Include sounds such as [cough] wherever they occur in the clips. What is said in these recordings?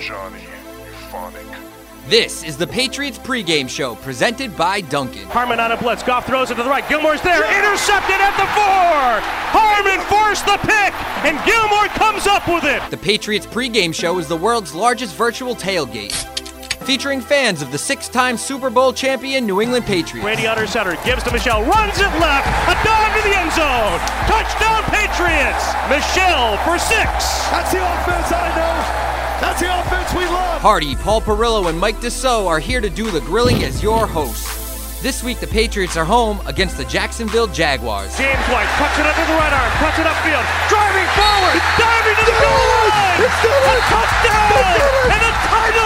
Johnny Euphonic. This is the Patriots pregame show presented by Dunkin'. Harmon on a blitz. Goff throws it to the right. Gilmore's there. Intercepted at the four. Harmon forced the pick, and Gilmore comes up with it. The Patriots pregame show is the world's largest virtual tailgate, featuring fans of the six-time Super Bowl champion New England Patriots. Brady under center. Gives to Michelle. Runs it left. A dive to the end zone. Touchdown Patriots. Michelle for six. That's the offense I know. That's the offense we love. Hardy, Paul Perillo, and Mike Dussault are here to do the grilling as your hosts. This week, the Patriots are home against the Jacksonville Jaguars. James White cuts it under the right arm. Cuts it upfield. Driving forward. Diving to the goal line. It's a in. touchdown. And a title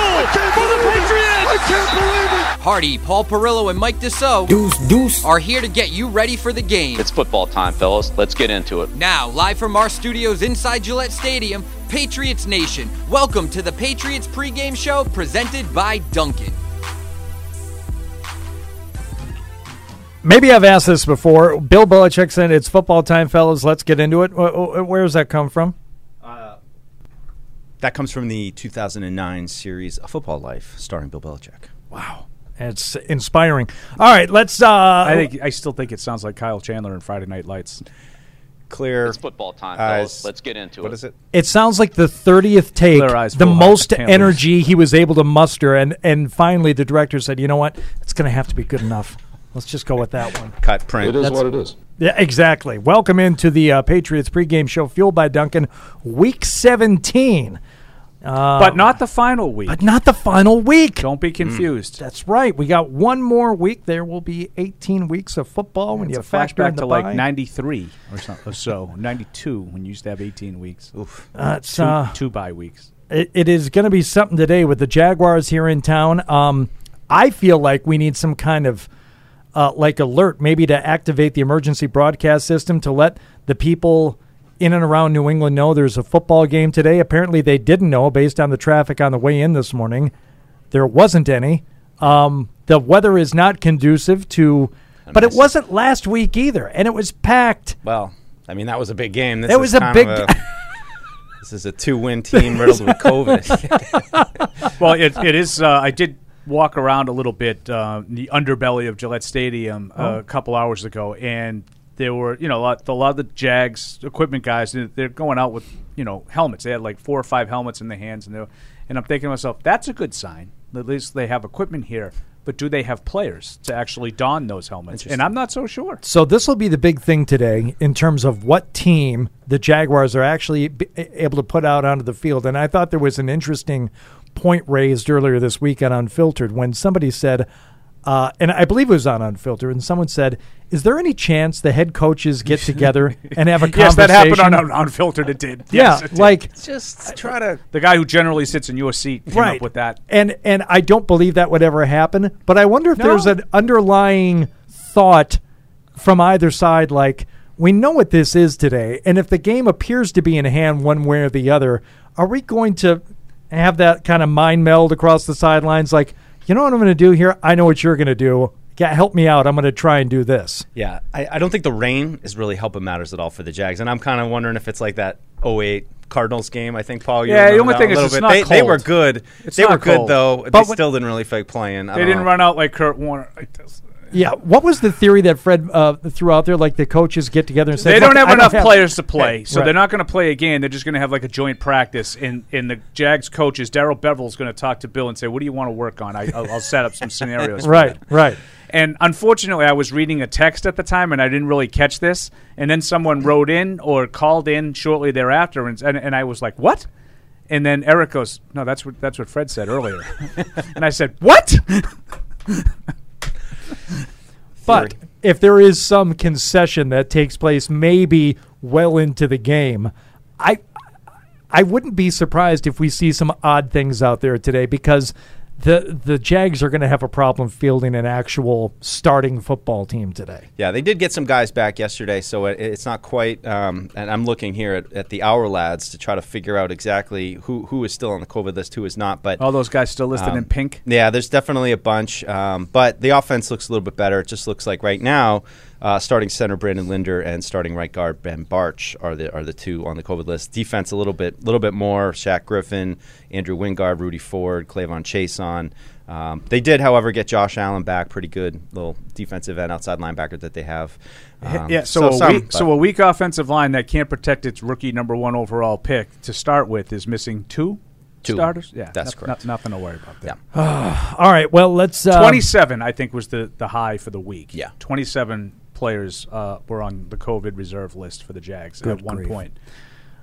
for the Patriots. I can't believe it. Hardy, Paul Perillo, and Mike Dussault Deuce, deuce. are here to get you ready for the game. It's football time, fellas. Let's get into it. Now, live from our studios inside Gillette Stadium, Patriots Nation, welcome to the Patriots pregame show presented by Dunkin'. Maybe I've asked this before. Bill Belichick said it's football time, fellas. Let's get into it. Wh- wh- Where does that come from? That comes from the 2009 series A Football Life, starring Bill Belichick. Wow, it's inspiring. All right, let's. Uh, I think I still think it sounds like Kyle Chandler in Friday Night Lights. Clear. It's football time, eyes. fellas. Let's get into What it. is it? it sounds like the thirtieth take, eyes, the most heart, lose. energy he was able to muster, and and finally the director said, "You know what? It's going to have to be good enough. Let's just go with that one." Cut print. It is That's- what it is. Yeah, exactly. Welcome into the uh, Patriots pregame show, fueled by Dunkin', Week 17, but not the final week. but not the final week. Don't be confused. That's right. We got one more week. There will be 18 weeks of football when It's you a factor in the to like 93 or, so, or so. 92 when you used to have 18 weeks. Oof. Uh, Two, uh, two bye weeks. it, it is going to be something today with the Jaguars here in town. Um, I feel like we need some kind of uh, like alert, maybe to activate the emergency broadcast system to let the people in and around New England know there's a football game today. Apparently, they didn't know based on the traffic on the way in this morning. There wasn't any. Um, the weather is not conducive to, but it it. wasn't last week either, and it was packed. Well, I mean, that was a big game. This It is was a big of [laughs] this is a two-win team riddled with COVID. [laughs] Well, it, it is. Uh, I did walk around a little bit uh, in the underbelly of Gillette Stadium uh, a couple hours ago, and there were you know a lot, a lot of the Jags equipment guys. they're- going out with you know helmets. They had like four or five helmets in their hands, and they were, and I'm thinking to myself, that's a good sign. At least they have equipment here. But do they have players to actually don those helmets? And I'm not so sure. So this will be the big thing today in terms of what team the Jaguars are actually b- able to put out onto the field. And I thought there was an interesting point raised earlier this week on Unfiltered when somebody said, uh, and I believe it was on Unfiltered, and someone said, "Is there any chance the head coaches get [laughs] together and have a Yes, conversation?" that happened on, on Unfiltered. It did. yeah, it did. like Just try to. the guy who generally sits in your seat came right up with that. and and I don't believe that would ever happen. But I wonder if No. there's an underlying thought from either side, like we know what this is today, and if the game appears to be in hand one way or the other, are we going to have that kind of mind meld across the sidelines? Like, you know what I'm going to do here? I know what you're going to do. Yeah, help me out. I'm going to try and do this. Yeah, I, I don't think the rain is really helping matters at all for the Jags, and I'm kind of wondering if it's like that 08 Cardinals game. I think Paul. You Yeah, the only thing a is it's bit. not they, they were good. It's they not were good though. But they still didn't really feel like playing. I They didn't know. run out like Kurt Warner. Like this. Yeah. What was the theory that Fred uh, threw out there? Like the coaches get together and say They don't "Look, have enough players to play, so Right. they're not going to play again. They're just going to have like a joint practice. And, and the Jags coaches, Darrell Bevell is going to talk to Bill and say, "What do you want to work on? I, I'll, I'll set up some scenarios." Right. that." Right. And unfortunately, I was reading a text at the time, and I didn't really catch this. And then someone wrote in or called in shortly thereafter, and and, and I was like, "What?" And then Eric goes, "No, that's what that's what Fred said earlier." [laughs] and I said, "What?" [laughs] But if there is some concession that takes place, maybe well into the game, I I wouldn't be surprised if we see some odd things out there today because the the Jags are going to have a problem fielding an actual starting football team today. Yeah, they did get some guys back yesterday, so it, it's not quite. Um, and I'm looking here at, at the Ourlads to try to figure out exactly who who is still on the COVID list, who is not. But All those guys still listed Um, in pink. Yeah, there's definitely a bunch, um, but the offense looks a little bit better. It just looks like right now, Uh, starting center Brandon Linder and starting right guard Ben Bartch are the are the two on the COVID list. Defense a little bit little bit more. Shaq Griffin, Andrew Wingard, Rudy Ford, Clavon Chase on. Um, they did, however, get Josh Allen back. Pretty good little defensive end outside linebacker that they have. Um, yeah, so, a some, weak, so a weak offensive line that can't protect its rookie number one overall pick to start with is missing two, Two. starters. Yeah, That's no- correct. no- nothing to worry about there. Yeah. [sighs] All right. Well, let's. Uh, Twenty-seven, I think, was the the high for the week. Yeah. twenty-seven players uh, were on the COVID reserve list for the Jags Good at one grief. point.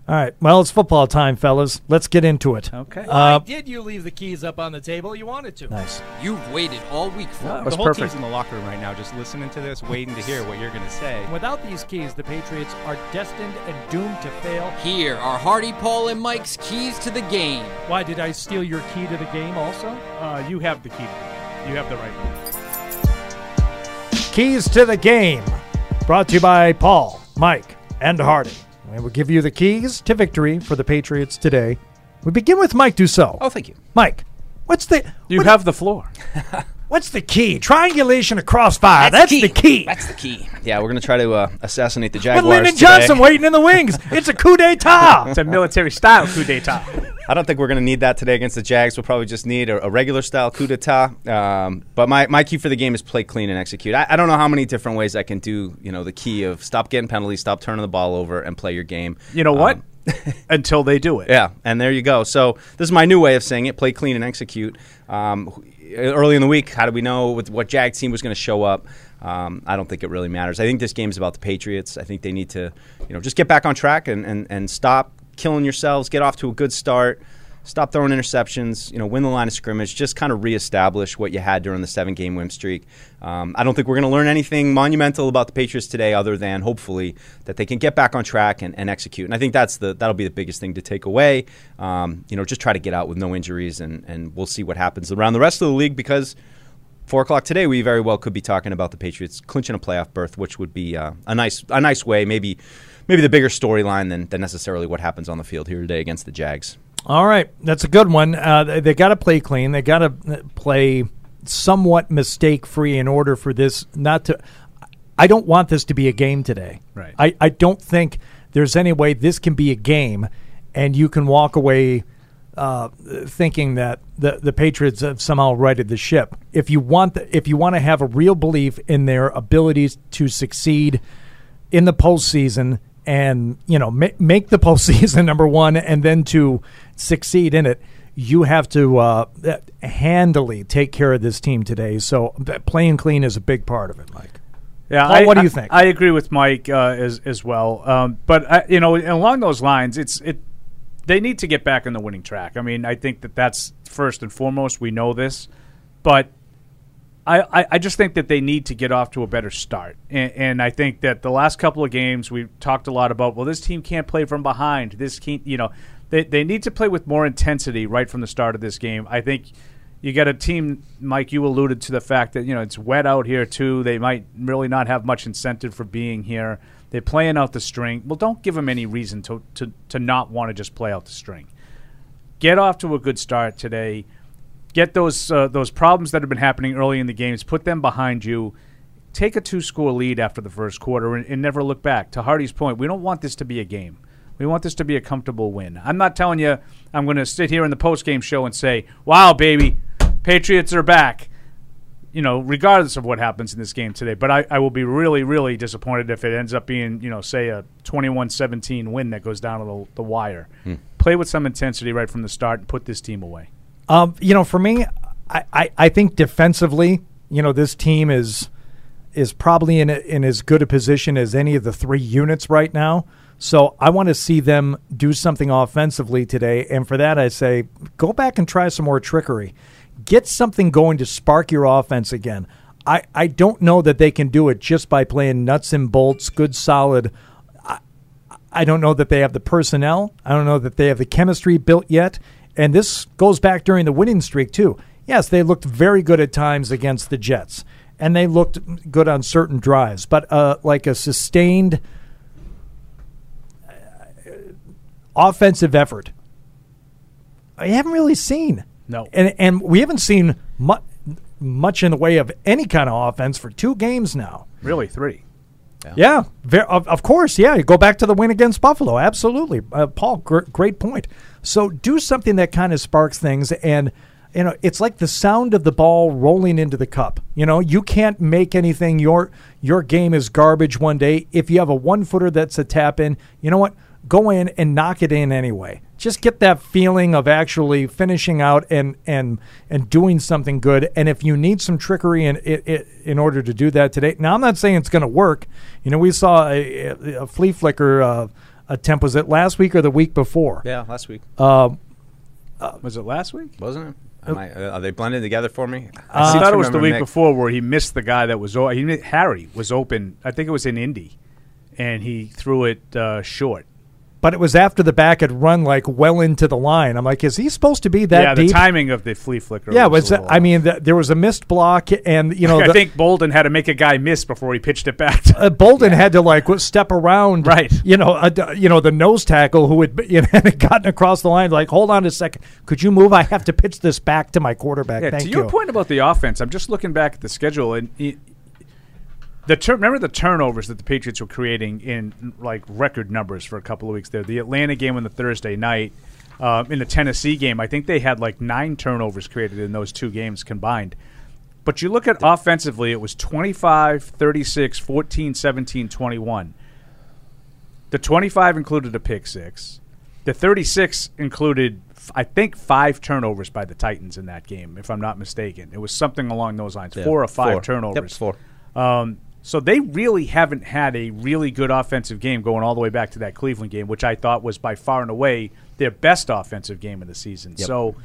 All right. Well, it's football time, fellas. Let's get into it. Okay. Uh, Did you leave the keys up on the table? You wanted to. nice. You've waited all week for it. The whole perfect. team's in the locker room right now, just listening to this, waiting to hear what you're going to say. Without these keys, the Patriots are destined and doomed to fail. Here are Hardy, Paul, and Mike's keys to the game. Why did I steal your key to the game also? Uh, you have the key. to it. You have the right one. Keys to the game. Brought to you by Paul, Mike, and Hardy. We will give you the keys to victory for the Patriots today. We begin with Mike Dussault. Oh, thank you. Mike, what's the You what- have the floor. [laughs] what's the key? Triangulation of crossfire. That's, the key. That's the key. Yeah, we're going to try to uh, assassinate the With Jaguars Lyndon today. Johnson waiting in the wings. It's a coup d'etat. It's a military style coup d'état. [laughs] I don't think we're going to need that today against the Jags. We'll probably just need a, a regular style coup d'etat. Um, but my, my key for the game is play clean and execute. I, I don't know how many different ways I can do. You know, the key of stop getting penalties, stop turning the ball over, and play your game. You know what? Um, [laughs] Until they do it. yeah, and there you go. So this is my new way of saying it: play clean and execute. Um, early in the week, how do we know with what Jag team was going to show up? Um, I don't think it really matters. I think this game is about the Patriots. I think they need to, you know, just get back on track and, and, and stop killing yourselves. Get off to a good start. Stop throwing interceptions. You know, win the line of scrimmage. Just kind of reestablish what you had during the seven-game win streak. Um, I don't think we're going to learn anything monumental about the Patriots today, other than hopefully that they can get back on track and, and execute. And I think that's the that'll be the biggest thing to take away. Um, you know, just try to get out with no injuries, and and we'll see what happens around the rest of the league because. Four o'clock today, we very well could be talking about the Patriots clinching a playoff berth, which would be uh, a nice, a nice way, maybe, maybe the bigger storyline than, than necessarily what happens on the field here today against the Jags. All right, that's a good one. Uh, they they got to play clean. They got to play somewhat mistake free in order for this not to. I don't want this to be a game today. Right. I, I don't think there's any way this can be a game, and you can walk away uh, thinking that the the Patriots have somehow righted the ship. If you want the, if you want to have a real belief in their abilities to succeed in the postseason and you know ma- make the postseason [laughs] number one, and then to succeed in it, you have to uh, handily take care of this team today. So uh, playing clean is a big part of it, Mike. Yeah, Paul, I, what do you I- think? I agree with Mike uh, as as well. Um, but I, you know, along those lines, it's it. They need to get back on the winning track. I mean, I think that that's first and foremost. We know this, but I, I, just think that they need to get off to a better start. And, and I think that the last couple of games we've talked a lot about. Well, this team can't play from behind. This can't, you know, they they need to play with more intensity right from the start of this game. I think you got a team, Mike. You alluded to the fact that you know it's wet out here too. They might really not have much incentive for being here. They're playing out the string. Well, don't give them any reason to to to not want to just play out the string. Get off to a good start today. Get those uh, those problems that have been happening early in the games. Put them behind you. Take a two score lead after the first quarter and, and never look back. To Hardy's point, we don't want this to be a game. We want this to be a comfortable win. I'm not telling you I'm going to sit here in the post game show and say, "Wow, baby, Patriots are back." You know, regardless of what happens in this game today, but I, I will be really, really disappointed if it ends up being, you know, say a 21-17 win that goes down to the, the wire. Play with some intensity right from the start and put this team away. Um, you know, for me, I, I, I think defensively, you know, this team is is probably in in as good a position as any of the three units right now. So I want to see them do something offensively today, and for that, I say go back and try some more trickery. Get something going to spark your offense again. I, I don't know that they can do it just by playing nuts and bolts, good solid I don't know that they have the personnel. I don't know that they have the chemistry built yet. And this goes back during the winning streak, too. Yes, they looked very good at times against the Jets, and they looked good on certain drives. But uh, like a sustained uh, offensive effort, I haven't really seen. No. And, and we haven't seen mu- much in the way of any kind of offense for two games now. Really, three. Yeah, ver- of, of course. Yeah, you go back to the win against Buffalo. Absolutely, uh, Paul. Gr- great point. So do something that kind of sparks things, and you know it's like the sound of the ball rolling into the cup. You know, you can't make anything. Your your game is garbage one day. If you have a one footer that's a tap in, you know what? Go in and knock it in anyway. Just get that feeling of actually finishing out and and and doing something good. And if you need some trickery in in, in order to do that today, now I'm not saying it's going to work. You know, we saw a, a flea flicker uh, attempt. Was it last week or the week before? Yeah, last week. Um, Was it last week? Wasn't it? Am I, uh, are they blended together for me? I seem thought it was the week Nick- before where he missed the guy that was o- he Harry was open. I think it was in Indy, and he threw it uh, short. But it was after the back had run like well into the line. I'm like, is he supposed to be that yeah, deep? the timing of the flea flicker. yeah, was. was I mean, th- there was a missed block, and you know, [laughs] I the- think Bolden had to make a guy miss before he pitched it back. Uh, Bolden [laughs] had to like step around, Right. You know, uh, you know the nose tackle who had [laughs] you know, had gotten across the line. Like, hold on a second, could you move? I have to pitch this back to my quarterback. Yeah, Thank to you. your point about the offense, I'm just looking back at the schedule and the tur- remember the turnovers that the Patriots were creating in like record numbers for a couple of weeks there. The Atlanta game on the Thursday night, uh, in the Tennessee game, I think they had like nine turnovers created in those two games combined. But you look at offensively, it was 25, 36, 14, 17, 21. The 25 included a pick six. The 36 included, f- I think, five turnovers by the Titans in that game, if I'm not mistaken. It was something along those lines, Yeah, four or five four. Yep, turnovers. four. Um, so they really haven't had a really good offensive game going all the way back to that Cleveland game, which I thought was by far and away their best offensive game of the season. Yep. So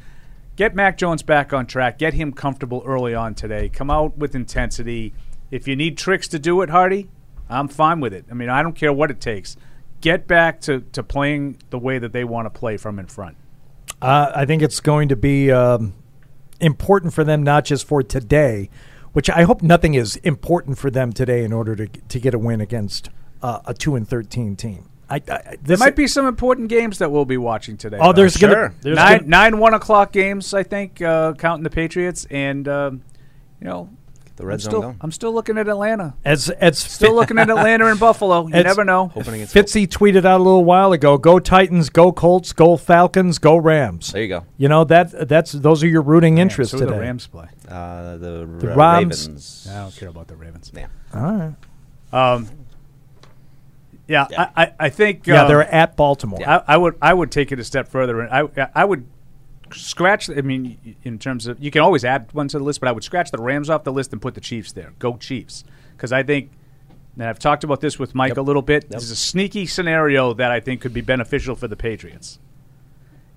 get Mac Jones back on track, get him comfortable early on today, come out with intensity. If you need tricks to do it, Hardy, I'm fine with it. I mean, I don't care what it takes. Get back to, to playing the way that they want to play from in front. Uh, I think it's going to be um, important for them, not just for today, which I hope nothing is important for them today in order to to get a win against uh, a two and thirteen team. I, I There this might be some important games that we'll be watching today. Oh, though. there's gonna- there's nine, gonna- nine one o'clock games, I think, uh, counting the Patriots, and um, you know, The red I'm zone still, going. I'm still looking at Atlanta. as as Still looking at Atlanta and [laughs] Buffalo. You It's- never know. Hoping against Fitzy tweeted out a little while ago: "Go Titans, go Colts, go Falcons, go Rams." There you go. You know that that's those are your rooting interests so who today. the Rams play. Uh, the The Ra- Ravens. I don't care about the Ravens. Yeah. All right. Um, yeah, Yeah. I, I, I think. Yeah, um, they're at Baltimore. I, I would I would take it a step further, and I I would scratch. I mean, in terms of you can always add one to the list, but I would scratch the Rams off the list and put the Chiefs there. Go Chiefs, because I think. And I've talked about this with Mike a little bit. This is a sneaky scenario that I think could be beneficial for the Patriots,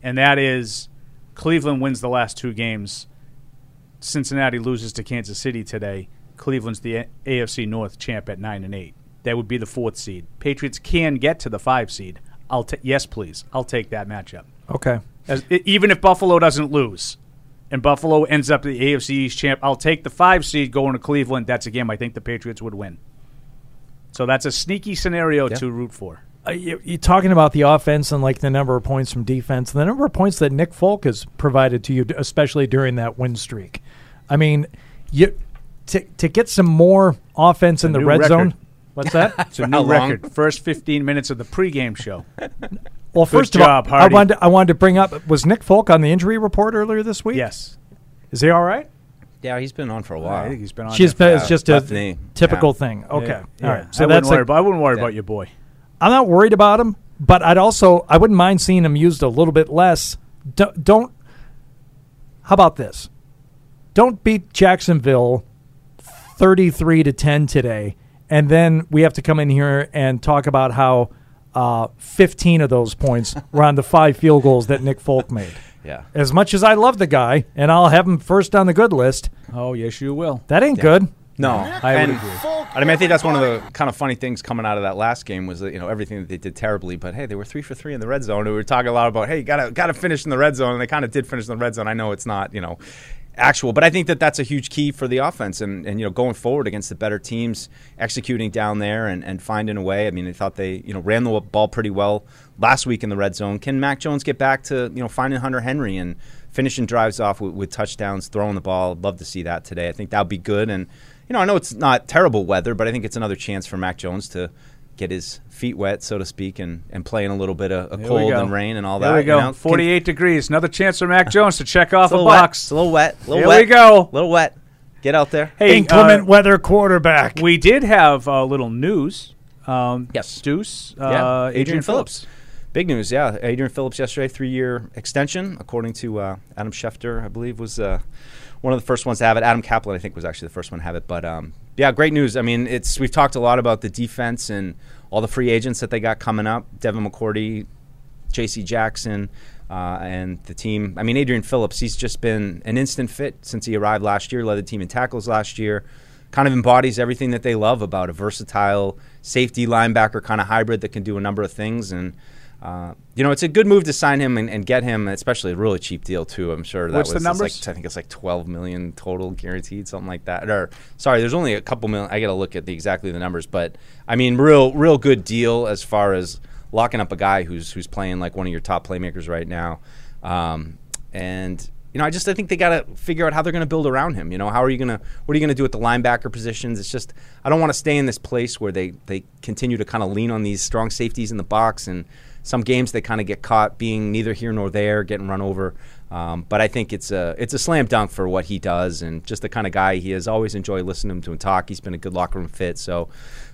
and that is Cleveland wins the last two games. Cincinnati loses to Kansas City today. Cleveland's the AFC North champ at nine and eight. That would be the fourth seed. Patriots can get to the five seed. I'll ta- yes, please. I'll take that matchup. Okay. As, even if Buffalo doesn't lose, and Buffalo ends up the AFC East champ, I'll take the five seed going to Cleveland. That's a game I think the Patriots would win. So that's a sneaky scenario to root for. Uh, you, you're talking about the offense and like the number of points from defense, the number of points that Nick Folk has provided to you, especially during that win streak. I mean, you to to get some more offense in the red record. zone. What's that? [laughs] It's a new record. First 15 minutes of the pregame show. [laughs] well, first job, of all, Hardy. I wanted to, I wanted to bring up was Nick Folk on the injury report earlier this week? Yes. Is he all right? Yeah, he's been on for a while. I think he's been on. She's there. been, it's just a knee. typical Yeah. thing. Okay, Yeah, yeah. right. So I that's wouldn't worry a- about, I wouldn't worry Yeah. about your boy. I'm not worried about him, but I'd also I wouldn't mind seeing him used a little bit less. D- don't. How about this? Don't beat Jacksonville thirty-three to ten today, and then we have to come in here and talk about how uh, fifteen of those points [laughs] were on the five field goals that Nick Folk made. Yeah. As much as I love the guy, and I'll have him first on the good list, Oh, yes, you will. that ain't good. No, I would and, agree. I mean, I think that's one of the kind of funny things coming out of that last game was that you know everything that they did terribly, but hey, they were three for three in the red zone. And we were talking a lot about hey, you gotta gotta finish in the red zone, and they kind of did finish in the red zone. I know it's not you know actual, but I think that that's a huge key for the offense, and and you know going forward against the better teams, executing down there and, and finding a way. I mean, I thought they you know ran the ball pretty well last week in the red zone. Can Mac Jones get back to you know finding Hunter Henry and finishing drives off with, with touchdowns, throwing the ball? I'd love to see that today. I think that would be good and you know, I know it's not terrible weather, but I think it's another chance for Mac Jones to get his feet wet, so to speak, and, and play in a little bit of, of cold and rain and all There that. There we go. You know? 48 degrees. Another chance for Mac [laughs] Jones to check off a a, little wet. box. It's a little wet. A little Here wet. we go. A little wet. Get out there. Hey, Inclement uh, weather quarterback. we did have a little news. Um, Yes. Deuce. Uh, Yeah, Adrian, Phillips. Big news, yeah. Adrian Phillips yesterday, three-year extension, according to uh, Adam Schefter, I believe, was uh, one of the first ones to have it. Adam Caplan, I think, was actually the first one to have it. But um, yeah, great news. I mean, it's we've talked a lot about the defense and all the free agents that they got coming up. Devin McCourty, J.C. Jackson, uh, and the team. I mean, Adrian Phillips, he's just been an instant fit since he arrived last year. Led the team in tackles last year. Kind of embodies everything that they love about a versatile safety linebacker kind of hybrid that can do a number of things. And uh, you know, it's a good move to sign him and, and get him, especially a really cheap deal too. I'm sure that What's was the numbers? Like, I think it's like 12 million total guaranteed, something like that. Or sorry, there's only a couple million. I got to look at the exactly the numbers, but I mean, real real good deal as far as locking up a guy who's who's playing like one of your top playmakers right now. Um, and you know, I just I think they got to figure out how they're going to build around him. You know, how are you going to what are you going to do with the linebacker positions? It's just I don't want to stay in this place where they they continue to kind of lean on these strong safeties in the box and some games they kind of get caught being neither here nor there, getting run over. Um, but I think it's a it's a slam dunk for what he does and just the kind of guy he is. Always enjoy listening to him talk. He's been a good locker room fit. So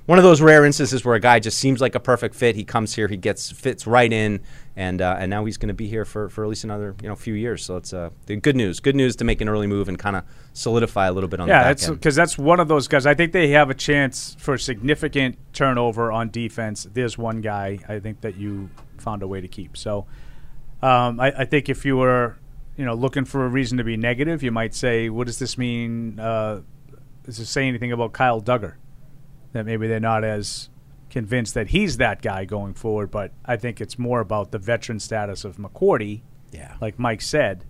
one of those rare instances where a guy just seems like a perfect fit. He comes here, he gets fits right in, and uh, and now he's going to be here for, for at least another you know few years. So it's uh, good news. Good news to make an early move and kind of solidify a little bit on the Yeah, back that's because that's one of those guys. I think they have a chance for significant turnover on defense. There's one guy I think that you found a way to keep. So um, I, I think if you were, you know, looking for a reason to be negative, you might say, "What does this mean? Uh, does it say anything about Kyle Dugger? That maybe they're not as convinced that he's that guy going forward." But I think it's more about the veteran status of McCourty. Yeah. like Mike said,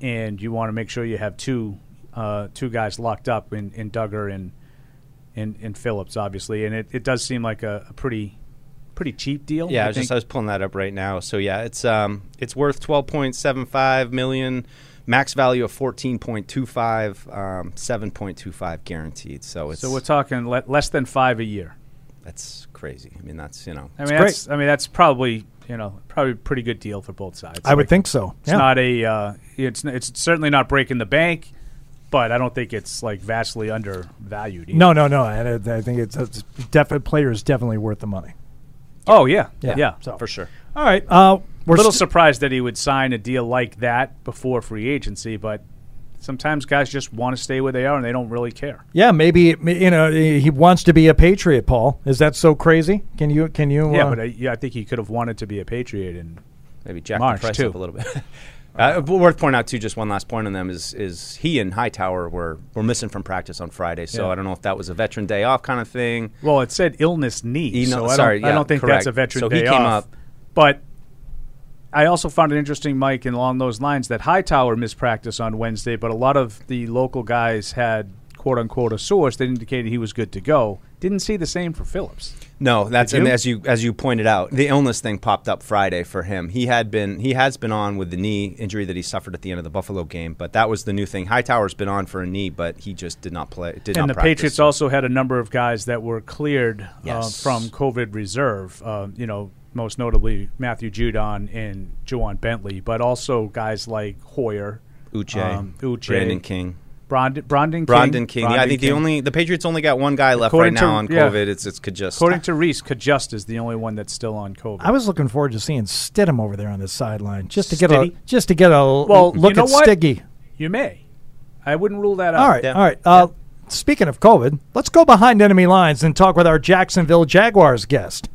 and you want to make sure you have two uh, two guys locked up in, in Dugger and in, in Phillips, obviously, and it, it does seem like a, a pretty pretty cheap deal. Yeah, I, I was think. just I was pulling that up right now. So yeah, it's um it's worth twelve point seven five million, max value of fourteen point two five, um, seven point two five guaranteed. So it's so we're talking le- less than five a year. that's crazy. I mean that's you know I mean, that's I mean that's probably you know probably a pretty good deal for both sides. I would think so. It's Yeah. not a uh, it's it's certainly not breaking the bank, but I don't think it's like vastly undervalued. Either. no, no, no. I, I think it's, it's definite player is definitely worth the money. Oh yeah, Yeah. yeah. So for sure. all right, uh, we're a little st- surprised that he would sign a deal like that before free agency, but sometimes guys just want to stay where they are and they don't really care. yeah, maybe you know he wants to be a Patriot. Paul, is that so crazy? Can you can you? Yeah, uh, but I, yeah, I think he could have wanted to be a Patriot and Maybe jack March, the price too. up a little bit. [laughs] Uh, worth pointing out too, just one last point on them is is he and Hightower were were missing from practice on Friday, so Yeah. I don't know if that was a veteran day off kind of thing. well, it said illness knee, You know- so I sorry, don't, I don't think correct. that's a veteran So he day came off. up- But I also found it interesting, Mike, and along those lines, that Hightower missed practice on Wednesday, but a lot of the local guys had "quote unquote" a source that indicated he was good to go. Didn't see the same for Phillips. No, that's and as you as you pointed out, the illness thing popped up Friday for him. He had been he has been on with the knee injury that he suffered at the end of the Buffalo game, but that was the new thing. Hightower's been on for a knee, but he just did not play. Did and not the practice. Patriots also had a number of guys that were cleared Yes. uh, from COVID reserve. Uh, you know, most notably Matthew Judon and Ja'Whaun Bentley, but also guys like Hoyer, Uche, um, Uche, Brandon King, Brandon, Brandon King. Brandon King. yeah, I Brandon think the only the Patriots only got one guy left According right to- now on yeah. COVID. It's it's could just According to Reiss, Cajuste is the only one that's still on COVID. I was looking forward to seeing Stidham over there on the sideline just to get a Stiddy? just to get a Well, look you know at what? Stiggy. you may. I wouldn't rule that out. All right, Yeah. all right. Uh, Speaking of COVID, let's go behind enemy lines and talk with our Jacksonville Jaguars guest.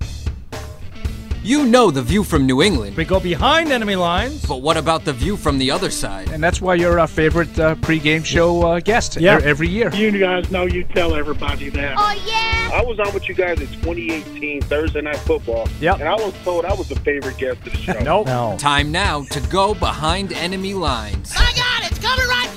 You know the view from New England, We go behind enemy lines. but what about the view from the other side? And that's why you're our favorite uh, pregame show uh, guest Yeah. every year. You guys know you tell everybody that. Oh, yeah? I was on with you guys in 2018 Thursday Night Football. Yep. And I was told I was the favorite guest of the show. [laughs] Nope. No. Time now to go behind enemy lines. My God, it's coming right for us!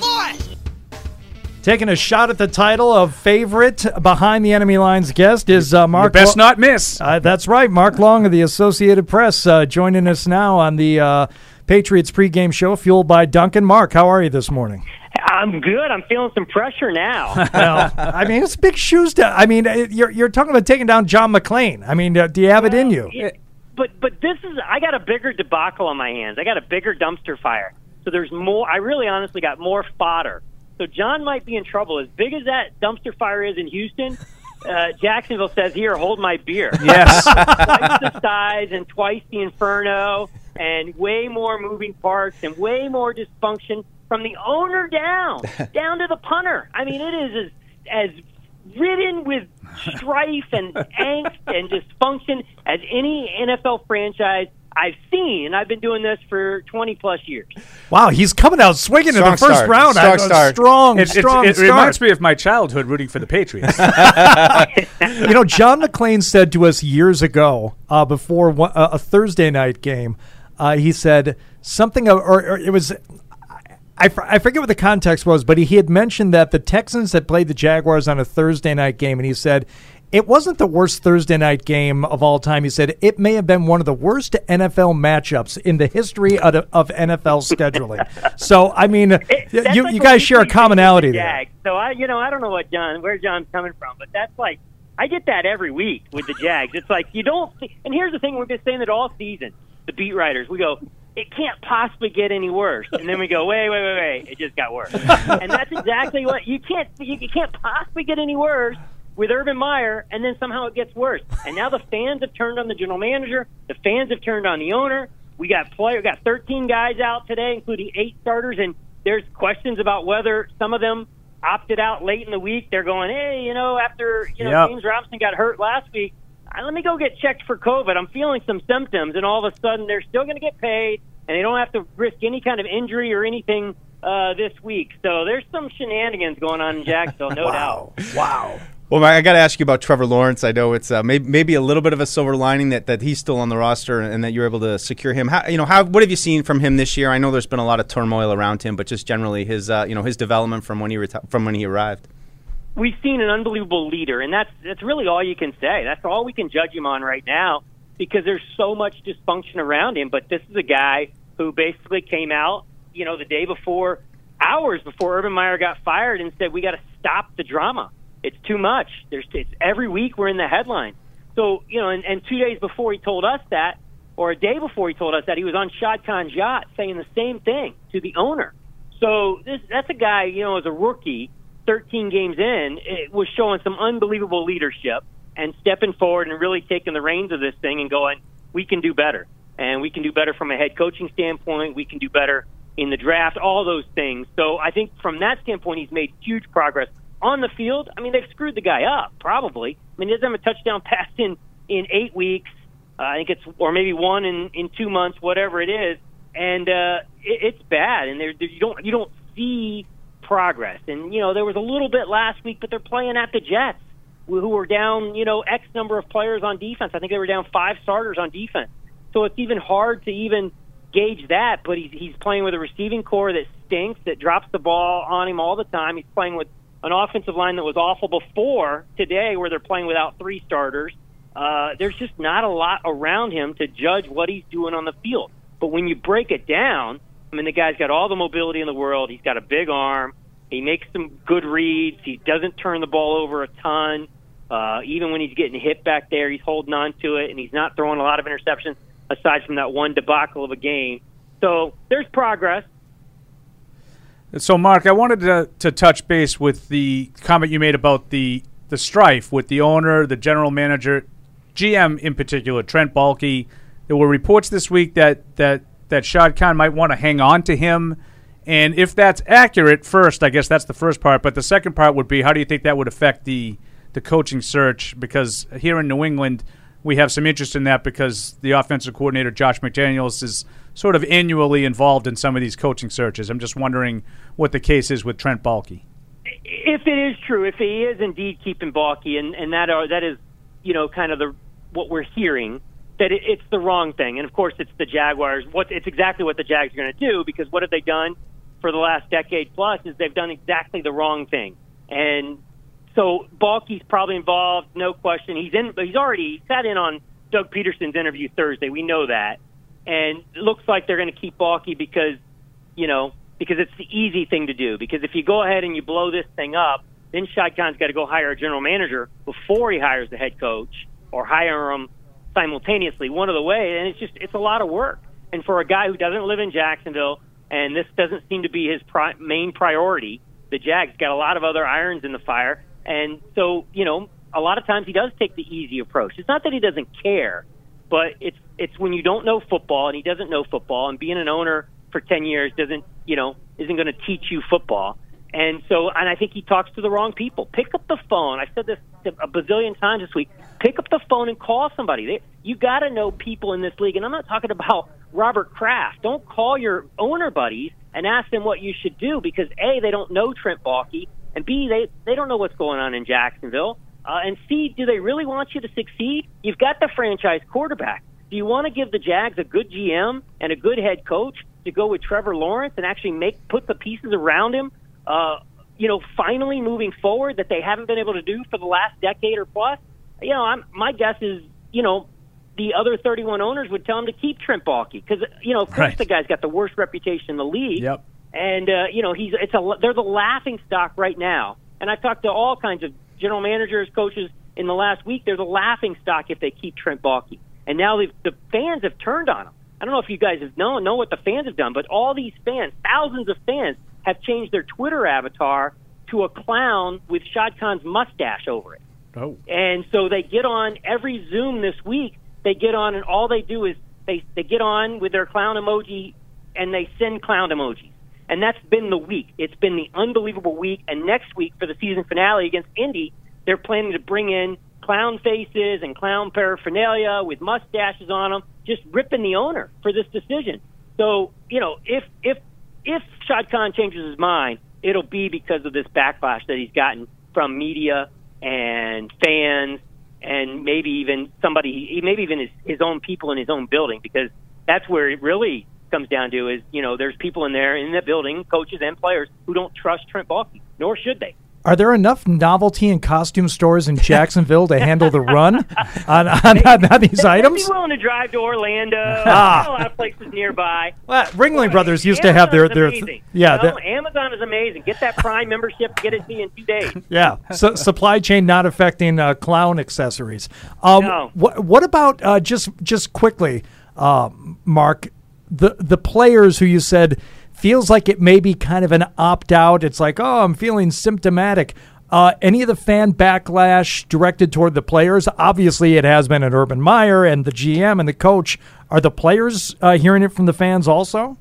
Taking a shot at the title of favorite behind the enemy lines guest is uh, You Mark. best Lo- not miss. Uh, that's right, Mark Long of the Associated Press uh, joining us now on the uh, Patriots pregame show, fueled by Dunkin'. Mark, how are you this morning? I'm good. I'm feeling some pressure now. [laughs] well, I mean, it's big shoes to. I mean, uh, you're you're talking about taking down John McClain. I mean, uh, do you have it in you? Yeah, but but this is I got a bigger debacle on my hands. I got a bigger dumpster fire. So there's more. I really honestly got more fodder. So John might be in trouble. As big as that dumpster fire is in Houston, uh, Jacksonville says, "Here, hold my beer." Yes. [laughs] twice the size and twice the inferno, and way more moving parts and way more dysfunction from the owner down, [laughs] down to the punter. I mean, it is as as ridden with strife and angst and dysfunction as any NFL franchise I've seen, I've been doing this for 20 plus years. Wow, he's coming out swinging in the first start. round. Strong I- a start. Strong, It, it- strong it start. reminds me of my childhood rooting for the Patriots. [laughs] [laughs] you know, John McClain said to us years ago, uh, before one, uh, a Thursday night game, uh, he said something, or, or it was. I forget what the context was, but he, he had mentioned that the Texans had played the Jaguars on a Thursday night game, and he said it wasn't the worst Thursday night game of all time. He said it may have been one of the worst NFL matchups in the history of, of NFL scheduling. [laughs] so, I mean, That's you, like you guys share a commonality the there. So I, you know, I don't know what John, where John's coming from, but that's like I get that every week with the Jags. It's like you don't. And here's the thing: we've been saying it all season. The beat writers, we go, it can't possibly get any worse, and then we go, wait, wait, wait, wait, it just got worse. [laughs] and that's exactly what you can't. You, you can't possibly get any worse with Urban Meyer, and then somehow it gets worse. And now the fans have turned on the general manager. The fans have turned on the owner. We got player, we got 13 guys out today, including eight starters, and there's questions about whether some of them opted out late in the week. They're going, hey, you know, after you know Yep. James Robinson got hurt last week, let me go get checked for COVID. I'm feeling some symptoms, and all of a sudden they're still going to get paid, and they don't have to risk any kind of injury or anything uh, this week. So there's some shenanigans going on in Jacksonville, no [laughs] doubt. Wow. Well, I got to ask you about Trevor Lawrence. I know it's uh, maybe, maybe a little bit of a silver lining that, that he's still on the roster and that you're able to secure him. How, you know, how what have you seen from him this year? I know there's been a lot of turmoil around him, but just generally his uh, you know his development from when he reti- from when he arrived. we've seen an unbelievable leader, and that's that's really all you can say. That's all we can judge him on right now because there's so much dysfunction around him. But this is a guy who basically came out, you know, the day before, hours before Urban Meyer got fired, and said we got to stop the drama. It's too much. There's it's every week we're in the headlines. So you know, and, and two days before he told us that, or a day before he told us that, he was on Shad Khan's yacht saying the same thing to the owner. So this that's a guy, you know, as a rookie, 13 games in, it was showing some unbelievable leadership and stepping forward and really taking the reins of this thing and going, we can do better. And we can do better from a head coaching standpoint. We can do better in the draft, all those things. So I think from that standpoint, he's made huge progress on the field. I mean, they've screwed the guy up, probably. I mean, he doesn't have a touchdown pass in, in eight weeks. Uh, I think it's, or maybe one in, in two months, whatever it is. And, uh, it, it's bad. And there, there, you don't, you don't see progress. And, you know, there was a little bit last week, but they're playing at the Jets, who were down, you know, X number of players on defense. I think they were down five starters on defense. So it's even hard to even gauge that. But he's, he's playing with a receiving corps that stinks, that drops the ball on him all the time. He's playing with an offensive line that was awful before today, where they're playing without three starters. Uh, there's just not a lot around him to judge what he's doing on the field. But when you break it down, I mean, the guy's got all the mobility in the world. He's got a big arm. He makes some good reads. He doesn't turn the ball over a ton. Uh, even when he's getting hit back there, he's holding on to it, and he's not throwing a lot of interceptions aside from that one debacle of a game. So there's progress. So, Mark, I wanted to, to touch base with the comment you made about the the strife with the owner, the general manager, GM in particular, Trent Baalke. There were reports this week that that that Shad Khan might want to hang on to him, and if that's accurate, first, I guess that's the first part. But the second part would be, how do you think that would affect the the coaching search? Because here in New England, we have some interest in that because the offensive coordinator Josh McDaniels is sort of annually involved in some of these coaching searches. I'm just wondering what the case is with Trent Baalke. if it is true, if he is indeed keeping Baalke, and and that are that is, you know, kind of the what we're hearing that it, it's the wrong thing, and of course it's the Jaguars. What it's exactly what the Jags are going to do because what have they done for the last decade plus is they've done exactly the wrong thing, and so Baalke's probably involved, no question. He's in, he's already sat in on Doug Pederson's interview Thursday. We know that, and it looks like they're going to keep Balky because, you know, because it's the easy thing to do. Because if you go ahead and you blow this thing up, then Shad Khan's got to go hire a general manager before he hires the head coach or hire him simultaneously, one of the way. And it's just it's a lot of work. And for a guy who doesn't live in Jacksonville, and this doesn't seem to be his pri- main priority, the Jags got a lot of other irons in the fire. And so, you know, a lot of times he does take the easy approach. It's not that he doesn't care, but it's it's when you don't know football and he doesn't know football, and being an owner for ten years doesn't you know isn't going to teach you football. And so, and I think he talks to the wrong people. Pick up the phone. I said this a bazillion times this week. Pick up the phone and call somebody. They, you got to know people in this league, and I'm not talking about Robert Kraft. Don't call your owner buddies and ask them what you should do because a they don't know Trent Baalke, and b they they don't know what's going on in Jacksonville. Uh, and C, do they really want you to succeed? You've got the franchise quarterback. Do you want to give the Jags a good GM and a good head coach to go with Trevor Lawrence and actually make put the pieces around him? Uh, you know, finally moving forward that they haven't been able to do for the last decade or plus. You know, I'm, my guess is, you know, the other 31 owners would tell him to keep Trent Baalke because, you know, of course Right. the guy's got the worst reputation in the league. Yep. And uh, you know, he's it's a they're the laughing stock right now. And I've talked to all kinds of general managers, coaches in the last week. They're the laughing stock if they keep Trent Baalke. And now the fans have turned on him. I don't know if you guys have known know what the fans have done, but all these fans, thousands of fans, have changed their Twitter avatar to a clown with Shad Khan's mustache over it. Oh. And so they get on every Zoom this week. They get on, and all they do is they they get on with their clown emoji, and they send clown emojis. And that's been the week. It's been the unbelievable week. And next week for the season finale against Indy, they're planning to bring in clown faces and clown paraphernalia with mustaches on them, just ripping the owner for this decision. So you know, if if if Shad Khan changes his mind, it'll be because of this backlash that he's gotten from media and fans and maybe even somebody, maybe even his, his own people in his own building, because that's where it really comes down to is, you know, there's people in there in the building, coaches and players, who don't trust Trent Baalke, nor should they. Are there enough novelty and costume stores in Jacksonville to handle the run [laughs] on, on, on, on these They'd items? be willing to drive to Orlando. Ah. A lot of places nearby. Well, Ringling Brothers used to have their their amazing. yeah No, Amazon is amazing. Get that Prime membership, get it to you in two days. [laughs] yeah so, supply chain not affecting uh, clown accessories. Um, No. What what about uh, just just quickly, uh, Mark, the the players who you said feels like it may be kind of an opt out. It's like oh I'm feeling symptomatic. Uh, any of the fan backlash directed toward the players? Obviously, it has been at Urban Meyer and the GM and the coach. Are the players uh, hearing it from the fans also?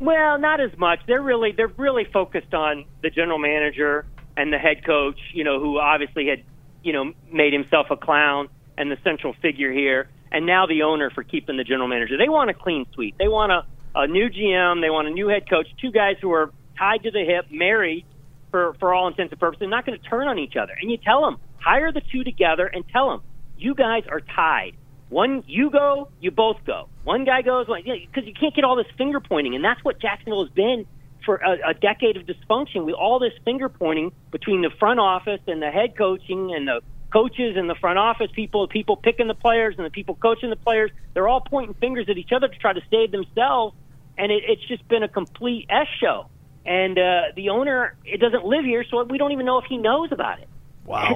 Well, not as much. They're really they're really focused on the general manager and the head coach, you know, who obviously had, you know, made himself a clown and the central figure here, and now the owner for keeping the general manager. They want a clean sweep. They want a, a new GM. They want a new head coach. Two guys who are tied to the hip, married for for all intents and purposes, they're not going to turn on each other. And you tell them hire the two together and tell them you guys are tied. One, you go, you both go. One guy goes, because you can't get all this finger pointing, and that's what Jacksonville has been for a, a decade of dysfunction with all this finger pointing between the front office and the head coaching and the coaches and the front office people, people picking the players and the people coaching the players. They're all pointing fingers at each other to try to save themselves, and it, it's just been a complete S show. And uh, the owner, it doesn't live here, so we don't even know if he knows about it.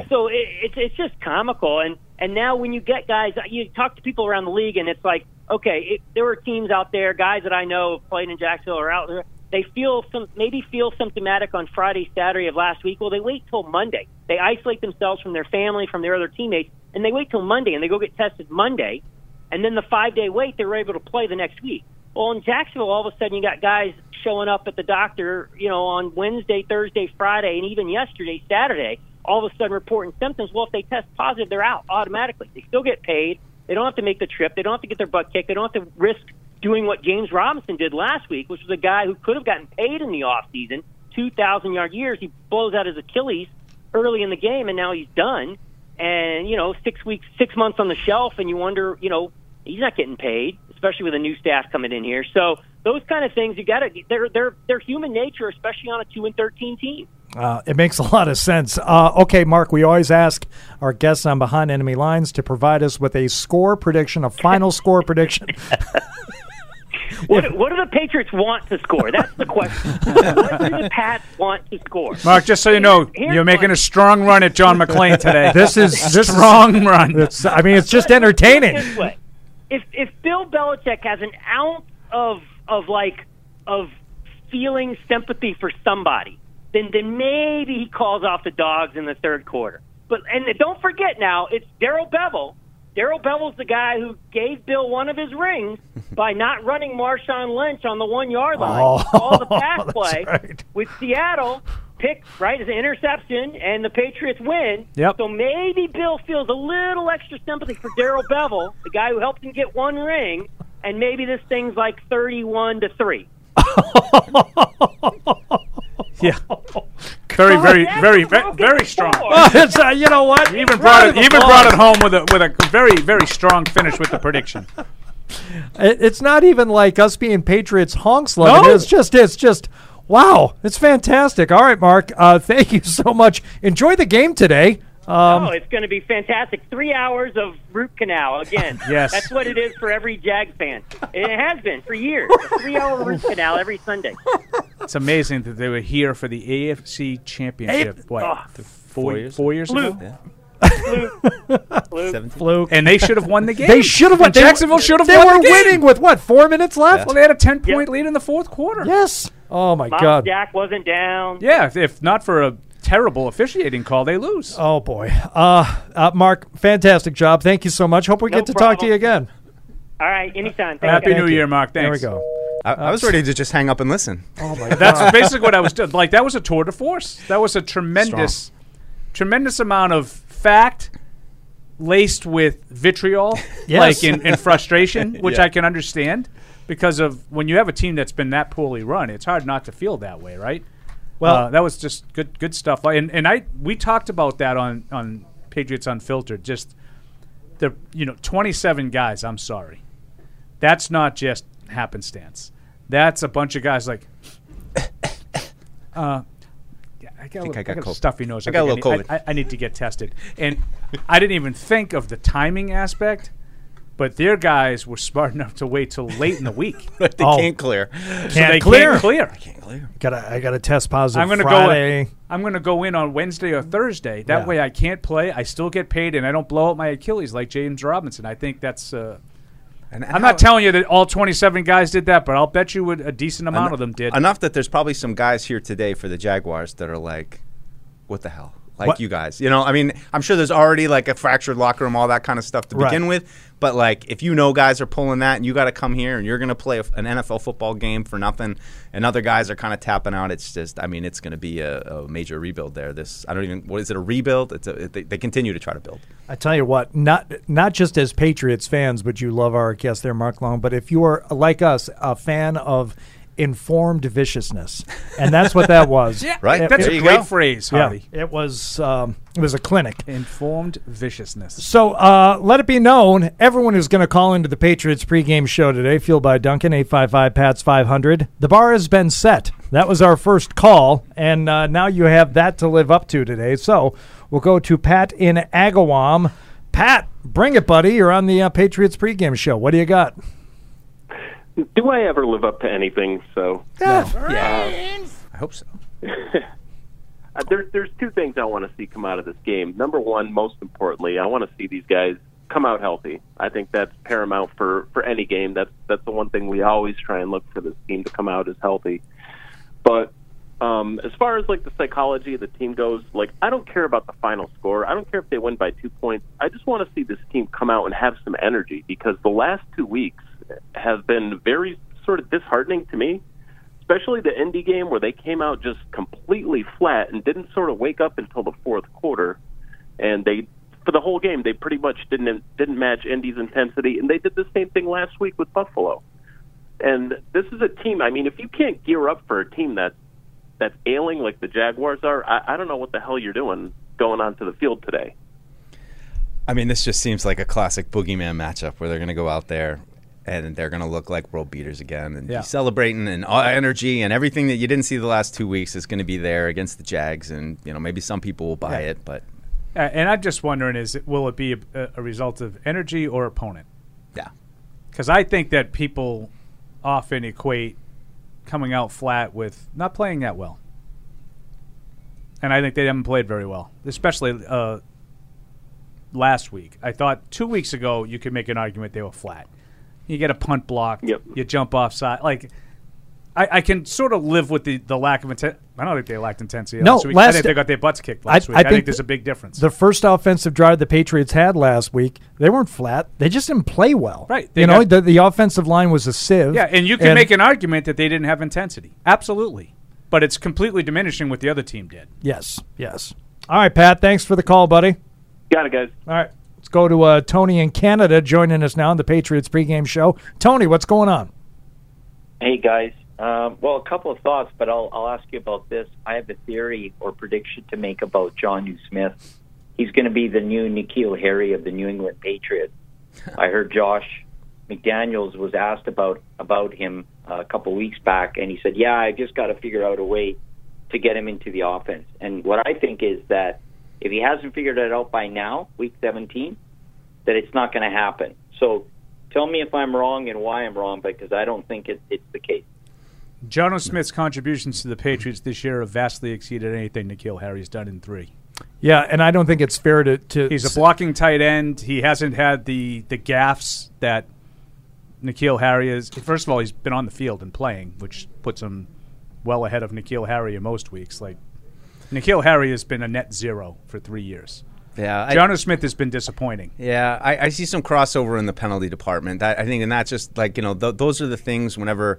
And so it, it's it's just comical, and and now when you get guys, you talk to people around the league, and it's like, okay, it, there were teams out there, guys that I know have played in Jacksonville or out there. They feel some maybe feel symptomatic on Friday, Saturday of last week. Well, they wait till Monday. They isolate themselves from their family, from their other teammates, and they wait till Monday, and they go get tested Monday, and then the five day wait, they're able to play the next week. Well, in Jacksonville, all of a sudden you got guys showing up at the doctor, you know, on Wednesday, Thursday, Friday, and even yesterday, Saturday, all of a sudden reporting symptoms. Well, if they test positive, they're out automatically. They still get paid. They don't have to make the trip. They don't have to get their butt kicked. They don't have to risk doing what James Robinson did last week, which was a guy who could have gotten paid in the off season, 2,000 yard years. He blows out his Achilles early in the game, and now he's done. And you know, six weeks, six months on the shelf, and you wonder, you know, he's not getting paid, especially with a new staff coming in here. So those kind of things, you got to they're they're they're human nature, especially on a two and thirteen team. Uh, it makes a lot of sense. Uh, okay, Mark, we always ask our guests on Behind Enemy Lines to provide us with a score prediction, a final score prediction [laughs] what, what do the Patriots want to score? That's the question. what do the Pats want to score? Mark, just so you know, Here's you're making one. a strong run at John McClain today. This is this is- strong run. It's, I mean, it's just entertaining. This way, if if Bill Belichick has an ounce of of like of feeling sympathy for somebody, then then maybe he calls off the dogs in the third quarter. But and don't forget now, it's Darrell Bevell. Darrell Bevell's the guy who gave Bill one of his rings [laughs] by not running Marshawn Lynch on the one yard oh, line. Oh, All the [laughs] pass play right. with Seattle pick right as an interception, and the Patriots win. Yep. So maybe Bill feels a little extra sympathy for Darrell Bevell, the guy who helped him get one ring, and maybe this thing's like thirty-one to three. [laughs] [laughs] Yeah. Very, very, very, very, very strong. [laughs] it's, uh, you know what? Even brought it. Even brought it home with a with a very, very strong finish with the prediction. [laughs] It, it's not even like us being Patriots honks. Loving No. it. It's just it's just wow. It's fantastic. All right, Mark. Uh, thank you so much. Enjoy the game today. Um, oh, it's going to be fantastic. Three hours of root canal again. [laughs] Yes. That's what it is for every Jag fan. It has been for years. A three-hour root [laughs] canal every Sunday. It's amazing that they were here for the AFC Championship. What? Oh. th- four, years four years Fluke. ago. Luke, fluke. And they should have won the game. They should have won. They Jacksonville should have They won were the game. winning with what? Four minutes left. Well, they had a ten point lead in the fourth quarter. Yes. Oh my Miles God. Jack wasn't down. Yeah, if, if not for a terrible officiating call, they lose. Oh boy. Uh, uh, Mark, fantastic job. Thank you so much. Hope we No get to talk to you again. All right, anytime. Thank Happy you. New Year, Mark. There we go. I, I was ready to just hang up and listen. Oh my [laughs] God. That's basically what I was doing. Like that was a tour de force. That was a tremendous, tremendous amount of fact laced with vitriol, [laughs] Yes. like in, in frustration, [laughs] which Yeah. I can understand because of when you have a team that's been that poorly run, it's hard not to feel that way, right? Well- uh, that was just good, good stuff. And and I we talked about that on on Patriots Unfiltered. Just the you know twenty seven guys. I'm sorry, that's not just happenstance. That's a bunch of guys like. [coughs] Uh, I got, a, think little, I got I got a stuffy nose. I got a think little need- COVID. I, I, I need to get tested, and I didn't even think of the timing aspect. But their guys were smart [laughs] enough to wait till late in the week. But [laughs] they Oh. can't clear. Can't they clear. can't clear. Can't clear. Gotta, I got to test positive I'm gonna Friday. go. I'm gonna go in on Wednesday or Thursday. That Yeah. way, I can't play. I still get paid, and I don't blow up my Achilles like James Robinson. I think that's. Uh, And, I'm not telling you that all 27 guys did that, but I'll bet you would a decent amount of them did. Enough that there's probably some guys here today for the Jaguars that are like, what the hell? Like What? you guys. You know, I mean, I'm sure there's already like a fractured locker room, all that kind of stuff to Right. begin with. But like, if you know guys are pulling that and you got to come here and you're going to play a, an NFL football game for nothing and other guys are kind of tapping out, it's just, I mean, it's going to be a, a major rebuild there. This, I don't even, what is it, a rebuild? It's a, they, they continue to try to build. I tell you what, not not just as Patriots fans, but you love our guest there, Mark Long. But if you are like us, a fan of informed viciousness, and that's what that was. [laughs] yeah, Right. That's There a great go. phrase, Yeah, it was um, it was a clinic. Informed viciousness. So uh, let it be known, everyone who's going to call into the Patriots pregame show today, fueled by Dunkin', 855 PATS 500, the bar has been set. That was our first call, and uh, now you have that to live up to today. So we'll go to Pat in Agawam. Pat, bring it, buddy. You're on the uh, Patriots pregame show. What do you got? Do I ever live up to anything? So I hope so. [laughs] uh, there, there's two things I want to see come out of this game. Number one, most importantly, I want to see these guys come out healthy. I think that's paramount for for any game. That's that's the one thing we always try and look for this team to come out as healthy. But um, as far as like the psychology of the team goes, like I don't care about the final score. I don't care if they win by two points. I just want to see this team come out and have some energy because the last two weeks have been very sort of disheartening to me especially the Indy game where they came out just completely flat and didn't sort of wake up until the fourth quarter, and they for the whole game they pretty much didn't didn't match Indy's intensity, and they did the same thing last week with Buffalo. And this is a team. I mean, if you can't gear up for a team that's that's ailing like the Jaguars are, I, I don't know what the hell you're doing going onto the field today. I mean, this just seems like a classic boogeyman matchup where they're going to go out there and they're going to look like world beaters again and Yeah. be celebrating and all energy and everything that you didn't see the last two weeks is going to be there against the Jags. And, you know, maybe some people will buy Yeah. it, but and I'm just wondering: is it, will it be a, a result of energy or opponent? yeah. Because I think that people often equate coming out flat with not playing that well. And I think they haven't played very well, especially uh, last week. I thought two weeks ago you could make an argument they were flat. You get a punt block, Yep. you jump offside. Like, I, I can sort of live with the, the lack of intent. I don't think they lacked intensity No, last week. I think they got their butts kicked last week. I, think, there's a big difference. The first offensive drive the Patriots had last week, they weren't flat. They just didn't play well. Right. They You know, the, the offensive line was a sieve. Yeah, and you can make an argument that they didn't have intensity. Absolutely. But it's completely diminishing what the other team did. Yes, yes. All right, Pat, thanks for the call, buddy. Got it, guys. All right. Let's go to uh, Tony in Canada joining us now on the Patriots pregame show. Tony, what's going on? Hey guys, um, well, a couple of thoughts, but I'll, I'll ask you about this. I have a theory or prediction to make about Jonnu Smith. He's going to be the new N'Keal Harry of the New England Patriots. I heard Josh McDaniels was asked about about him uh, a couple weeks back, and he said, "Yeah, I just got to figure out a way to get him into the offense." And what I think is that if he hasn't figured it out by now, week 17, that it's not going to happen. So tell me if I'm wrong and why I'm wrong, because I don't think it, it's the case. Jonnu Smith's contributions to the Patriots this year have vastly exceeded anything N'Keal Harry's done in three. Yeah, and I don't think it's fair to. to He's a blocking tight end. He hasn't had the, the gaffes that N'Keal Harry is. First of all, he's been on the field and playing, which puts him well ahead of N'Keal Harry in most weeks. Like N'Keal Harry has been a net zero for three years. Yeah, I- John Smith has been disappointing. Yeah, I, I see some crossover in the penalty department. That, I think, and that's just like you know, th- those are the things. Whenever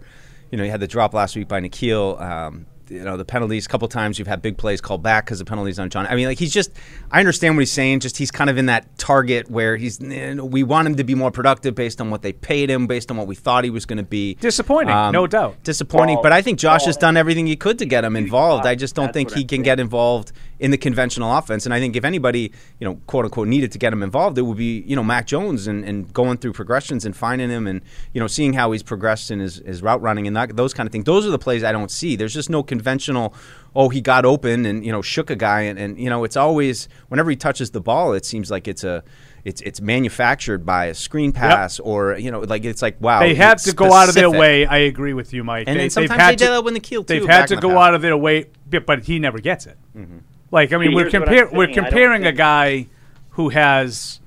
you know you had the drop last week by N'Keal, um, you know the penalties. A couple times you've had big plays called back because the penalties on John. I mean, like he's just. I understand what he's saying. Just he's kind of in that target where he's. We want him to be more productive based on what they paid him, based on what we thought he was going to be. Um, Disappointing, no doubt. Disappointing, Well, but I think Josh well, has done everything he could to get him involved. I just don't think what he I'm can get involved in the conventional offense. And I think if anybody, you know, quote unquote, needed to get him involved, it would be, you know, Mac Jones and, and going through progressions and finding him and, you know, seeing how he's progressed in his, his route running and that, those kind of things. Those are the plays I don't see. There's just no conventional, oh, he got open and, you know, shook a guy. And, and you know, it's always, whenever he touches the ball, it seems like it's a, it's it's manufactured by a screen pass or you know like it's like wow they have to go out of their way. I agree with you, Mike. And they, then sometimes they did that with N'Keal, too, They've had to the go past. out of their way, but, but he never gets it. Mm-hmm. Like I mean, See, we're here's what I'm compare, we're saying. I don't comparing a guy who has,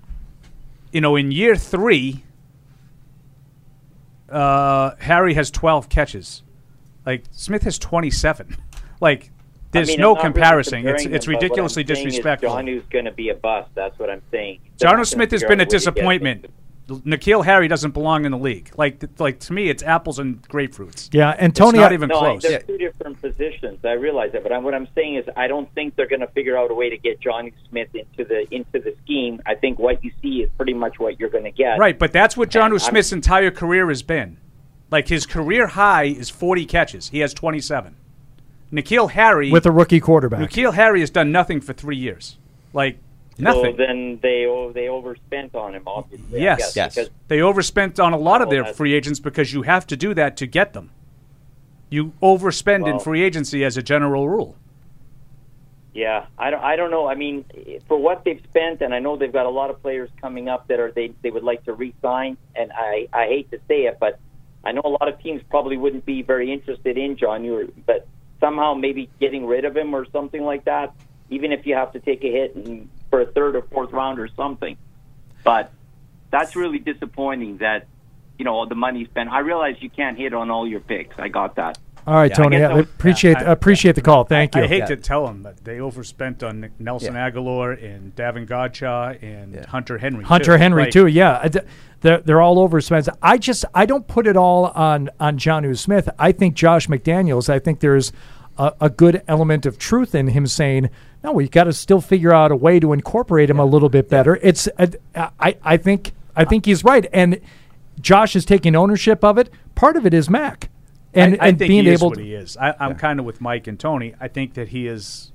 you know, in year three, uh, Harry has twelve catches, like Smith has twenty seven. [laughs] Like there's I mean, no I'm really it's it's them, what I'm ridiculously is disrespectful. John who's going to be a bust. That's what I'm saying. John. Smith has been a disappointment. N'Keal Harry doesn't belong in the league. Like, like to me, it's apples and grapefruits. Yeah, and It's Tony, not I- even no, close. they're two different positions. I realize that, but I, what I'm saying is, I don't think they're going to figure out a way to get Jonnu Smith into the into the scheme. I think what you see is pretty much what you're going to get. Right, but that's what Jonnu And I'm- Smith's entire career has been. Like his career high is 40 catches. He has 27. N'Keal Harry with a rookie quarterback. N'Keal Harry has done nothing for three years. Like So then they they overspent on him, obviously. Yes, guess, because They overspent on a lot of their free agents because you have to do that to get them. You overspend in free agency as a general rule. Yeah, I don't. I don't know. I mean, for what they've spent, and I know they've got a lot of players coming up that are they they would like to re-sign. And I I hate to say it, but I know a lot of teams probably wouldn't be very interested in John Ewart, but somehow maybe getting rid of him or something like that, even if you have to take a hit and, for a third or fourth round or something. But that's really disappointing that you know all the money spent. I realize you can't hit on all your picks. I got that. All right, Yeah, Tony. guess Yeah, I was- appreciate I- appreciate the call. Thank you. I hate to tell them that they overspent on Nelson Yeah. Agholor and Davon Godchaux and Hunter Henry. Hunter too. Henry Like, too. Yeah, they're they're all overspent. I just I don't put it all on on Jonnu Smith. I think Josh McDaniels. I think there's a, a good element of truth in him saying, "No, we got to still figure out a way to incorporate him a little bit better." It's uh, I I think I think he's right, and Josh is taking ownership of it. Part of it is Mac, and I, I and think being he is able what to. he is. I, I'm kind of with Mike and Tony. I think that he is.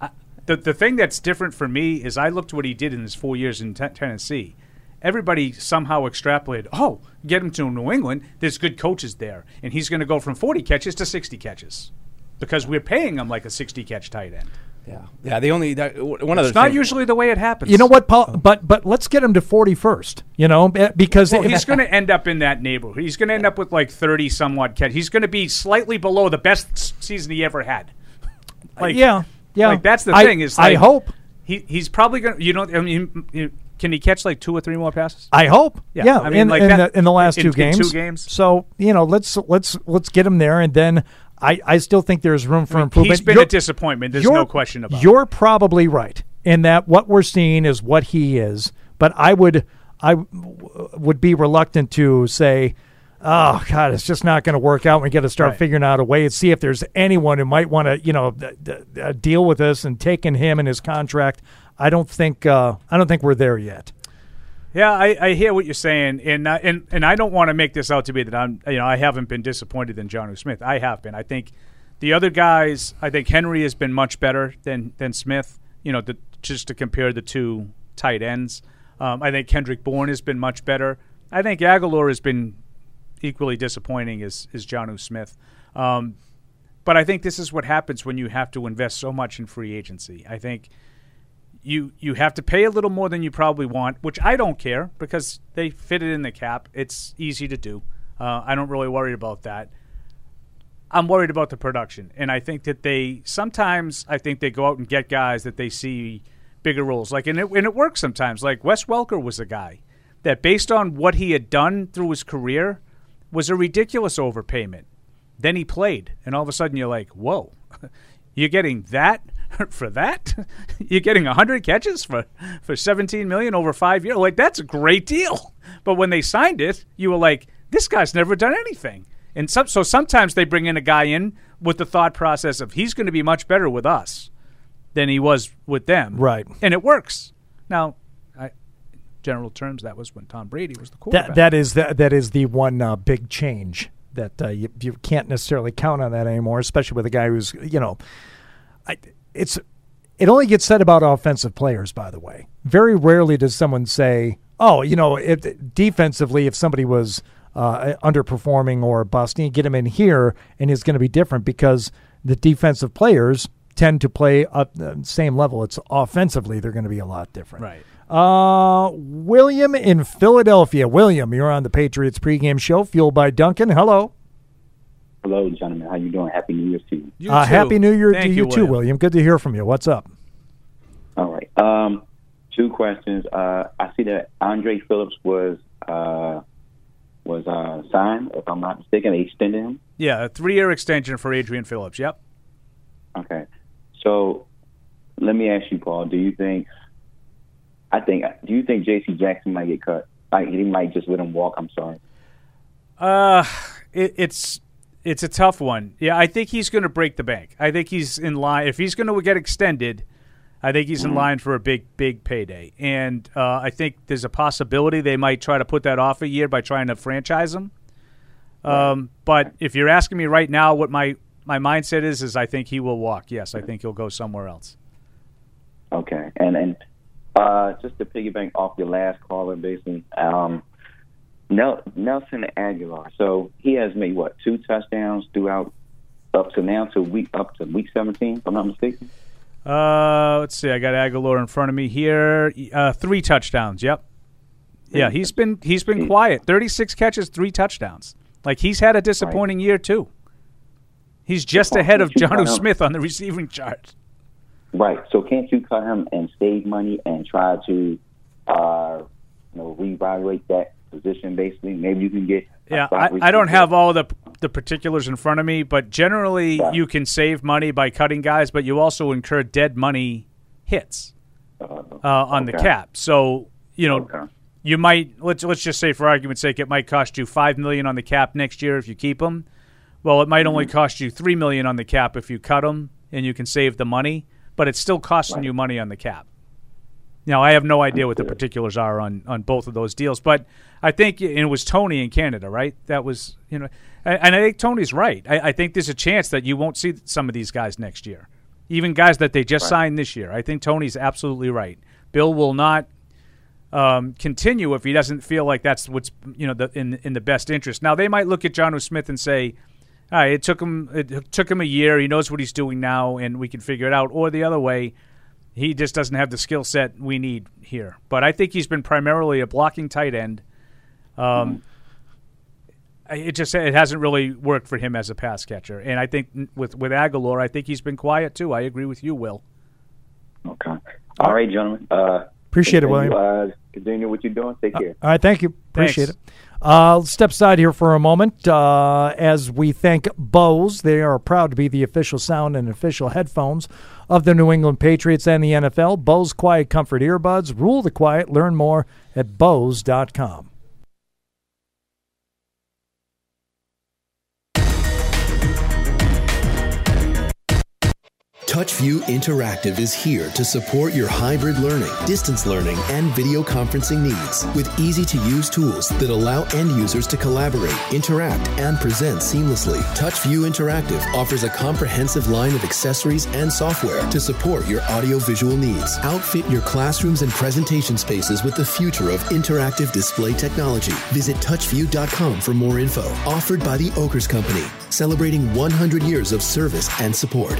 I, the the thing that's different for me is I looked what he did in his four years in te- Tennessee. Everybody somehow extrapolated. Oh, get him to New England. There's good coaches there, and he's going to go from 40 catches to 60 catches because we're paying him like a 60 catch tight end. Yeah, yeah. The only that, one other It's not thing- usually the way it happens. You know what, Paul? But but let's get him to forty first. You know, eh, because Well, he's going to end up in that neighborhood. He's going to end up with like thirty somewhat catch. He's going to be slightly below the best season he ever had. Uh, like, yeah, yeah. Like that's the I- thing. Is I hope. he he's probably going. to You don't. I mean, you- can he catch like two or three more passes? I hope. Yeah, Yeah, I mean, in, like in, that- the, in the last in- two in games. two games. So you know, let's let's let's get him there, and then I, I still think there's room for I mean, improvement. he's been You're- a disappointment. There's no question about it. You're probably right in that what we're seeing is what he is, but I would I w- would be reluctant to say. Oh God! It's just not going to work out. We got to start Right. figuring out a way and see if there's anyone who might want to, you know, deal with this and taking him and his contract. I don't think uh, I don't think we're there yet. Yeah, I, I hear what you're saying, and uh, and and I don't want to make this out to be that I'm you know I haven't been disappointed in John Smith. I have been. I think the other guys. I think Henry has been much better than than Smith. You know, the, just to compare the two tight ends. Um, I think Kendrick Bourne has been much better. I think Agholor has been equally disappointing as as John Smith. Um, but I think this is what happens when you have to invest so much in free agency. I think you you have to pay a little more than you probably want, which I don't care because they fit it in the cap. It's easy to do. Uh, I don't really worry about that. I'm worried about the production, and I think that they sometimes I think they go out and get guys that they see bigger roles, like and it and it works sometimes. Like Wes Welker was a guy that, based on what he had done through his career, was a ridiculous overpayment. Then he played, and all of a sudden you're like, whoa, [laughs] you're getting that [laughs] for that? [laughs] you're getting 100 catches for, for 17 million over five years? Like, that's a great deal. But when they signed it, you were like, this guy's never done anything. And some, so sometimes they bring in a guy in with the thought process of he's going to be much better with us than he was with them. Right. And it works. Now, I, general terms, that was when Tom Brady was the quarterback. That that is that that is the one uh, big change that uh, you you can't necessarily count on that anymore, especially with a guy who's you know, I, it's it only gets said about offensive players. By the way, very rarely does someone say, "Oh, you know, if, defensively, if somebody was uh, underperforming or busting, get him in here, and he's going to be different because the defensive players." Tend to play up the same level. It's offensively they're going to be a lot different. Right. Uh, William in Philadelphia. William, you're on the Patriots pregame show, fueled by Dunkin'. Hello. Hello, gentlemen. How you doing? Happy New Year's to you. uh, happy New Year to you, too, William. Good to hear from you. What's up? All right. Um, two questions. Uh, I see that Andre Phillips was uh, was uh, signed. If I'm not mistaken, they extended him. Yeah, a three-year extension for Adrian Phillips. Yep. Okay. So let me ask you, Paul. Do you think? I think. Do you think J.C. Jackson might get cut? Like he might just let him walk. I'm sorry. Uh, it, it's it's a tough one. Yeah, I think he's going to break the bank. I think he's in line. If he's going to get extended, I think he's in line for a big big payday. And uh, I think there's a possibility they might try to put that off a year by trying to franchise him. Um, but if you're asking me right now, what my my mindset is, is I think he will walk. Yes, I think he'll go somewhere else. Okay. And and uh, just to piggyback off your last caller, basically, um, Nel- Nelson Agholor. So he has made what two touchdowns throughout up to now to week up to week 17. If I'm not mistaken. Uh, let's see. I got Agholor in front of me here. Uh, three touchdowns. Yep. Yeah, he's been he's been quiet. Thirty six catches, three touchdowns. Like he's had a disappointing year too. He's just ahead of Can't John cut? Smith on the receiving chart. Right. So can't you cut him and save money and try to, uh, you know, reevaluate that position? Basically, maybe you can get. Yeah, I, I don't have all the the particulars in front of me, but generally Yeah. you can save money by cutting guys, but you also incur dead money hits uh, on the cap. So you know you might let's let's just say for argument's sake, it might cost you five million on the cap next year if you keep them. Well, it might only cost you three million on the cap if you cut them, and you can save the money, but it's still costing you money on the cap. Now, I have no idea what the particulars are on, on both of those deals, but I think it was Tony in Canada, right? That was you know, and, and I think Tony's right. I, I think there's a chance that you won't see some of these guys next year, even guys that they just Right. signed this year. I think Tony's absolutely right. Bill will not um, continue if he doesn't feel like that's what's you know the, in in the best interest. Now they might look at Jonnu Smith and say, all right, it took him it took him a year. He knows what he's doing now, and we can figure it out. Or the other way, he just doesn't have the skill set we need here. But I think he's been primarily a blocking tight end. Um, it just it hasn't really worked for him as a pass catcher. And I think with with Agholor, I think he's been quiet too. I agree with you, Will. Okay. All right, gentlemen. Uh, Appreciate it, continue, William. Uh, continue what you're doing. Take care. All right, thank you. Appreciate Thanks. it. Uh, let's step aside here for a moment uh, as we thank Bose. They are proud to be the official sound and official headphones of the New England Patriots and the NFL. Bose Quiet Comfort Earbuds. Rule the quiet. Learn more at Bose.com. TouchView Interactive is here to support your hybrid learning, distance learning, and video conferencing needs with easy to use tools that allow end users to collaborate, interact, and present seamlessly. TouchView Interactive offers a comprehensive line of accessories and software to support your audiovisual needs. Outfit your classrooms and presentation spaces with the future of interactive display technology. Visit touchview.com for more info. Offered by the Okers Company, celebrating 100 years of service and support.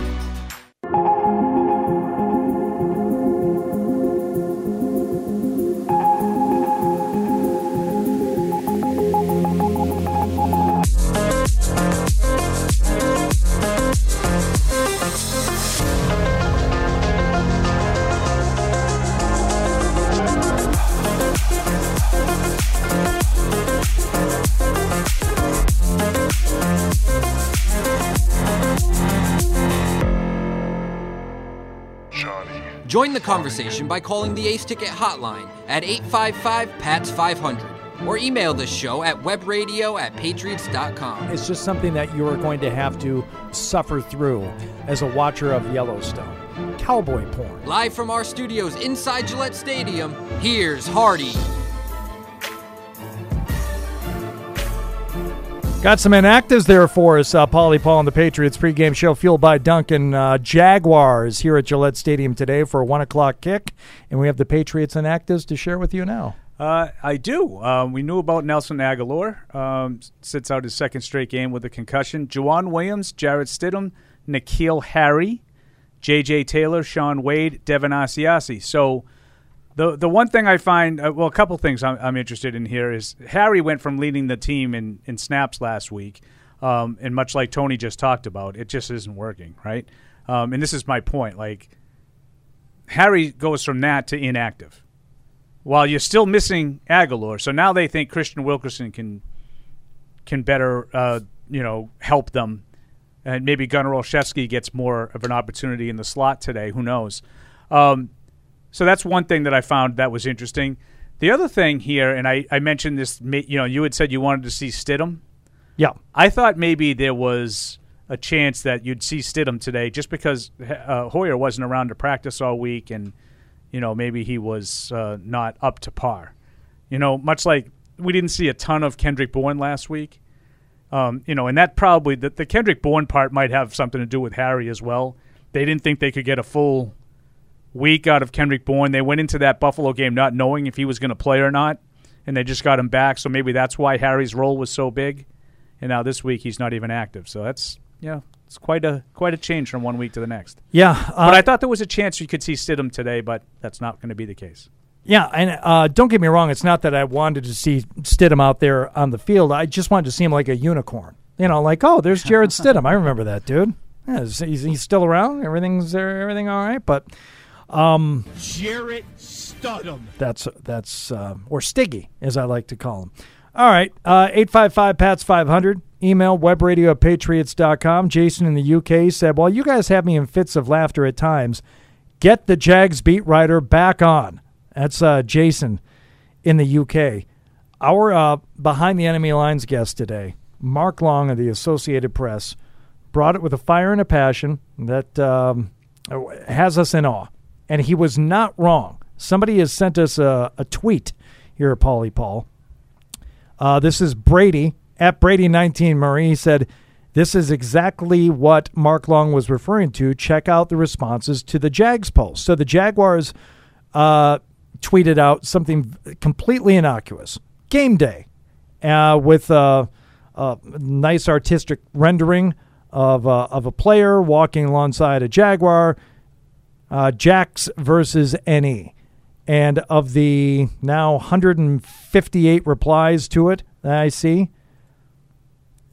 Join the conversation by calling the Ace Ticket hotline at 855 PATS 500 or email the show at webradio at patriots.com. It's just something that you are going to have to suffer through as a watcher of Yellowstone. Cowboy porn. Live from our studios inside Gillette Stadium, here's Hardy. Got some inactives there for us. Uh, Polly Paul and the Patriots pregame show fueled by Dunkin' uh, Jaguars here at Gillette Stadium today for a one o'clock kick, and we have the Patriots inactives to share with you now. Uh, I do. Um, we knew about Nelson Agholor. Um, sits out his second straight game with a concussion. Joejuan Williams, Jarrett Stidham, N'Keal Harry, J.J. Taylor, Shaun Wade, Devin Asiasi. So the the one thing I find, uh, well, a couple things I'm, I'm interested in here is Harry went from leading the team in, in snaps last week, um, and much like Tony just talked about, it just isn't working, right? Um, and this is my point. Like Harry goes from that to inactive while you're still missing Agholor. So now they think Kristian Wilkerson can can better uh, you know help them, and maybe Gunnar Olszewski gets more of an opportunity in the slot today. Who knows? Um, so that's one thing that I found that was interesting. The other thing here, and I, I mentioned this, you know, you had said you wanted to see Stidham. Yeah. I thought maybe there was a chance that you'd see Stidham today just because uh, Hoyer wasn't around to practice all week and, you know, maybe he was uh, not up to par. You know, much like we didn't see a ton of Kendrick Bourne last week. Um, you know, and that probably, the, the Kendrick Bourne part might have something to do with Harry as well. They didn't think they could get a full week out of Kendrick Bourne. They went into that Buffalo game not knowing if he was going to play or not, and they just got him back. So maybe that's why Harry's role was so big. And now this week he's not even active. So that's yeah, it's quite a quite a change from one week to the next. Yeah, uh, but I thought there was a chance you could see Stidham today, but that's not going to be the case. Yeah, and uh, don't get me wrong. It's not that I wanted to see Stidham out there on the field. I just wanted to see him like a unicorn. You know, like oh, there's Jarrett [laughs] Stidham. I remember that dude. Yeah, he's, he's still around. Everything's there. Everything all right, but. Um, Jarrett Stidham. That's that's uh, or Stiggy, as I like to call him. All right, uh, eight five five Pats five hundred. Email webradio at patriots.com. Jason in the UK said, "While you guys have me in fits of laughter at times, get the Jags beat writer back on." That's uh, Jason in the UK. Our uh, behind the enemy lines guest today, Mark Long of the Associated Press, brought it with a fire and a passion that um, has us in awe and he was not wrong. Somebody has sent us a, a tweet here at Polly Paul. Uh, this is Brady at Brady19 Murray. He said, This is exactly what Mark Long was referring to. Check out the responses to the Jags post. So the Jaguars uh, tweeted out something completely innocuous game day uh, with a, uh, nice artistic rendering of uh, of a player walking alongside a jaguar. Uh, Jacks versus NE, and of the now 158 replies to it that I see,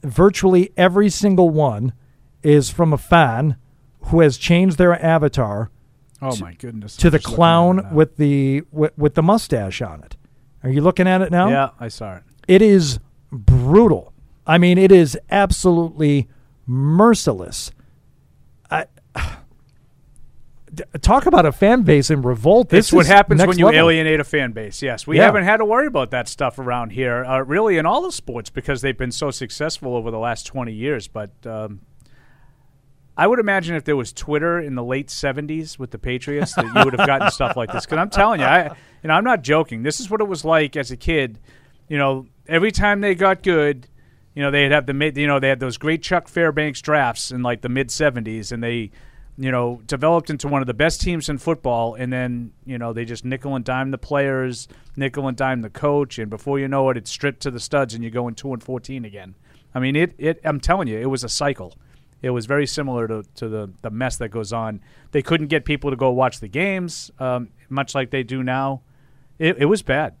virtually every single one is from a fan who has changed their avatar. Oh, my goodness. To I'm the just looking at it clown with the with, with the mustache on it. Are you looking at it now? Yeah, I saw it. It is brutal. I mean, it is absolutely merciless. I, talk about a fan base in revolt. This It's what happens when you level. alienate a fan base. Yes, we Yeah. haven't had to worry about that stuff around here, uh, really, in all the sports because they've been so successful over the last twenty years. But um, I would imagine if there was Twitter in the late '70s with the Patriots, that you would have gotten stuff like this. Because I'm telling you, I, you know, I'm not joking. This is what it was like as a kid. You know, every time they got good, you know, they'd have the mid. You know, they had those great Chuck Fairbanks drafts in like the mid '70s, and they you know, developed into one of the best teams in football, and then you know they just nickel and dime the players, nickel and dime the coach, and before you know it, it's stripped to the studs, and you're going two and fourteen again. I mean, it. It. I'm telling you, it was a cycle. It was very similar to, to the the mess that goes on. They couldn't get people to go watch the games, um, much like they do now. It, it was bad.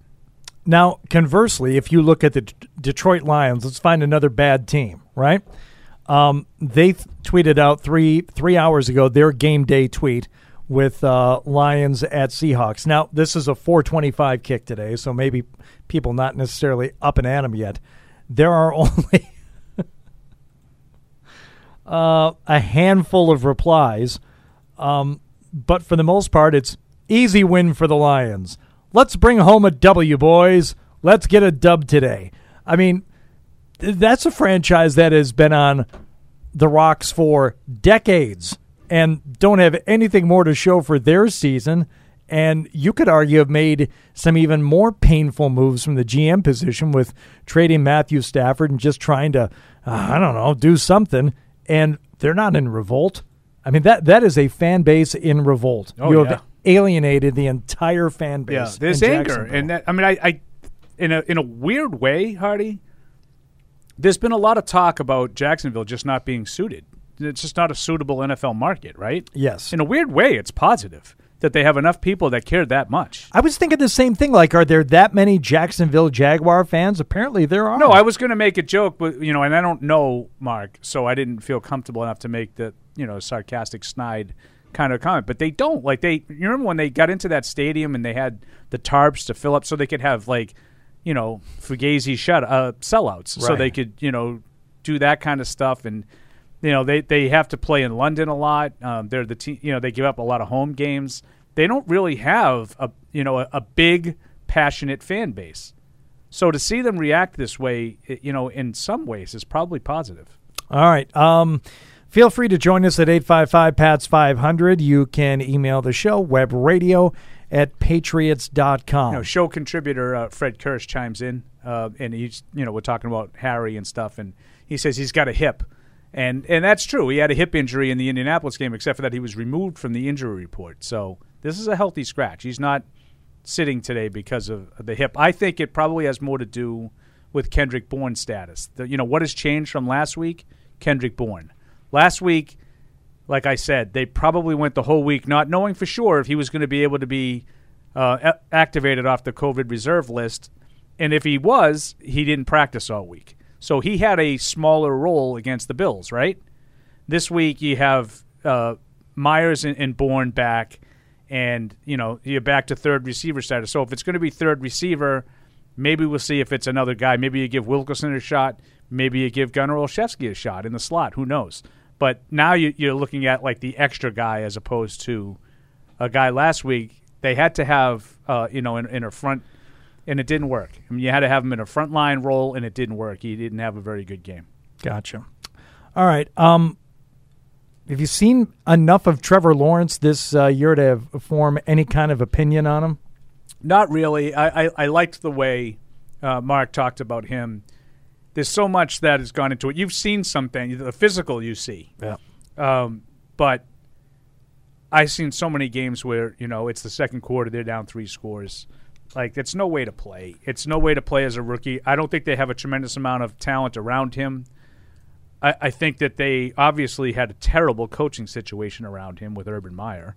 Now, conversely, if you look at the D- Detroit Lions, let's find another bad team, right? Um, they th- tweeted out three three hours ago their game day tweet with uh, Lions at Seahawks. Now, this is a 425 kick today, so maybe people not necessarily up and at them yet. There are [laughs] only uh, a handful of replies, um, but for the most part, it's easy win for the Lions. Let's bring home a W, boys. Let's get a dub today. I mean, that's a franchise that has been on the rocks for decades and don't have anything more to show for their season. And you could argue have made some even more painful moves from the GM position with trading Matthew Stafford and just trying to, uh, I don't know, do something. And they're not in revolt. I mean that that is a fan base in revolt. Oh, you yeah. have alienated the entire fan base. Yeah, there's in anger, and that I mean, I, I, in a in a weird way, Hardy. There's been a lot of talk about Jacksonville just not being suited. It's just not a suitable NFL market, right? Yes. In a weird way, it's positive that they have enough people that care that much. I was thinking the same thing. Like, are there that many Jacksonville Jaguar fans? Apparently, there are. No, I was going to make a joke, but you know, and I don't know Mark, so I didn't feel comfortable enough to make the you know sarcastic, snide kind of comment. But they don't like they. You remember when they got into that stadium and they had the tarps to fill up so they could have like, you know, fugazi shut uh, sellouts, so they could you know do that kind of stuff and. You know they, they have to play in London a lot. Um, they're the team. You know they give up a lot of home games. They don't really have a you know a, a big passionate fan base. So to see them react this way, you know, in some ways is probably positive. All right. Um, feel free to join us at 855 PATS 500. You can email the show, web radio at patriots.com. You know, show contributor uh, Fred Kirsch chimes in, uh, and he's you know we're talking about Harry and stuff, and he says he's got a hip, and and that's true. He had a hip injury in the Indianapolis game, except for that he was removed from the injury report. So this is a healthy scratch. He's not sitting today because of the hip. I think it probably has more to do with Kendrick Bourne's status. The, you know what has changed from last week? Kendrick Bourne. Last week, like I said, they probably went the whole week not knowing for sure if he was going to be able to be uh, activated off the COVID reserve list. And if he was, he didn't practice all week. So he had a smaller role against the Bills, right? This week you have uh, Myers and, and Bourne back, and you know you're back to third receiver status. So if it's going to be third receiver, maybe we'll see if it's another guy. Maybe you give Wilkerson a shot. Maybe you give Gunnar Olszewski a shot in the slot. Who knows? But now you, you're looking at like the extra guy as opposed to a guy last week. They had to have uh, you know in, in a front, and it didn't work. I mean, you had to have him in a front line role, and it didn't work. He didn't have a very good game. Gotcha. All right. Um, have you seen enough of Trevor Lawrence this uh, year to have, form any kind of opinion on him? Not really. I, I, I liked the way uh, Mark talked about him. There's so much that has gone into it. You've seen something, the physical you see. Yeah. Um, but I've seen so many games where, you know, it's the second quarter, they're down three scores. Like it's no way to play. It's no way to play as a rookie. I don't think they have a tremendous amount of talent around him. I, I think that they obviously had a terrible coaching situation around him with Urban Meyer.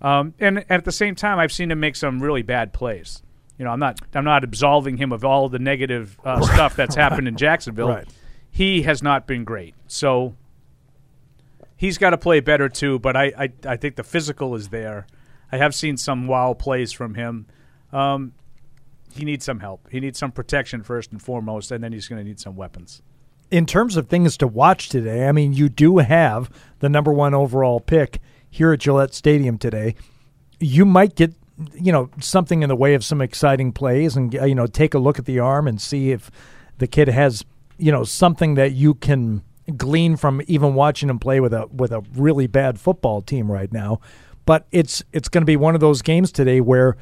Um, and at the same time, I've seen him make some really bad plays. You know, I'm not I'm not absolving him of all the negative uh, stuff that's happened in [laughs] Jacksonville. Right. He has not been great. So he's got to play better too. But I, I I think the physical is there. I have seen some wow plays from him. Um, he needs some help. He needs some protection first and foremost, and then he's going to need some weapons. in terms of things to watch today, I mean, you do have the number one overall pick here at Gillette Stadium today. You might get, you know, something in the way of some exciting plays and, you know, take a look at the arm and see if the kid has, you know, something that you can glean from even watching him play with a with a really bad football team right now. But it's it's going to be one of those games today where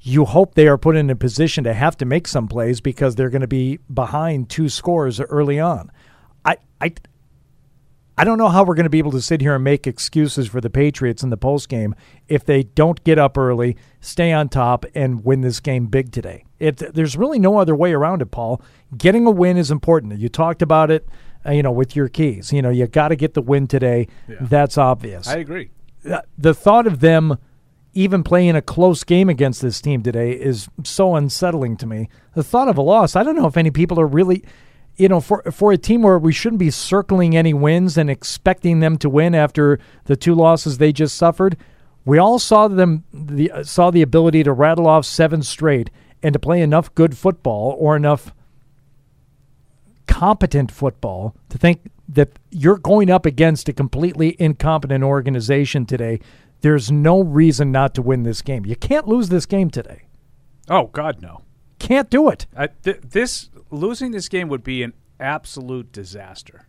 you hope they are put in a position to have to make some plays because they're going to be behind two scores early on. I I I don't know how we're going to be able to sit here and make excuses for the Patriots in the post game if they don't get up early, stay on top, and win this game big today. It there's really no other way around it, Paul. Getting a win is important. You talked about it, uh, you know, with your keys. You know, you got to get the win today. That's obvious. I agree. Uh, the thought of them even playing a close game against this team today is so unsettling to me. The thought of a loss, I don't know if any people are really, you know, for for a team where we shouldn't be circling any wins and expecting them to win after the two losses they just suffered. We all saw them the uh, saw the ability to rattle off seven straight and to play enough good football or enough competent football to think that you're going up against a completely incompetent organization today. There's no reason not to win this game. You can't lose this game today. Oh God, no. Can't do it. I, th- this losing this game would be an absolute disaster.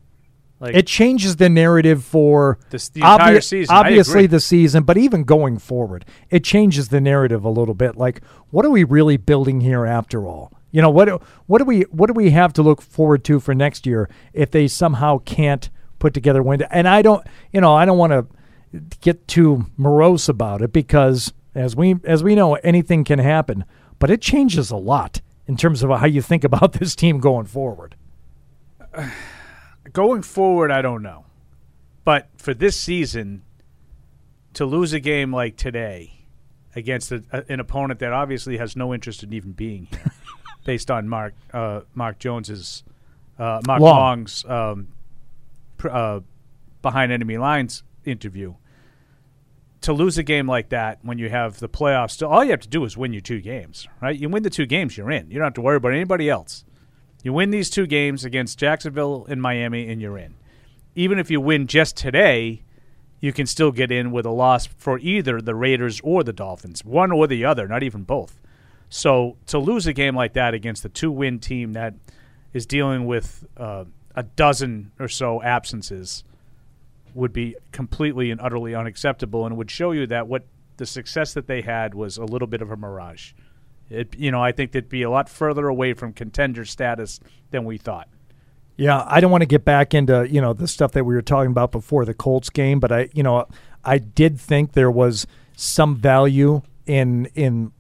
Like it changes the narrative for This- the entire season. Obviously, the season, but even going forward, it changes the narrative a little bit. Like, what are we really building here after all? You know, what what do we what do we have to look forward to for next year if they somehow can't put together a win? And I don't, you know, I don't want to get too morose about it because as we as we know, anything can happen. But it changes a lot in terms of how you think about this team going forward. going forward, I don't know, but for this season, to lose a game like today against a, an opponent that obviously has no interest in even being here, [laughs] based on Mark uh, Mark Jones's uh, Mark Long. Long's um, pr- uh, behind enemy lines interview. To lose a game like that when you have the playoffs, all you have to do is win your two games, right? You win the two games, you're in. You don't have to worry about anybody else. You win these two games against Jacksonville and Miami, and you're in. Even if you win just today, you can still get in with a loss for either the Raiders or the Dolphins, one or the other, not even both. So to lose a game like that against a two-win team that is dealing with uh, a dozen or so absences would be completely and utterly unacceptable, and would show you that what the success that they had was a little bit of a mirage. It, you know, I think they'd be a lot further away from contender status than we thought. Yeah, I don't want to get back into you know the stuff that we were talking about before the Colts game, but I you know I did think there was some value in in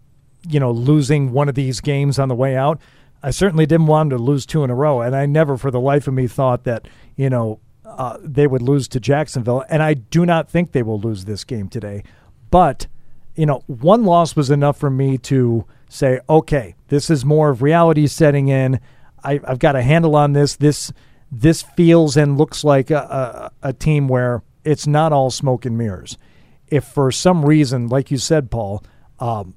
you know losing one of these games on the way out. I certainly didn't want to lose two in a row, and I never for the life of me thought that you know uh, they would lose to Jacksonville, and I do not think they will lose this game today. But you know, one loss was enough for me to say, okay, this is more of reality setting in. I, I've got a handle on this. This this feels and looks like a, a, a team where it's not all smoke and mirrors. If for some reason, like you said, Paul, um,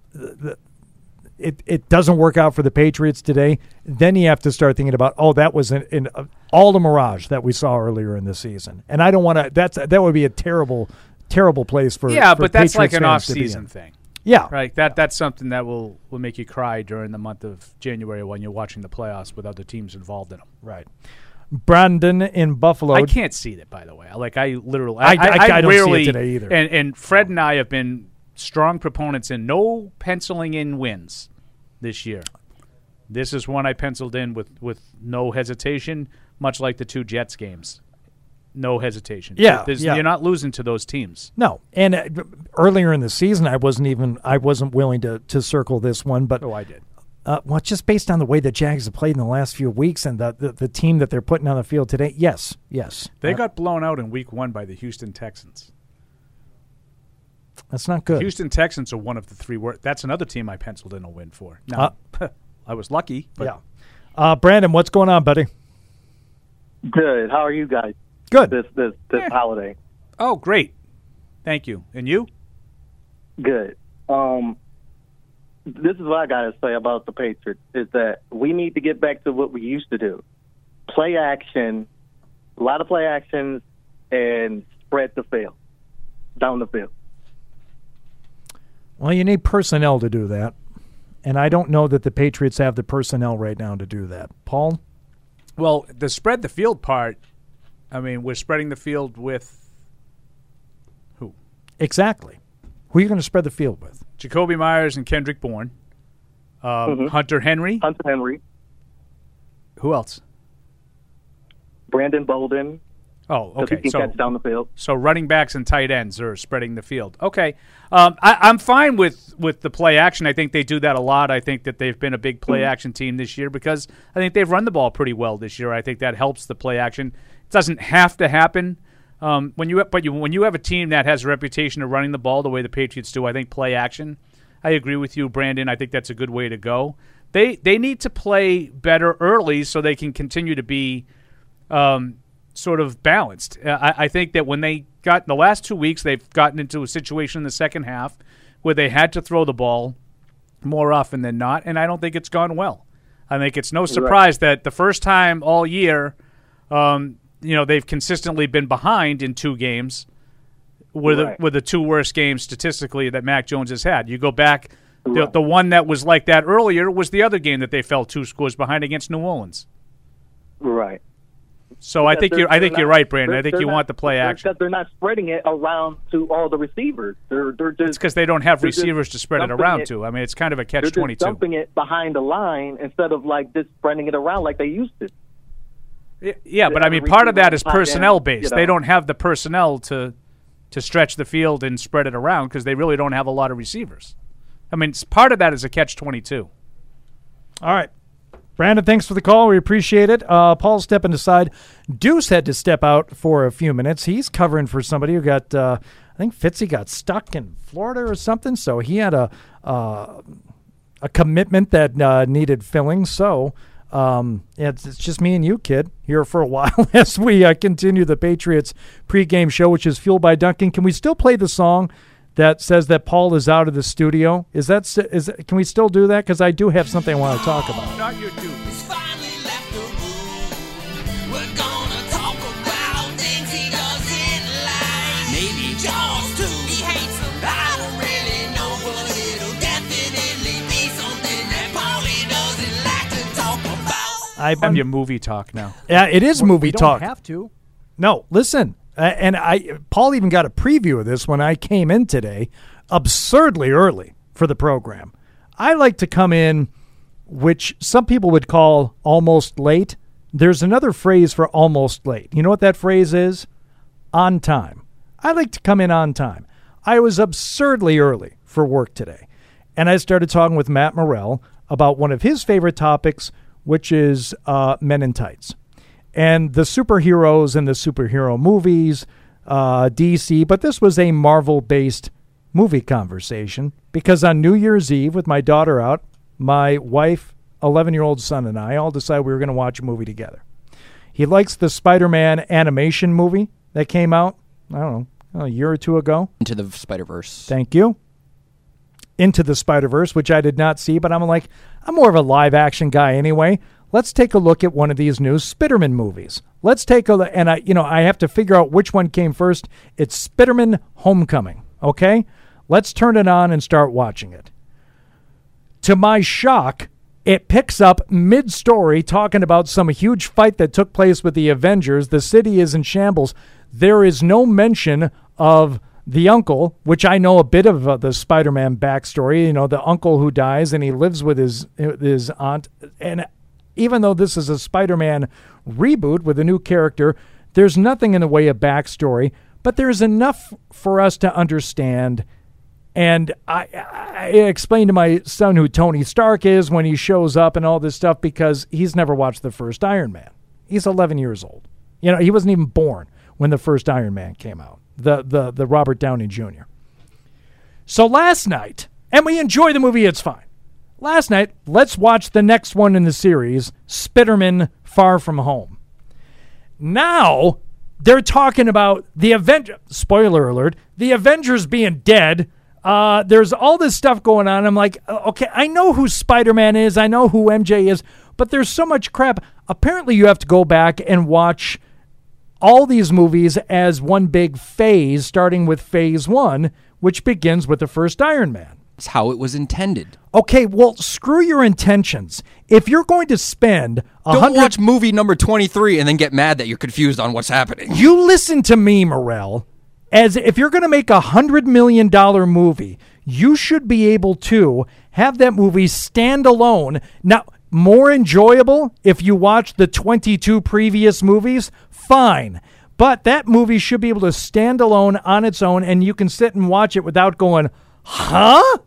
it it doesn't work out for the Patriots today, then you have to start thinking about, oh, that was an, an uh, all the mirage that we saw earlier in the season, and I don't want to. That's that would be a terrible, terrible place for yeah, for but that's like an fans to be off-season thing. Yeah, right. That that's something that will will make you cry during the month of January when you're watching the playoffs with other teams involved in them. Right. Brandon in Buffalo. I can't see it, by the way. Like I literally, I- I, I- I don't see it rarely, today either. And and Fred and I have been strong proponents in no penciling in wins this year. This is one I penciled in with with no hesitation, much like the two Jets games. no hesitation. Yeah, yeah. you're not losing to those teams. No, and uh, earlier in the season, I wasn't even I wasn't willing to to circle this one, but Oh, I did. Uh, well, just based on the way the Jags have played in the last few weeks and the, the, the team that they're putting on the field today, yes, yes, They Uh, got blown out in Week One by the Houston Texans. That's not good. Houston Texans are one of the three. Wor- that's another team I penciled in a win for. Now, [laughs] I was lucky. But yeah. Uh, Brandon, what's going on, buddy? Good. How are you guys? Good. This this this holiday. Oh, great. Thank you. And you? Good. Um, this is what I gotta say about the Patriots is that we need to get back to what we used to do: play action, a lot of play actions, and spread the field down the field. Well, you need personnel to do that, and I don't know that the Patriots have the personnel right now to do that. Paul, Well, the spread the field part. I mean, we're spreading the field with who? exactly. Who are you going to spread the field with? Jakobi Meyers and Kendrick Bourne. Um, Mhm. Hunter Henry. Hunter Henry, Who else? Brandon Bolden. Oh, okay. So, down the field. so running backs and tight ends are spreading the field. Okay, um, I, I'm fine with with the play action. I think they do that a lot. I think that they've been a big play action team this year because I think they've run the ball pretty well this year. I think that helps the play action. It doesn't have to happen. Um, when you but you, when you have a team that has a reputation of running the ball the way the Patriots do, I think play action. I agree with you, Brandon. I think that's a good way to go. They they need to play better early so they can continue to be um, sort of balanced. Uh, I, I think that when they got in the last two weeks, they've gotten into a situation in the second half where they had to throw the ball more often than not, and I don't think it's gone well. I think it's no surprise that the first time all year, um, you know, they've consistently been behind in two games. Were the were the two worst games statistically that Mac Jones has had? You go back, the, the one that was like that earlier was the other game that they fell two scores behind against New Orleans. Right. So I think you're I think you're not- right, Brandon. I think you not- want the play action. Because they're not spreading it around to all the receivers. They're they're just It's because they don't have receivers to spread it around it- to. I mean, it's kind of a They're catch just twenty two. dumping it behind the line instead of like just spreading it around like they used to. Yeah, but I mean, part of that is receiver is personnel based. you They don't have the personnel to to stretch the field and spread it around because they really don't have a lot of receivers. I mean, part of that is a catch twenty two. All right. Brandon, thanks for the call. We appreciate it. Uh, Paul's stepping aside. Deuce had to step out for a few minutes. He's covering for somebody who got, uh, I think Fitzy got stuck in Florida or something. So he had a uh, a commitment that uh, needed filling. So um, it's, it's just me and you, kid, here for a [laughs] while as we uh, continue the Patriots pregame show, which is fueled by Dunkin'. Can we still play the song? That says that Paul is out of the studio. Is that s- is? Can we still do that? Because I do have something I want to talk about. Not your dude. Maybe Jaws too. He hates him. I don't really know, but it'll definitely be something that Paulie doesn't like to talk about. I, I'm your movie talk now. Yeah, it is Well, movie we don't talk. have to. No, listen, and I Paul even got a preview of this when I came in today, absurdly early for the program. I like to come in, which some people would call almost late. There's another phrase for almost late. You know what that phrase is? On time. I like to come in on time. I was absurdly early for work today, and I started talking with Matt Morrell about one of his favorite topics, which is uh, men in tights and the superheroes and the superhero movies, uh, DC. But this was a Marvel based movie conversation because on New Year's Eve, with my daughter out, my wife, 11 year old son, and I all decided we were going to watch a movie together. He likes the Spider Man animation movie that came out, I don't know, a year or two ago. Into the Spider Verse. Thank you. Into the Spider Verse, which I did not see, but I'm like, I'm more of a live action guy anyway. Let's take a look at one of these new Spiderman movies. Let's take a look, and I, you know, I have to figure out which one came first. It's Spiderman Homecoming. Okay, let's turn it on and start watching it. To my shock, it picks up mid story talking about some huge fight that took place with the Avengers. The city is in shambles. There is no mention of the uncle, which I know a bit of uh, the Spider Man backstory. You know, the uncle who dies and he lives with his, his aunt. And even though this is a Spider Man reboot with a new character, There's nothing in the way of backstory, but there's enough for us to understand. And I, I explained to my son who Tony Stark is when he shows up and all this stuff because he's never watched the first Iron Man. He's 11 years old. You know, he wasn't even born when the first Iron Man came out, the the the Robert Downey Jr. So last night, and we enjoy the movie, it's fine. Last night, let's watch the next one in the series, Spider-Man Far From Home. Now, they're talking about the Avenger. Spoiler alert: the Avengers being dead. Uh, there's all this stuff going on. I'm like, uh, okay, I know who Spider-Man is. I know who MJ is, but there's so much crap. Apparently, you have to go back and watch all these movies as one big phase, starting with Phase One, which begins with the first Iron Man. It's how it was intended. Okay, well, screw your intentions. If you're going to spend a Don't hundred, watch movie number 23 and then get mad that you're confused on what's happening. you listen to me, Morel. As if you're going to make a hundred million dollar movie, you should be able to have that movie stand alone. Now, more enjoyable if you watch the 22 previous movies, fine. But that movie should be able to stand alone on its own, and you can sit and watch it without going, huh?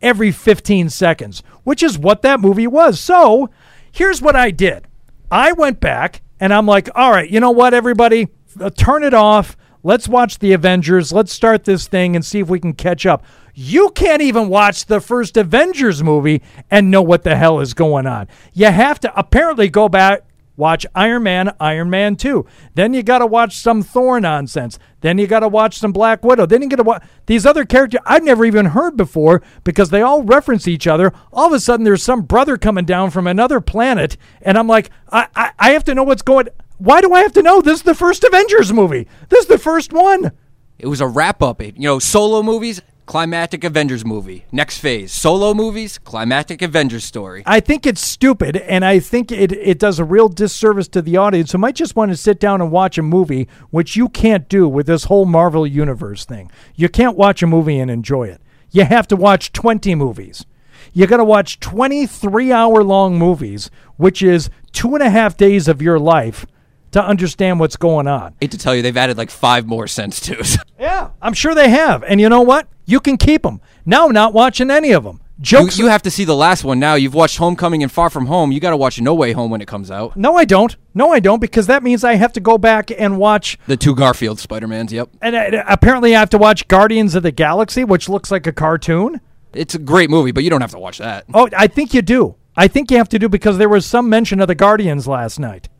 Every 15 seconds, which is what that movie was. So here's what I did I went back and I'm like, all right, you know what, everybody? Uh, turn it off. Let's watch the Avengers. Let's start this thing and see if we can catch up. You can't even watch the first Avengers movie and know what the hell is going on. You have to apparently go back, watch Iron Man, Iron Man 2. Then you got to watch some Thor nonsense. Then you got to watch some Black Widow. Then you get to watch these other characters I've never even heard before because they all reference each other. All of a sudden, there's some brother coming down from another planet, and I'm like, I, I, I have to know what's going. Why do I have to know? This is the first Avengers movie. This is the first one. It was a wrap up. You know, solo movies, climactic Avengers movie. Next phase. Solo movies, climactic Avengers story. I think it's stupid, and I think it, it does a real disservice to the audience who might just want to sit down and watch a movie, which you can't do with this whole Marvel Universe thing. You can't watch a movie and enjoy it. You have to watch 20 movies. You got to watch 23 hour long movies, which is two and a half days of your life to understand what's going on. hate to tell you, they've added like five more cents to it. [laughs] Yeah, I'm sure they have. And you know what? You can keep them. Now I'm not watching any of them. Jokes. you have to see the last one now. You've watched Homecoming and Far From Home. You got to watch No Way Home when it comes out. no, I don't. No, I don't, because that means I have to go back and watch. The two Garfield Spider Mans. Yep, And uh, apparently, I have to watch Guardians of the Galaxy, which looks like a cartoon. it's a great movie, but you don't have to watch that. Oh, I think you do. I think you have to do because there was some mention of the Guardians last night.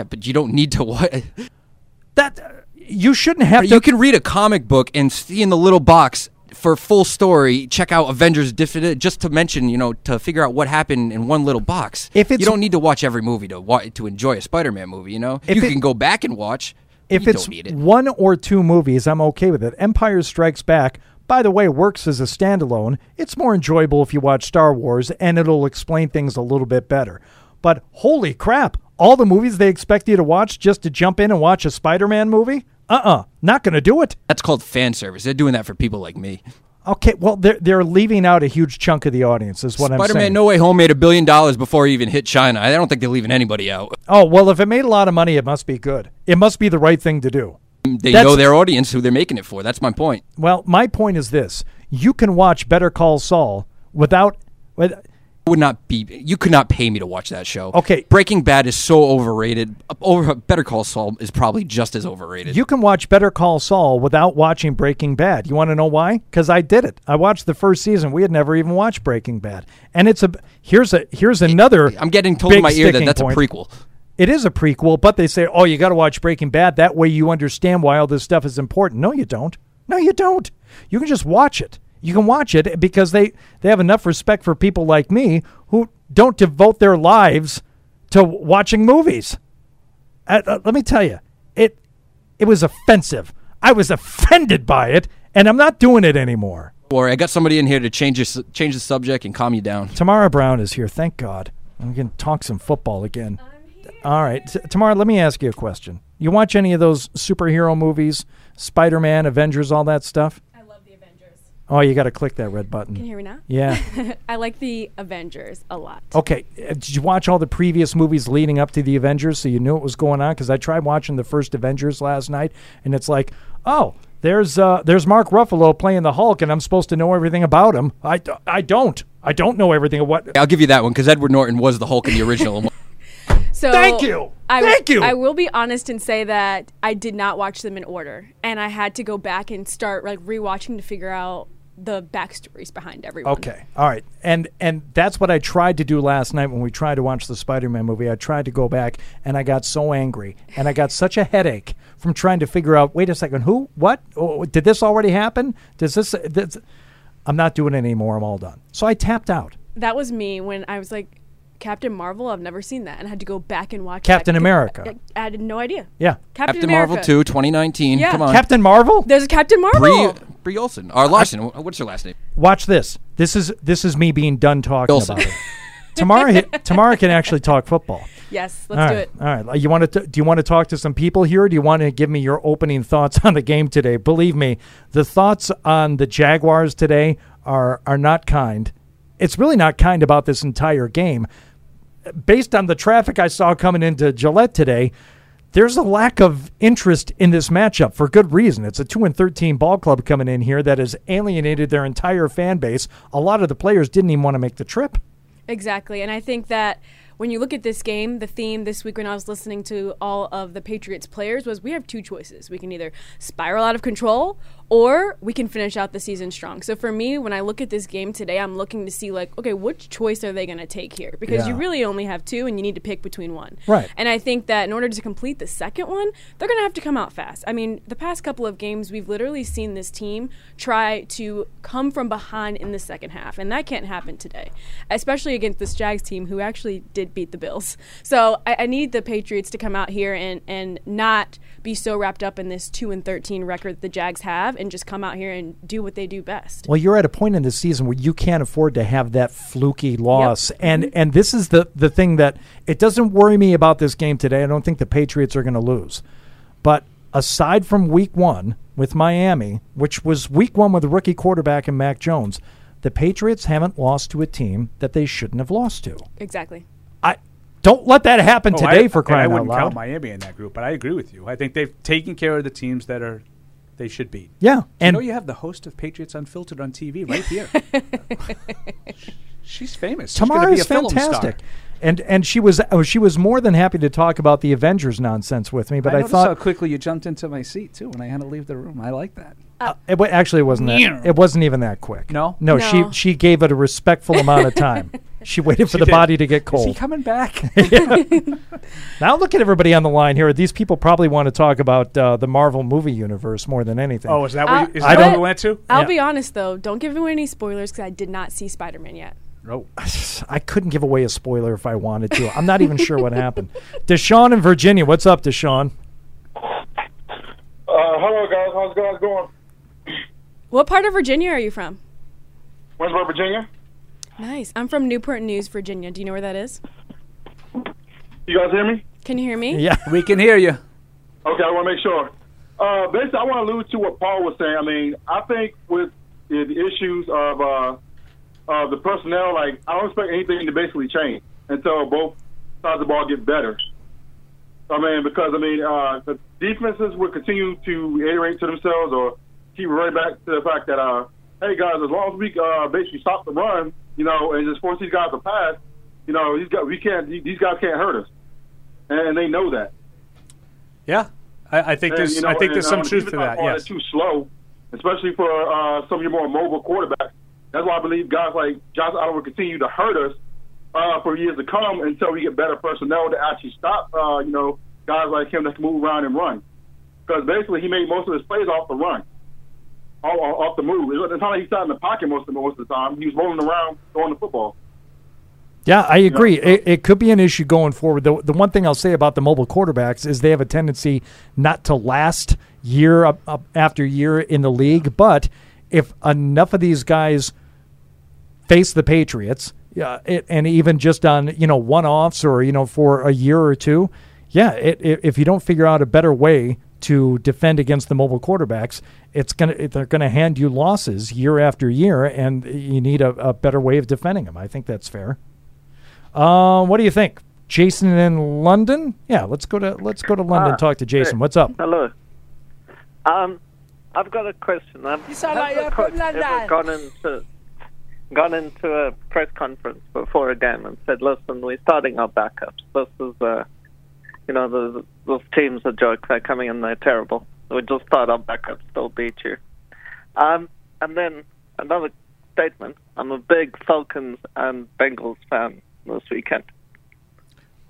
Yeah, but you don't need to watch. That uh, you shouldn't have to. You can read a comic book and see in the little box for full story. Check out Avengers Definitive, just to mention, you know, to figure out what happened in one little box. If it's- you don't need to watch every movie to wa- to enjoy a Spider-Man movie. You know, If you it- can go back and watch. if it's it. one or two movies, I'm okay with it. Empire Strikes Back, by the way, works as a standalone. It's more enjoyable if you watch Star Wars, and it'll explain things a little bit better. But holy crap, all the movies they expect you to watch just to jump in and watch a Spider Man movie? Uh uh not going to do it. That's called fan service. They're doing that for people like me. Okay, well, they're, they're leaving out a huge chunk of the audience, is what I'm saying. Spider-Man No Way Home made a billion dollars before he even hit China. I don't think they're leaving anybody out. Oh, well, if it made a lot of money, it must be good. It must be the right thing to do. They That's- know their audience, who they're making it for. That's my point. Well, my point is this you can watch Better Call Saul without. With, Would not be. You could not pay me to watch that show. Okay. Breaking Bad is so overrated. Over Better Call Saul is probably just as overrated. you can watch Better Call Saul without watching Breaking Bad. You want to know why? Because I did it. I watched the first season. We had never even watched Breaking Bad, and it's a here's a here's another. I'm getting told in my ear that that's point. a prequel. It is a prequel, but they say, "Oh, you got to watch Breaking Bad. That way, you understand why all this stuff is important." No, you don't. No, you don't. You can just watch it. You can watch it because they they have enough respect for people like me who don't devote their lives to watching movies. Uh, uh, let me tell you, it it was offensive. I was offended by it, and I'm not doing it anymore. Or I got somebody in here to change this, change the subject and calm you down. Tamara Brown is here. Thank God. We can talk some football again. All right, T- Tamara. Let me ask you a question. You watch any of those superhero movies, Spider Man, Avengers, all that stuff? I love the Avengers. Oh, you got to click that red button. Can you hear me now? Yeah. [laughs] I like the Avengers a lot. Okay, uh, did you watch all the previous movies leading up to the Avengers so you knew what was going on? Because I tried watching the first Avengers last night, and it's like, oh, there's uh, there's Mark Ruffalo playing the Hulk, and I'm supposed to know everything about him. I, d- I don't. I don't know everything of what. I'll give you that one because Edward Norton was the Hulk in the original. [laughs] So Thank you. I, Thank you. I will be honest and say that I did not watch them in order, and I had to go back and start like rewatching to figure out the backstories behind everyone. Okay, all right, and and that's what I tried to do last night when we tried to watch the Spider-Man movie. I tried to go back, and I got so angry, and I got [laughs] such a headache from trying to figure out. Wait a second, who? What? Oh, oh, did this already happen? Does this? this I'm not doing it anymore. I'm all done. So I tapped out. That was me when I was like, Captain Marvel. I've never seen that, and I had to go back and watch Captain that. America. I, I had no idea. Yeah. Captain, Captain America. Marvel 2, 2019. Yeah. Come on. Captain Marvel. There's a Captain Marvel. Brie, Brie Olson. Or Larson. What's her last name? Watch this. This is this is me being done talking Wilson. about it. Tamara, [laughs] Tamara can actually talk football. Yes, let's All do it. All right. You want to? Do you want to talk to some people here? Or do you want to give me your opening thoughts on the game today? Believe me, the thoughts on the Jaguars today are are not kind. It's really not kind about this entire game. Based on the traffic I saw coming into Gillette today, there's a lack of interest in this matchup for good reason. It's a 2 and 13 ball club coming in here that has alienated their entire fan base. A lot of the players didn't even want to make the trip. Exactly. And I think that when you look at this game, the theme this week when I was listening to all of the Patriots players was we have two choices. We can either spiral out of control or we can finish out the season strong. So for me, when I look at this game today, I'm looking to see like, okay, which choice are they going to take here? Because you really only have two and you need to pick between one. Right. And I think that in order to complete the second one, they're going to have to come out fast. I mean, the past couple of games, we've literally seen this team try to come from behind in the second half, and that can't happen today, especially against this Jags team who actually did beat the Bills. So I, I need the Patriots to come out here and, and not be so wrapped up in this 2 and 13 record that the Jags have and just come out here and do what they do best. Well, you're at a point in the season where you can't afford to have that fluky loss, and mm-hmm. and this is the the thing that it doesn't worry me about this game today. I don't think the Patriots are going to lose, but aside from Week One with Miami, which was Week One with a rookie quarterback and Mac Jones, the Patriots haven't lost to a team that they shouldn't have lost to. Exactly. I don't let that happen Oh, today I, for I crying out wouldn't loud. count Miami in that group, but I agree with you. I think they've taken care of the teams that are they should be. Yeah, you and- know you have the host of Patriots Unfiltered on TV right here. [laughs] She's famous. She's gonna Tamara be is a film star. fantastic. And and she was oh, she was more than happy to talk about the Avengers nonsense with me. But I, I, thought how quickly you jumped into my seat too when I had to leave the room. I like that. Uh, it wa- actually it wasn't that, it wasn't even that quick. No? no, No. she she gave it a respectful amount of time. [laughs] She waited for She the did. body to get cold. Is he coming back? [laughs] now look at everybody on the line here. These people probably want to talk about uh, the Marvel movie universe more than anything. Oh, is that what you- is I that what don't you went to? I'll Yeah. be honest though, don't give away any spoilers because I did not see Spider Man yet. Oh. I couldn't give away a spoiler if I wanted to. I'm not even sure what happened. [laughs] Deshaun in Virginia. What's up, Deshaun? Uh, hello, guys. How's guys going? What part of Virginia are you from? Waynesboro, Virginia. Nice. I'm from Newport News, Virginia. Do you know where that is? You guys hear me? Can you hear me? Yeah, we can hear you. Okay, I want to make sure. Uh, basically, I want to allude to what Paul was saying. I mean, I think with the, the issues of uh, uh, the personnel, like I don't expect anything to basically change until both sides of the ball get better. I mean, because I mean, uh, the defenses will continue to iterate to themselves or keep right back to the fact that, uh, hey guys, as long as we uh, basically stop the run, you know, and just force these guys to pass, you know, these guys we can't, these guys can't hurt us, and they know that. Yeah, I, I think And, there's you know, I think and, there's some the truth to that. Yes. too slow, especially for uh, some of your more mobile quarterbacks. That's why I believe guys like Josh Allen will continue to hurt us uh, for years to come until we get better personnel to actually stop, uh, you know, guys like him that can move around and run. Because basically, he made most of his plays off the run, off, off the move. It's not like he sat in the pocket most of most of the time. He was rolling around throwing the football. Yeah, I agree. It, it could be an issue going forward. The, the one thing I'll say about the mobile quarterbacks is they have a tendency not to last year up, up after year in the league. But if enough of these guys face the Patriots, yeah, it, and even just on you know one offs or you know for a year or two, yeah, it, it, if you don't figure out a better way to defend against the mobile quarterbacks, it's gonna they're gonna hand you losses year after year, and you need a, a better way of defending them. I think that's fair. Uh, what do you think, Jason in London? Yeah, let's go to let's go to London. Ah, talk to Jason. hey, What's up? Hello. Um, I've got a question. Um, You sound has like you're coach from London. ever gone into gone into a press conference before a game and said, "Listen, we're starting our backups. This is, uh, you know, the, those teams are jokes. They're coming in. They're terrible. We just start our backups. They'll beat you." Um, and then another statement. I'm a big Falcons and Bengals fan this weekend.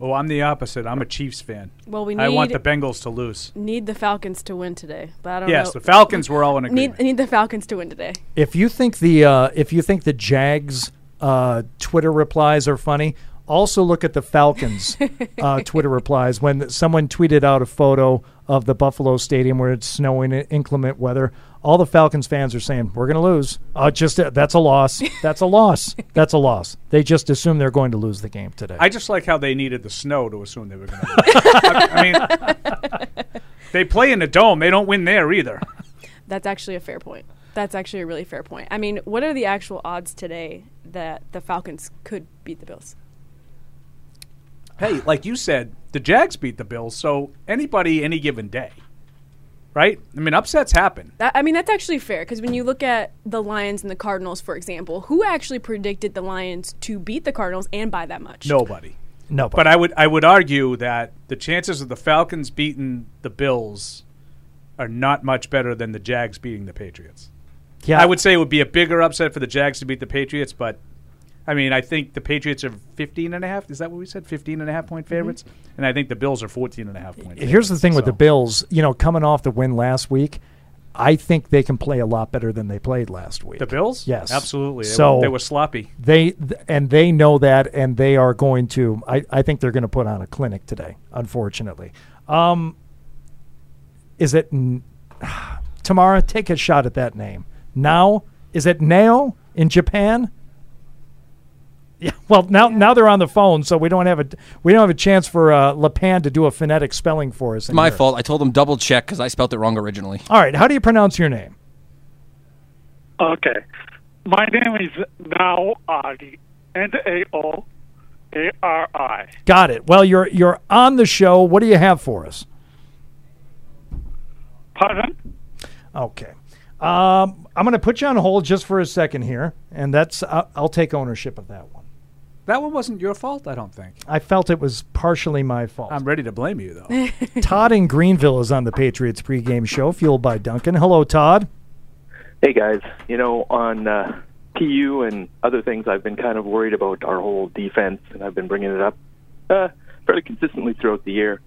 Oh, I'm the opposite. I'm a Chiefs fan. Well, we need, I want the Bengals to lose. Need the Falcons to win today, but I don't Yes, know. the Falcons were all in Need need the Falcons to win today. If you think the uh, if you think the Jags uh, Twitter replies are funny, also look at the Falcons [laughs] uh, Twitter replies when someone tweeted out a photo of the Buffalo Stadium where it's snowing in inclement weather. All the Falcons fans are saying we're going to lose. Uh, just uh, that's a loss. That's a loss. That's a loss. They just assume they're going to lose the game today. I just like how they needed the snow to assume they were going to lose. I, I mean, they play in the dome. They don't win there either. That's actually a fair point. That's actually a really fair point. I mean, what are the actual odds today that the Falcons could beat the Bills? Hey, like you said, the Jags beat the Bills, so anybody, any given day, right? I mean, upsets happen. That, I mean, that's actually fair because when you look at the Lions and the Cardinals, for example, who actually predicted the Lions to beat the Cardinals and by that much? Nobody. Nobody. But I would I would argue that the chances of the Falcons beating the Bills are not much better than the Jags beating the Patriots. Yeah. I would say it would be a bigger upset for the Jags to beat the Patriots, but I mean, I think the Patriots are 15 and a half. Is that what we said? 15 and a half point favorites? And I think the Bills are 14 and a half point Here's the thing with the Bills. You know, coming off the win last week, I think they can play a lot better than they played last week. The Bills? Yes, Absolutely. They So were- they were sloppy. They th- and they know that, and they are going to. I, I think they're going to put on a clinic today. Unfortunately, um, is it n- [sighs] Tamara? Take a shot at that name. Now is it Nao in Japan? [laughs] Yeah. Well, now now they're on the phone, so we don't have a we don't have a chance for uh, Lapan to do a phonetic spelling for us. in My here. fault. I told them double check because I spelled it wrong originally. All right. How do you pronounce your name? Okay. My name is Nao Ari. N A O A R I. Got it. Well, you're you're on the show. What do you have for us? Pardon? Okay. Um, I'm going to put you on hold just for a second here, and that's I'll, I'll take ownership of that one. That one wasn't your fault, I don't think. I felt it was partially my fault. I'm ready to blame you, though. [laughs] Todd in Greenville is on the Patriots pregame show, fueled by Dunkin'. Hello, Todd. Hey guys, you know on uh, PU and other things, I've been kind of worried about our whole defense, and I've been bringing it up uh, fairly consistently throughout the year.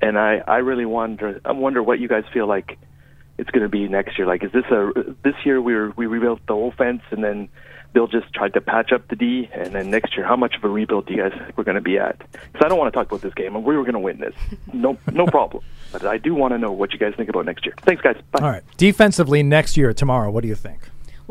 And I, I really wonder, I wonder what you guys feel like it's going to be next year. Like, is this a this year we were, we rebuilt the offense, and then Bill just tried to patch up the D, and then next year, how much of a rebuild do you guys think we're going to be at? Because I don't want to talk about this game, and we were going to win this, no no problem. But I do want to know what you guys think about next year. Thanks, guys. Bye. All right. Defensively, next year, Tamara, what do you think?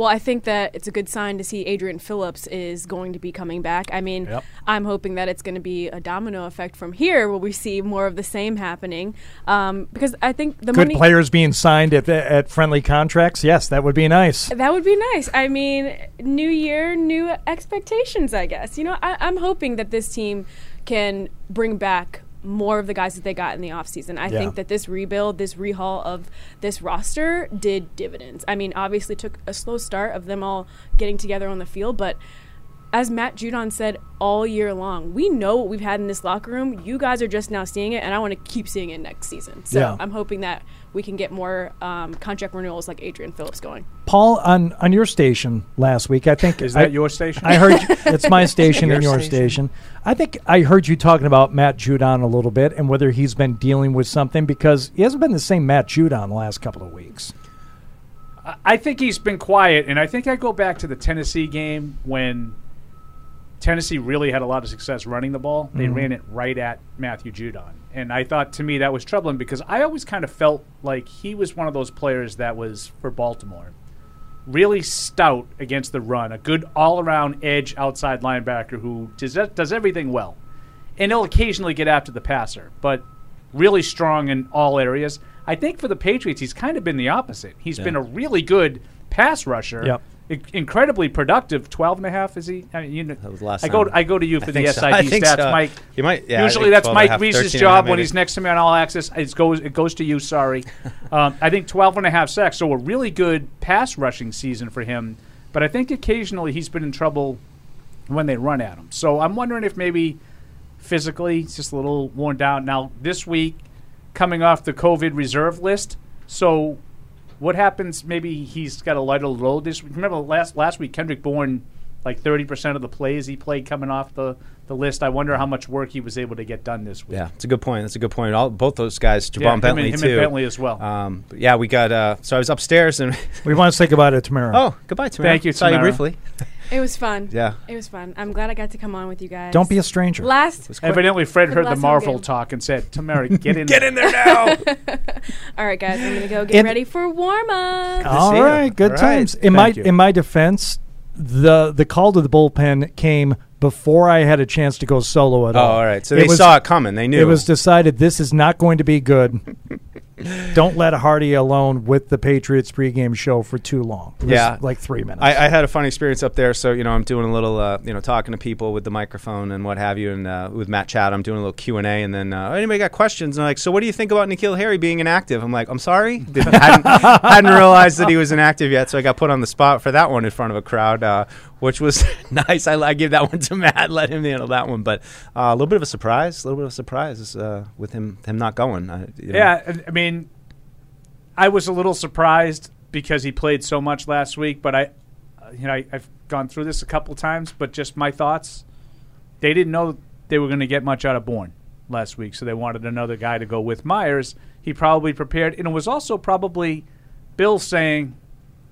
Well, I think that it's a good sign to see Adrian Phillips is going to be coming back. I mean, Yep. I'm hoping that it's going to be a domino effect from here, where we see more of the same happening. Um, because I think the Good players being signed at at friendly contracts. Yes, that would be nice. That would be nice. I mean, new year, new expectations, I guess. You know, I, I'm hoping that this team can bring back more of the guys that they got in the offseason. I Yeah. think that this rebuild, this rehaul of this roster did dividends. I mean, obviously took a slow start of them all getting together on the field, but as Matt Judon said all year long, we know what we've had in this locker room. You guys are just now seeing it, and I want to keep seeing it next season. So Yeah. I'm hoping that we can get more um, contract renewals like Adrian Phillips going. Paul on on your station last week. I think Is that I- your station? I heard you, [laughs] it's my station Your and your station. station. I think I heard you talking about Matt Judon a little bit and whether he's been dealing with something because he hasn't been the same Matt Judon the last couple of weeks. I- I think he's been quiet, and I think I go back to the Tennessee game when Tennessee really had a lot of success running the ball. They Mhm. ran it right at Matthew Judon. And I thought to me that was troubling because I always kind of felt like he was one of those players that was for Baltimore. Really stout against the run, a good all around edge outside linebacker who does, does everything well. And he'll occasionally get after the passer, but really strong in all areas. I think for the Patriots, he's kind of been the opposite. He's Yeah. been a really good pass rusher. Yep. In- incredibly productive. 12 and a half is he? I mean, you know, That was last I go time. I go to you for the so. SID stats, [laughs] so. Mike. You might- yeah, Usually that's 12 and a Mike Reiss's 13 and a job when he's next to me on All Access. It goes it goes to you. Sorry. [laughs] um, I think 12 and a half sacks. So a really good pass rushing season for him. But I think occasionally he's been in trouble when they run at him. So I'm wondering if maybe physically he's just a little worn down. Now this week, coming off the COVID reserve list, so what happens? Maybe he's got a lighter load this week. Remember last last week, Kendrick Bourne, like 30 percent of the plays he played coming off the, the list. I wonder how much work he was able to get done this week. Yeah, it's a good point. That's a good point. All both those guys, Ja'Whaun Yeah, him Bentley and- him too. and Bentley as well. Um, but yeah, we got. Uh, so I was upstairs and [laughs] We want to say goodbye to Tamara. Oh, goodbye, Tamara. Thank you, Saw you briefly. It was fun. Yeah. It was fun. I'm glad I got to come on with you guys. Don't be a stranger. Last. Evidently, Fred heard the the last home Marvel game. talk and said, "Tamara, [laughs] get in, Get there. in there now." [laughs] All right, guys. I'm gonna go get In- ready for warm up. All right, good All right. times. In my you. in my defense, the the call to the bullpen came before I had a chance to go solo at Oh, all. all right. So they saw it coming. They knew. It was decided this is not going to be good. [laughs] Don't let Hardy alone with the Patriots pregame show for too long. Yeah, like three minutes. I, I had a fun experience up there, so you know I'm doing a little, uh, you know, talking to people with the microphone and what have you, and uh, with Matt Chat, I'm doing a little Q and A, and then uh, anybody got questions? And I'm like, so what do you think about N'Keal Harry being inactive? I'm like, I'm sorry, [laughs] Didn't- hadn't, hadn't realized that he was inactive yet, so I got put on the spot for that one in front of a crowd, uh, which was [laughs] nice. I, I gave that one to Matt, let him handle that one, but uh, a little bit of a surprise, a little bit of a surprise uh, with him him not going. I, you know. Yeah, I mean, I was a little surprised because he played so much last week, but I, uh, you know, I, I've gone through this a couple times, but just my thoughts. They didn't know they were going to get much out of Bourne last week, so they wanted another guy to go with Meyers. He probably prepared, and it was also probably Bill saying,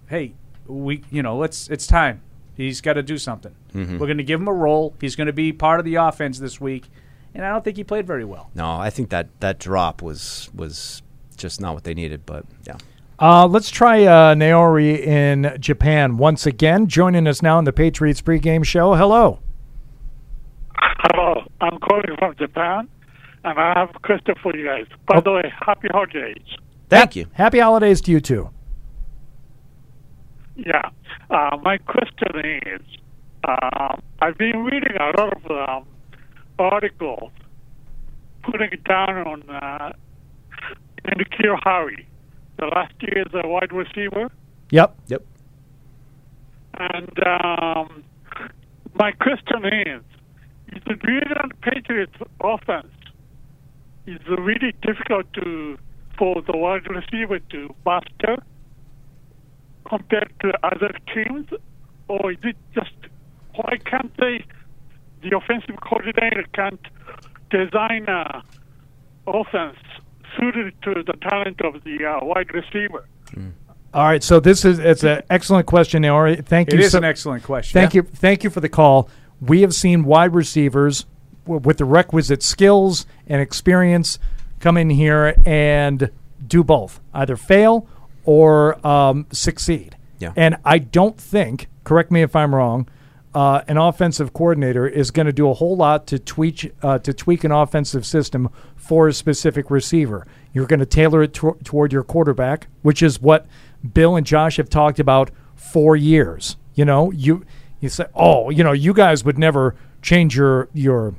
"Hey, we, you know, let's it's time. He's got to do something. Mhm. We're going to give him a role. He's going to be part of the offense this week." And I don't think he played very well. No, I think that that drop was was just not what they needed, but yeah. Uh, let's try uh, Naori in Japan once again. Joining us now in the Patriots pregame show. Hello. Hello, I'm calling from Japan, and I have a question for you guys. By the way, happy holidays. Thank you. Happy holidays to you too. Yeah, uh, my question is, um, I've been reading a lot of um, articles putting it down on uh, N'Keal Harry, the last year's uh, wide receiver, Yep. Yep. and um, my question is, is the New England Patriots offense is it really difficult to for the wide receiver to master compared to other teams, or is it just why can't they? The offensive coordinator can't design a offense suited to the talent of the uh, wide receiver. All right, so this is it's an excellent question, Naori. Thank you. is so- an excellent question. Thank Yeah. you. Thank you for the call. We have seen wide receivers w- with the requisite skills and experience come in here and do both, either fail or um, succeed. Yeah. And I don't think, correct me if I'm wrong, uh, an offensive coordinator is going to do a whole lot to tweak uh, to tweak an offensive system for a specific receiver. You're going to tailor it to- toward your quarterback, which is what Bill and Josh have talked about for years. You know, you you say, oh, you know, you guys would never change your your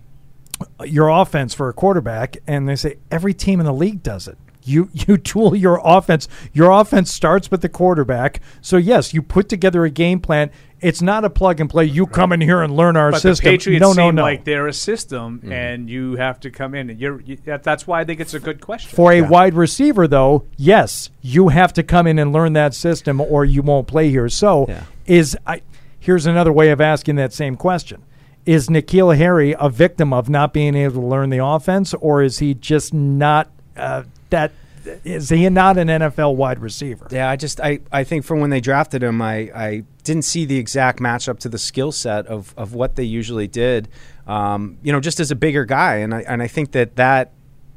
your offense for a quarterback, and they say every team in the league does it. You [laughs] you tool your offense. Your offense starts with the quarterback. So yes, you put together a game plan. It's not a plug and play. You come in here and learn our but system. the Patriots no, no, seem no. like they're a system, and you have to come in. And you're you, that, that's why I think it's a good question. For a wide receiver, though, yes, you have to come in and learn that system, or you won't play here. So, is I here's another way of asking that same question: Is N'Keal Harry a victim of not being able to learn the offense, or is he just not uh, that? Is he not an NFL wide receiver? Yeah, I just I, I think from when they drafted him, I, I didn't see the exact matchup to the skill set of, of what they usually did. Um, you know, just as a bigger guy, and I and I think that that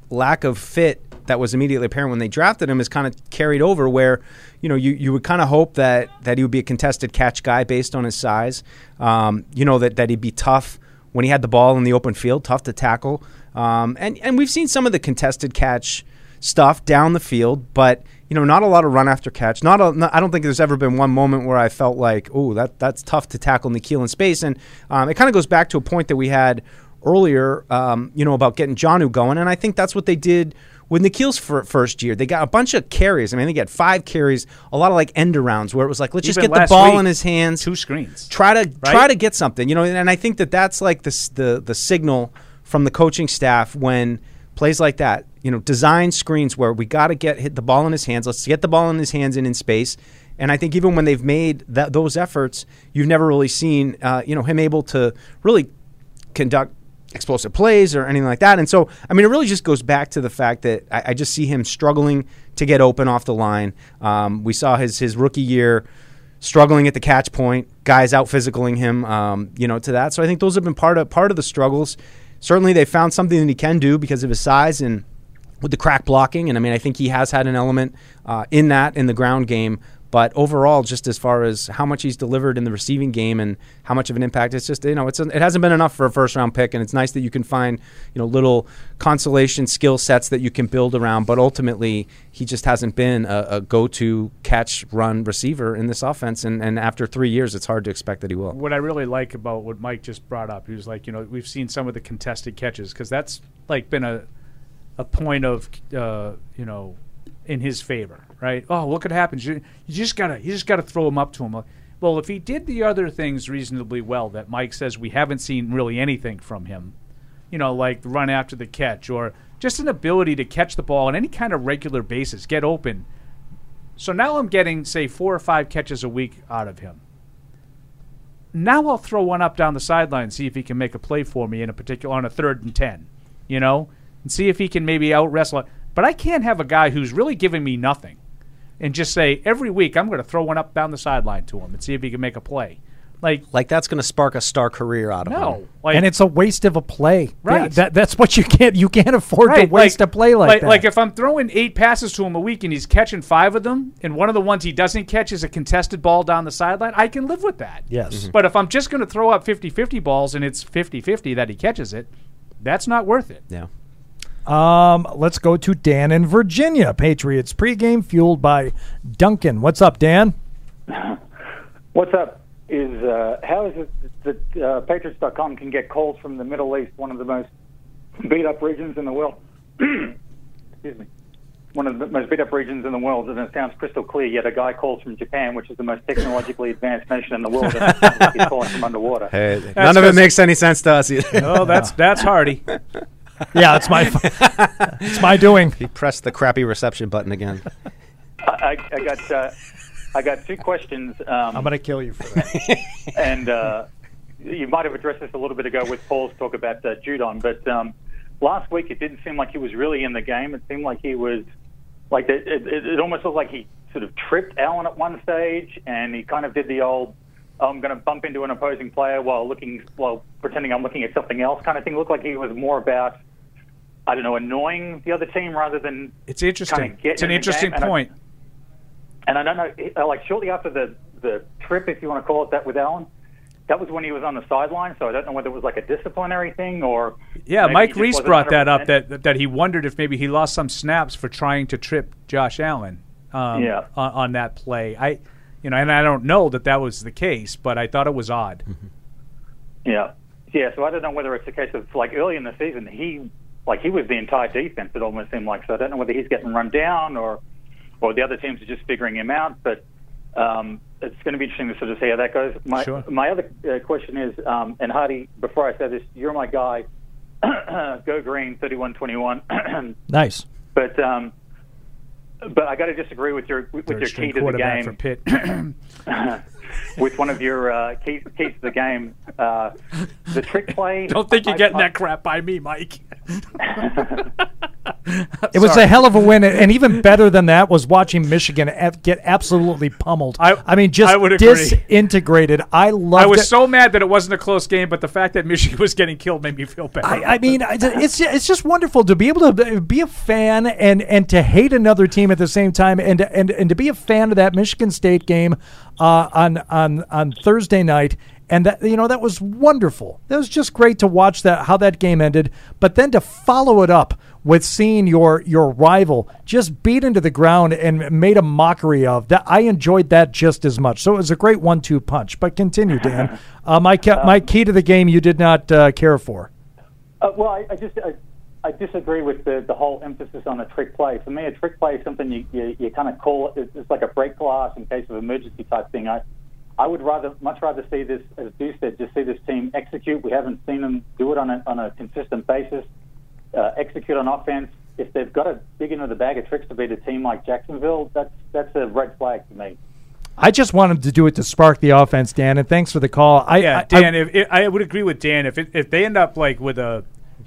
lack of fit that was immediately apparent when they drafted him is kind of carried over where you know you, you would kind of hope that that he would be a contested catch guy based on his size um, you know that, that he'd be tough when he had the ball in the open field tough to tackle um, and and we've seen some of the contested catch stuff down the field, but you know, not a lot of run after catch. Not, a, not I don't think there's ever been one moment where I felt like, oh, that that's tough to tackle N'Keal in space. And um, it kind of goes back to a point that we had earlier, um, you know, about getting Jonnu going, and I think that's what they did with N'Keal's fir- first year. They got a bunch of carries. I mean, they got five carries, a lot of like end arounds where it was like, let's just get the ball week, in his hands, two screens, try to Right? try to get something, you know. And I think that that's like the the the signal from the coaching staff when plays like that, you know, design screens where we got to get hit the ball in his hands. Let's get the ball in his hands and in space. And I think even when they've made that those efforts, you've never really seen, uh, you know, him able to really conduct explosive plays or anything like that. And so, I mean, it really just goes back to the fact that I, I just see him struggling to get open off the line. Um, we saw his his rookie year struggling at the catch point, guys out physicaling him, um, you know, to that. So I think those have been part of part of the struggles. Certainly, they found something that he can do because of his size and with the crack blocking. And I mean, I think he has had an element uh, in that in the ground game. But overall, just as far as how much he's delivered in the receiving game and how much of an impact, it's just you know it's it hasn't been enough for a first round pick, and it's nice that you can find you know little consolation skill sets that you can build around. But ultimately, he just hasn't been a, a go to catch run receiver in this offense, and, and after three years, it's hard to expect that he will. What I really like about what Mike just brought up, he was like, you know, we've seen some of the contested catches because that's like been a a point of uh, you know in his favor, right? Oh, look what happens. You, you just gotta you just gotta throw him up to him. Well, if he did the other things reasonably well that Mike says we haven't seen really anything from him, you know, like run after the catch or just an ability to catch the ball on any kind of regular basis, get open. So now I'm getting say four or five catches a week out of him. Now I'll throw one up down the sideline and see if he can make a play for me in a particular on a third and ten, you know, and see if he can maybe out wrestle. But I can't have a guy who's really giving me nothing, and just say every week I'm going to throw one up down the sideline to him and see if he can make a play. Like like that's going to spark a star career out of No, him. like- and it's a waste of a play. Right. That, that's what you can't. You can't afford Right, to waste a play like, that. Like if I'm throwing eight passes to him a week and he's catching five of them, and one of the ones he doesn't catch is a contested ball down the sideline, I can live with that. Yes. Mm-hmm. Mhm. But if I'm just going to throw up 50-50 balls and it's 50-50 that he catches it, that's not worth it. Yeah. Um, let's go to Dan in Virginia. Patriots pregame fueled by Dunkin'. What's up, Dan? [laughs] What's up? Is uh, how is it that uh, Patriots.com can get calls from the Middle East, one of the most beat up regions in the world? [clears throat] Excuse me. One of the most beat up regions in the world, and it sounds crystal clear. Yet a guy calls from Japan, which is the most technologically advanced nation in the world, and it like he's calling from underwater. Hey, none of it makes any sense to us either. Oh, that's that's [laughs] Hardy. [laughs] Yeah, it's my it's my doing. He pressed the crappy reception button again. I, I, I got uh, I got two questions. Um, I'm going to kill you for that. [laughs] and uh, you might have addressed this a little bit ago with Paul's talk about uh, Judon, but um, last week it didn't seem like he was really in the game. It seemed like he was like it, it, it almost looked like he sort of tripped Allen at one stage, and he kind of did the old "Oh, "I'm going to bump into an opposing player while looking while pretending I'm looking at something else" kind of thing. It looked like he was more about I don't know annoying the other team rather than It's interesting. Kinda getting It's an in interesting game, and I- point. and I don't know, uh, like shortly after the the trip, if you want to call it that, with Allen, that was when he was on the sideline. So I don't know whether it was like a disciplinary thing or Yeah, Mike Reiss brought that up that that he wondered if maybe he lost some snaps for trying to trip Josh Allen. Um, Yeah. on, on that play. I, you know, and I don't know that that was the case, but I thought it was odd. Yeah, yeah. So I don't know whether it's a case of like early in the season he like he was the entire defense. It almost seemed like so. I don't know whether he's getting run down or or the other teams are just figuring him out. But um, it's going to be interesting to sort of see how that goes. My Sure. my other uh, question is, um, and Hardy, before I say this, you're my guy. [clears throat] Go green, thirty-one twenty-one. [clears throat] Nice. But um, but I got to disagree with your with Third your key to the game. for Pitt. [laughs] [laughs] with one of your uh, keys, keys to the game, uh, the trick play. Don't think you're I- getting I- that crap by me, Mike. [laughs] It was Sorry. a hell of a win, and even better than that was watching Michigan get absolutely pummeled. I, mean, just I disintegrated. I loved I was it. so mad that it wasn't a close game, but the fact that Michigan [laughs] was getting killed made me feel bad. I, I mean, I- it's it's just wonderful to be able to be a fan and and to hate another team at the same time, and and and to be a fan of that Michigan State game uh, on on on Thursday night. And that you know that was wonderful. That was just great to watch that how that game ended, but then to follow it up with seeing your your rival just beat into the ground and made a mockery of that. I enjoyed that just as much. So it was a great one-two punch. But continue, Dan. [laughs] Uh, my ca- my key to the game you did not uh, care for. Uh, well, I, I just I, I disagree with the the whole emphasis on a trick play. For me, a trick play is something you you, you kind of call it. It's like a break glass in case of emergency type thing. I I would rather much rather see this, as Stu said, just see this team execute. We haven't seen them do it on a on a consistent basis. Uh, execute on offense. If they've got to dig into the bag of tricks to beat a team like Jacksonville, that's that's a red flag to me. I just want him to do it to spark the offense, Dan. And thanks for the call. I, yeah, I- Dan. I- if it, I would agree with Dan. If it, if they end up like with a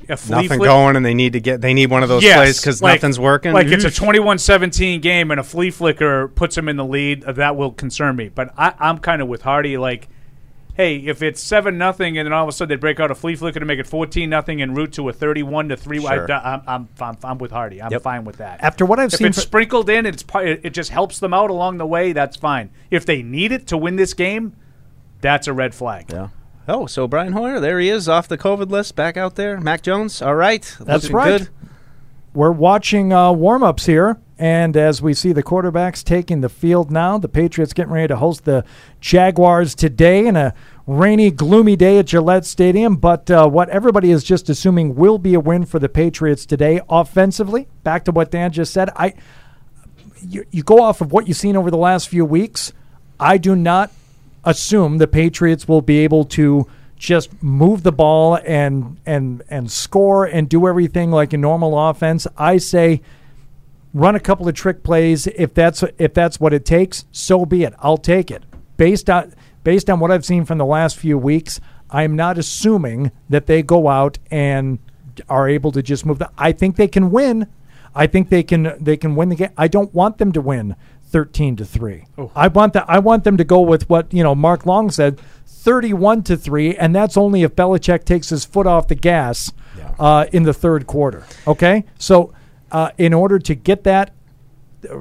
a flea Nothing flick- going, and they need to get they need one of those Yes, plays because like- nothing's working. Like it's a Oof. 21-17 game and a flea flicker puts them in the lead. uh, That will concern me. But I, I'm kind of with Hardy. Like, hey, if it's seven nothing and then all of a sudden they break out a flea flicker to make it 14 nothing en route to a 31 to three, Sure. I, am I'm, I'm I'm with Hardy. I'm Yep. fine with that. After what I've if seen it's sprinkled in, it's it just helps them out along the way. That's fine. If they need it to win this game, that's a red flag. Yeah. Oh, so Brian Hoyer, there he is off the COVID list, back out there. Mac Jones, all right. That's looking right. Good. We're watching uh, warm ups here, and as we see the quarterbacks taking the field now, the Patriots getting ready to host the Jaguars today in a rainy, gloomy day at Gillette Stadium. But uh, what everybody is just assuming will be a win for the Patriots today offensively. Back to what Dan just said, I you, you go off of what you've seen over the last few weeks. I do not assume the Patriots will be able to just move the ball and and and score and do everything like a normal offense. I say run a couple of trick plays if that's if that's what it takes, so be it. I'll take it. Based on based on what I've seen from the last few weeks, I'm not assuming that they go out and are able to just move the I think they can win. I think they can they can win the game. I don't want them to win 13 to 3. I want that I want them to go with what, you know, Mark Long said, 31 to 3 and that's only if Belichick takes his foot off the gas uh, in the third quarter. Okay? So uh, in order to get that uh,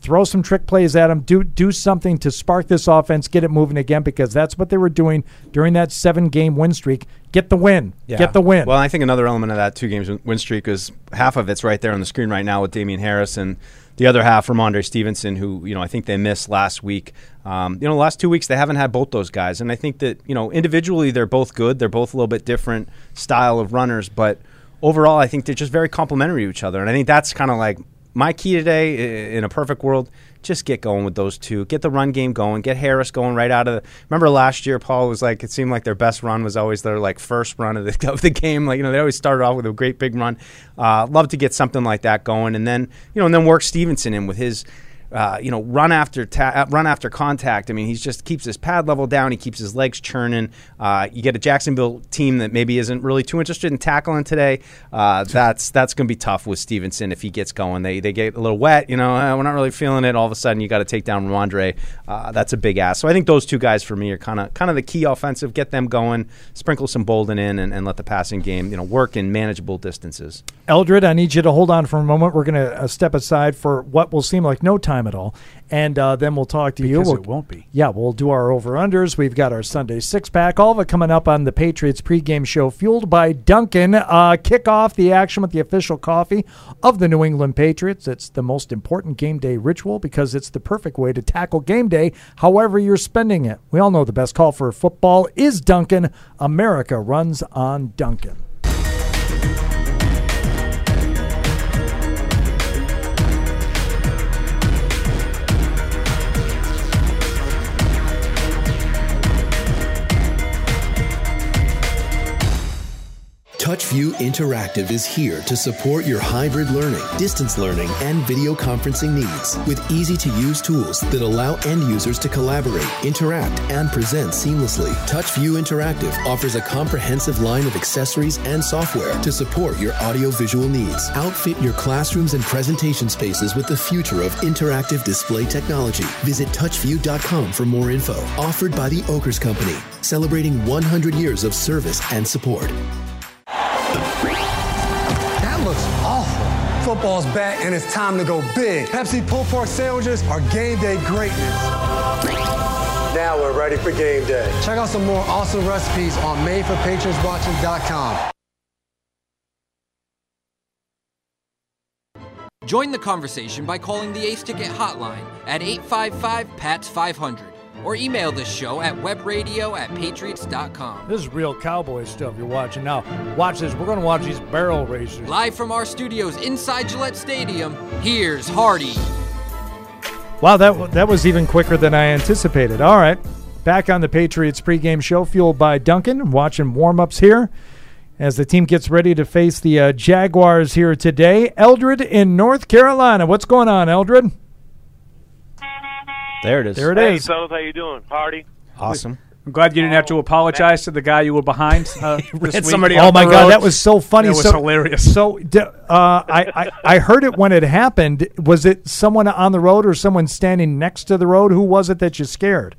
throw some trick plays at them, do do something to spark this offense, get it moving again because that's what they were doing during that 7-game win streak. Get the win. Get the win. Well, I think another element of that two games win- win streak is half of it's right there on the screen right now with Damien Harris, and the other half from Rhamondre Stevenson, who you know I think they missed last week. Um, you know, the last two weeks they haven't had both those guys, and I think that you know individually they're both good. They're both a little bit different style of runners, but overall I think they're just very complementary to each other, and I think that's kind of like my key today in a perfect world just get going with those two. Get the run game going. Get harris going right out of the remember last year paul was like it seemed like their best run was always their like first run of the, [laughs] of the game. Like you know they always started off with a great big run. Uh, love to get something like that going. And then you know and then work stevenson in with his uh, you know, run after ta- uh, run after contact. I mean, he just keeps his pad level down. He keeps his legs churning. Uh, you get a Jacksonville team that maybe isn't really too interested in tackling today. Uh, that's that's going to be tough with Stevenson if he gets going. They they get a little wet. You know, uh, we're not really feeling it. All of a sudden, you got to take down Rhamondre. Uh, that's a big ass. So I think those two guys for me are kind of kind of the key offensive. Get them going. Sprinkle some Bolden in and, and let the passing game you know work in manageable distances. Eldred, I need you to hold on for a moment. We're going to step aside for what will seem like no time at all, and uh, then we'll talk to you. Because We'll- it won't be. Yeah, we'll do our over unders. We've got our Sunday six pack. All of it coming up on the Patriots pregame show, fueled by Dunkin'. Uh, kick off the action with the official coffee of the New England Patriots. It's the most important game day ritual because it's the perfect way to tackle game day, however you're spending it. We all know the best call for football is Dunkin'. America runs on Dunkin'. TouchView Interactive is here to support your hybrid learning, distance learning, and video conferencing needs with easy to use tools that allow end users to collaborate, interact, and present seamlessly. TouchView Interactive offers a comprehensive line of accessories and software to support your audiovisual needs. Outfit your classrooms and presentation spaces with the future of interactive display technology. Visit touchview.com for more info. Offered by the Ockers Company, celebrating 100 years of service and support. Football's back and it's time to go big. Pepsi pulled pork sandwiches are game day greatness. Now we're ready for game day. Check out some more awesome recipes on madeforpatriotswatching.com. Join the conversation by calling the Ace Ticket hotline at 855 PATS 500 or email the show at webradio at patriots.com. This is real cowboy stuff you're watching now. Watch this. We're going to watch these barrel racers. Live from our studios inside Gillette Stadium, here's Hardy. Wow, that that was even quicker than I anticipated. All right, back on the Patriots pregame show, fueled by Dunkin'. Watching warm-ups here as the team gets ready to face the uh, Jaguars here today. Eldred in North Carolina. What's going on, Eldred? There it is. There it hey, is. fellas, how you doing? Hardy. Awesome. I'm glad you didn't have to apologize to the guy you were behind. [laughs] Uh, this week. oh my God, that was so funny. That was so, hilarious. So, uh, I, I I heard it when it happened. Was it someone on the road or someone standing next to the road? Who was it that you scared?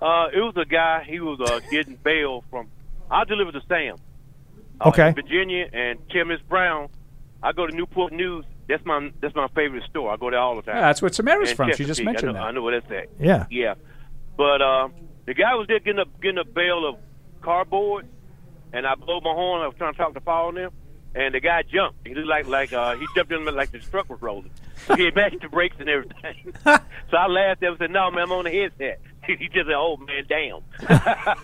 Uh, it was a guy. He was uh, getting bale from. I delivered to Sam. Uh, Okay. in Virginia and Tim Brown. I go to Newport News. That's my that's my favorite store. I go there all the time. Yeah, that's where Samara's And from. She just mentioned I know, that. I know where that's at. Yeah. Yeah. But uh, the guy was there getting a getting a bale of cardboard, and I blew my horn. I was trying to talk to Paul them, and the guy jumped. He looked like like uh, he jumped in like the truck was rolling. So he had matched the brakes and everything. [laughs] so I laughed at him and said, "No, man, I'm on the headset." [laughs] he just said, "Oh man, damn." [laughs]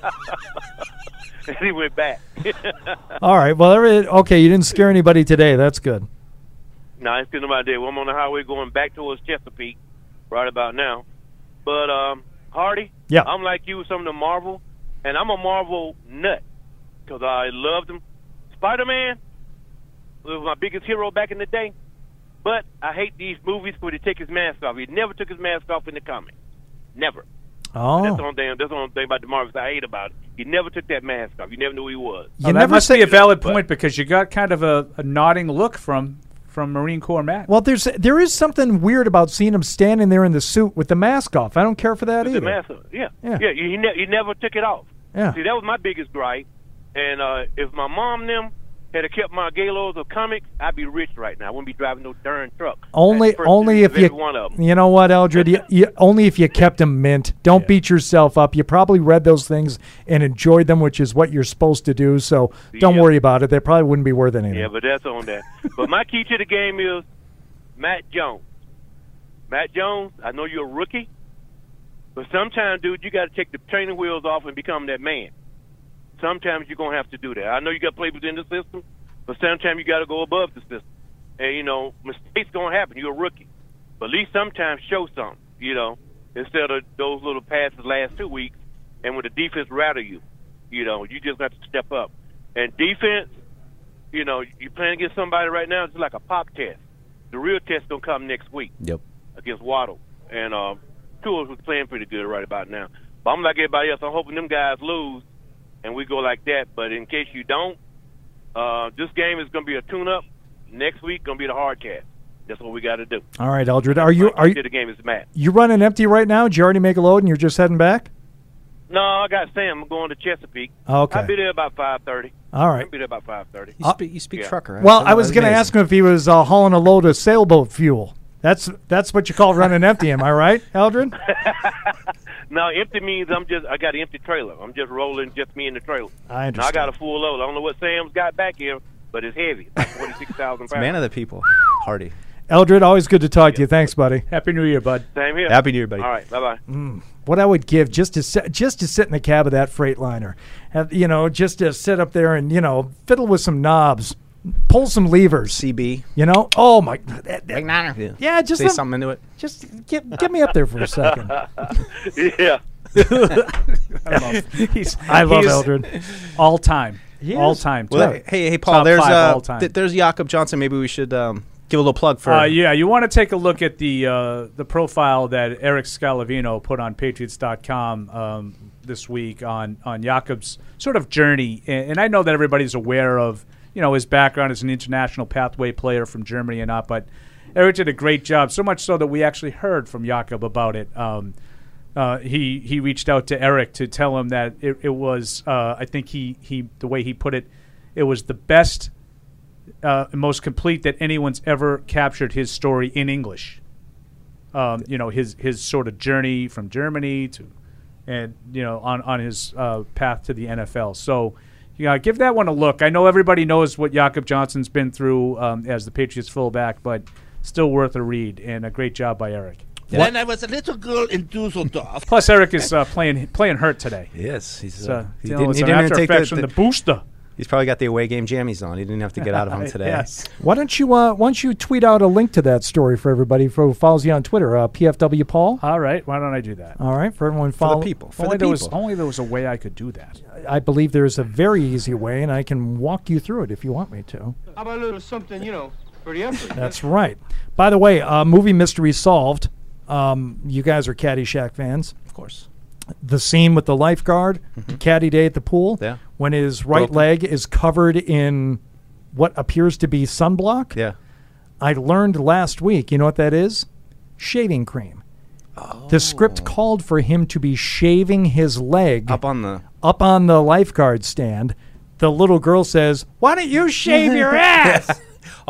and he went back. All right. Well, okay. You didn't scare anybody today. That's good. No, it's good about that. Well, I'm on the highway going back towards Chesapeake right about now. But um, Hardy, Yeah. I'm like you with some of the Marvel, and I'm a Marvel nut because I loved him. Spider Man was my biggest hero back in the day, but I hate these movies where they take his mask off. He never took his mask off in the comics, never. Oh. That's the only thing. That's the only thing about the Marvels I hate about it. He never took that mask off. You never knew who he was. Oh, that must be a valid point because you got kind of a, a nodding look from from Marine Corps Matt. Well, there's there is something weird about seeing him standing there in the suit with the mask off. I don't care for that With either. the mask. Yeah, Yeah. yeah. He, ne- he never took it off. Yeah. See, that was my biggest gripe. And uh, if my mom and them had have kept my galos of comics, I'd be rich right now. I wouldn't be driving no darn truck. Only, That's the first only if you, every one of 'em. you know what, Eldred, you, you, only if you kept them mint. Don't beat yourself up. You probably read those things and enjoyed them, which is what you're supposed to do. So don't Yeah. worry about it. They probably wouldn't be worth anything. Yeah, but that's on that. but my key to the game is Mac Jones. Mac Jones, I know you're a rookie, but sometimes, dude, you got to take the training wheels off and become that man. Sometimes you're gonna have to do that. I know you got to play within the system, but sometimes you got to go above the system. And you know, mistakes gonna happen. You're a rookie, but at least sometimes show something. You know, instead of those little passes last two weeks, and when the defense rattle you, you know, you just have to step up. And defense, you know, you playing against somebody right now, it's like a pop test. The real test gonna come next week Yep. against Waddle, and um, Tua was playing pretty good right about now. But I'm like everybody else. I'm hoping them guys lose, and we go like that. But in case you don't, uh, this game is gonna be a tune-up. Next week gonna be the hard cast. That's what we got to do. All right, Eldred, are you are Key to you the game is Matt. you running empty right now? Did you already make a load and you're just heading back? No, I got Sam. I'm going to Chesapeake. Okay. I'll be there about five thirty. All right. I'll be there about five thirty. You speak, you speak trucker, right? Well, So I was going to ask him if he was uh, hauling a load of sailboat fuel. That's that's what you call running empty. Am I right, Eldred? [laughs] No, empty means I'm just I got an empty trailer. I'm just rolling just me in the trailer. I Now, I got a full load. I don't know what Sam's got back here, but it's heavy. Like forty six thousand pounds. Man of the people, Hardy. Eldred, always good to talk to you. Thanks, buddy. Happy New Year, bud. Same here. Happy New Year, buddy. All right, bye bye. Mm, what I would give just to sit, just to sit in the cab of that Freightliner, have, you know, just to sit up there and you know fiddle with some knobs, pull some levers. CB. You know, oh my, that, that- yeah, just say let- something into it. Just get get me up there for a second. [laughs] yeah. [laughs] I love, [laughs] he's, I love he's Eldred. All time. He all is. time. Well, Top- hey, hey, Paul. top There's five uh, all time. th- there's Jakob Johnson. Maybe we should um, give a little plug for. Uh, yeah, you want to take a look at the uh, the profile that Erik Scalavino put on Patriots.com um, this week on on Jakob's sort of journey, and, and I know that everybody's aware of you know his background as an international pathway player from Germany and not, but Erik did a great job. So much so that we actually heard from Jakob about it. Um, uh, he he reached out to Erik to tell him that it, it was uh, I think he he the way he put it, it was the best uh, most complete that anyone's ever captured his story in English. Um, you know his his sort of journey from Germany to, and you know on on his uh, path to the NFL. So, know, give that one a look. I know everybody knows what Jakob Johnson's been through um, as the Patriots fullback, but still worth a read and a great job by Erik. When I was a little girl in Dusseldorf. Plus, Erik is uh, playing playing hurt today. Yes, he's So, uh, he didn't, he didn't after take the, from the booster. He's probably got the away game jammies on. He didn't have to get out of them [laughs] today. Yes. Why don't you uh, why don't you tweet out a link to that story for everybody who follows you on Twitter? Uh, PFW Paul. All right, why don't I do that? All right, for everyone follow only there was only there was a way I could do that. I believe there is a very easy way, and I can walk you through it if you want me to. How about a little something, you know, for the effort? That's right. By the way, uh, movie mystery solved. Um, you guys are Caddyshack fans, of course. The scene with the lifeguard, mm-hmm. Caddy Day at the pool, Yeah. when his right Broken. leg is covered in what appears to be sunblock. Yeah. I learned last week. You know what that is? Shaving cream. The script oh. called for him to be shaving his leg Up on the up on the lifeguard stand. The little girl says, "Why don't you shave your [laughs] ass?"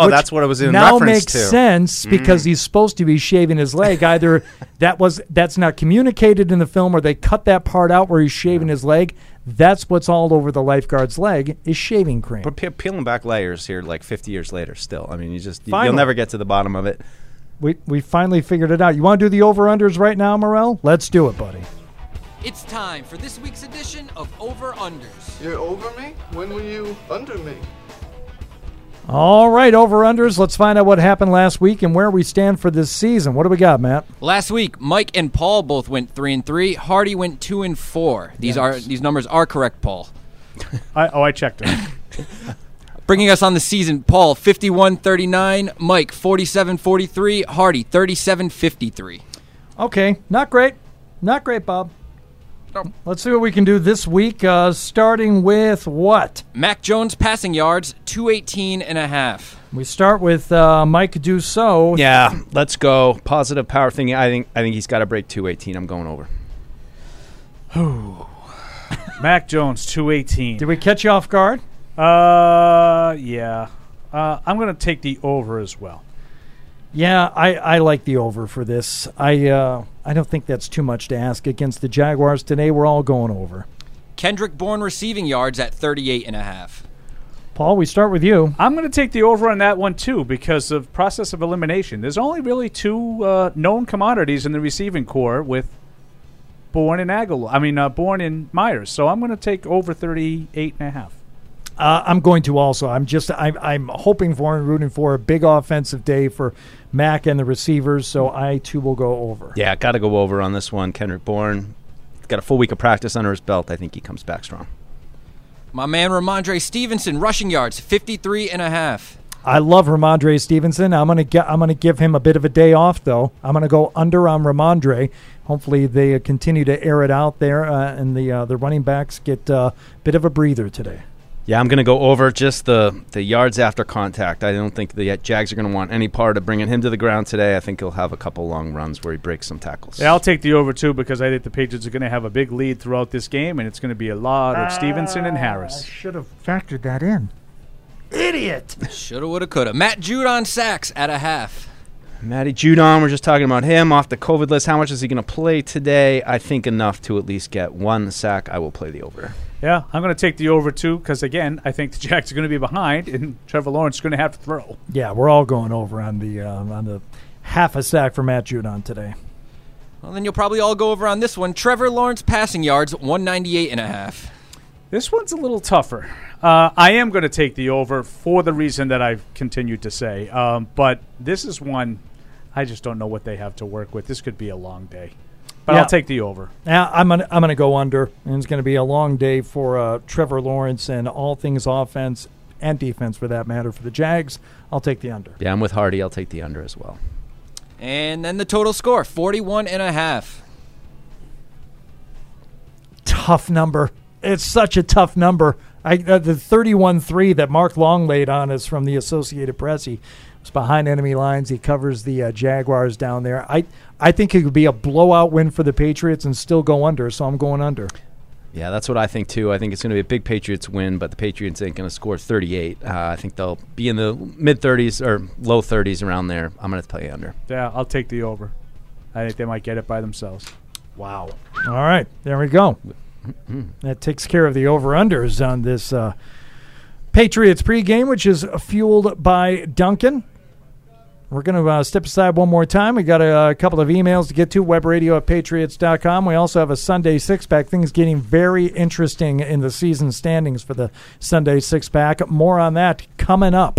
Oh, Which that's what it was in now reference makes to. sense because Mm. he's supposed to be shaving his leg. [laughs] Either that was that's not communicated in the film, or they cut that part out where he's shaving his leg. That's what's all over the lifeguard's leg is shaving cream. But pe- peeling back layers here, like 50 years later, still. I mean, you just you, you'll never get to the bottom of it. We we finally figured it out. You want to do the over unders right now, Morel? Let's do it, buddy. It's time for this week's edition of Over Unders. You're over me? When were you under me? All right, over unders. Let's find out what happened last week and where we stand for this season. What do we got, Matt? Last week, Mike and Paul both went three and three. Hardy went two and four. These are these numbers are correct, Paul. [laughs] I, oh, I checked it. [laughs] Bringing us on the season, Paul 51-39, Mike 47-43, Hardy 37-53. Okay, not great. Not great, Bob. Let's see what we can do this week, uh, starting with what? Mac Jones passing yards 218 and a half. We start with uh, Mike Dussault. Yeah, let's go. Positive power thing. I think I think he's got to break 218. I'm going over. [sighs] Mac Jones, 218. Did we catch you off guard? Uh, yeah. Uh, I'm going to take the over as well. Yeah, I, I like the over for this. I uh, I don't think that's too much to ask against the Jaguars today. We're all going over. Kendrick Bourne receiving yards at 38 and a half. Paul, we start with you. I'm going to take the over on that one too because of process of elimination. There's only really two uh, known commodities in the receiving corps with Bourne and Agholor. I mean, uh, Bourne and Meyers. So I'm going to take over 38 and a half. Uh, I'm going to also. I'm just. I'm. I'm hoping for and rooting for a big offensive day for Mac and the receivers. So I too will go over. Yeah, got to go over on this one. Kendrick Bourne got a full week of practice under his belt. I think he comes back strong. My man Rhamondre Stevenson rushing yards 53 and a half. I love Rhamondre Stevenson. I'm gonna get. I'm gonna give him a bit of a day off though. I'm gonna go under on Rhamondre. Hopefully they uh, continue to air it out there, uh, and the uh, the running backs get a bit of a breather today. Yeah, I'm going to go over just the, the yards after contact. I don't think the Jags are going to want any part of bringing him to the ground today. I think he'll have a couple long runs where he breaks some tackles. Yeah, I'll take the over too because I think the Patriots are going to have a big lead throughout this game, and it's going to be a lot of Stevenson and ah, Harris. Should have factored that in. Idiot. Shoulda, woulda, coulda. Matt Judon sacks at a half. Matty Judon, we're just talking about him off the COVID list. How much is he going to play today? I think enough to at least get one sack. I will play the over. Yeah, I'm going to take the over too because again, I think the [laughs] Jacks are going to be behind, and Trevor Lawrence is going to have to throw. Yeah, we're all going over on the uh, on the half a sack for Matt Judon today. Well, then you'll probably all go over on this one. Trevor Lawrence passing yards 198 and a half. This one's a little tougher. Uh, I am going to take the over for the reason that I've continued to say, um, but this is one I just don't know what they have to work with. This could be a long day, but Yeah. I'll take the over. Yeah, I'm gonna I'm gonna go under, and it's gonna be a long day for uh, Trevor Lawrence and all things offense and defense for that matter for the Jags. I'll take the under. Yeah, I'm with Hardy. I'll take the under as well. And then the total score 41 and a half. Tough number. It's such a tough number. I uh, the 31-3 that Mark Long laid on us from the Associated Press. He was behind enemy lines. He covers the uh, Jaguars down there. I I think it could be a blowout win for the Patriots and still go under. So I'm going under. Yeah, that's what I think too. I think it's going to be a big Patriots win, but the Patriots ain't going to score 38. Uh, I think they'll be in the mid 30s or low 30s around there. I'm going to play under. Yeah, I'll take the over. I think they might get it by themselves. Wow. All right, there we go. That takes care of the over unders on this uh, Patriots pregame, which is fueled by Dunkin'. We're going to uh, step aside one more time. We got a, a couple of emails to get to, webradio at patriots.com. We also have a Sunday six pack. Things getting very interesting in the season standings for the Sunday six pack. More on that coming up.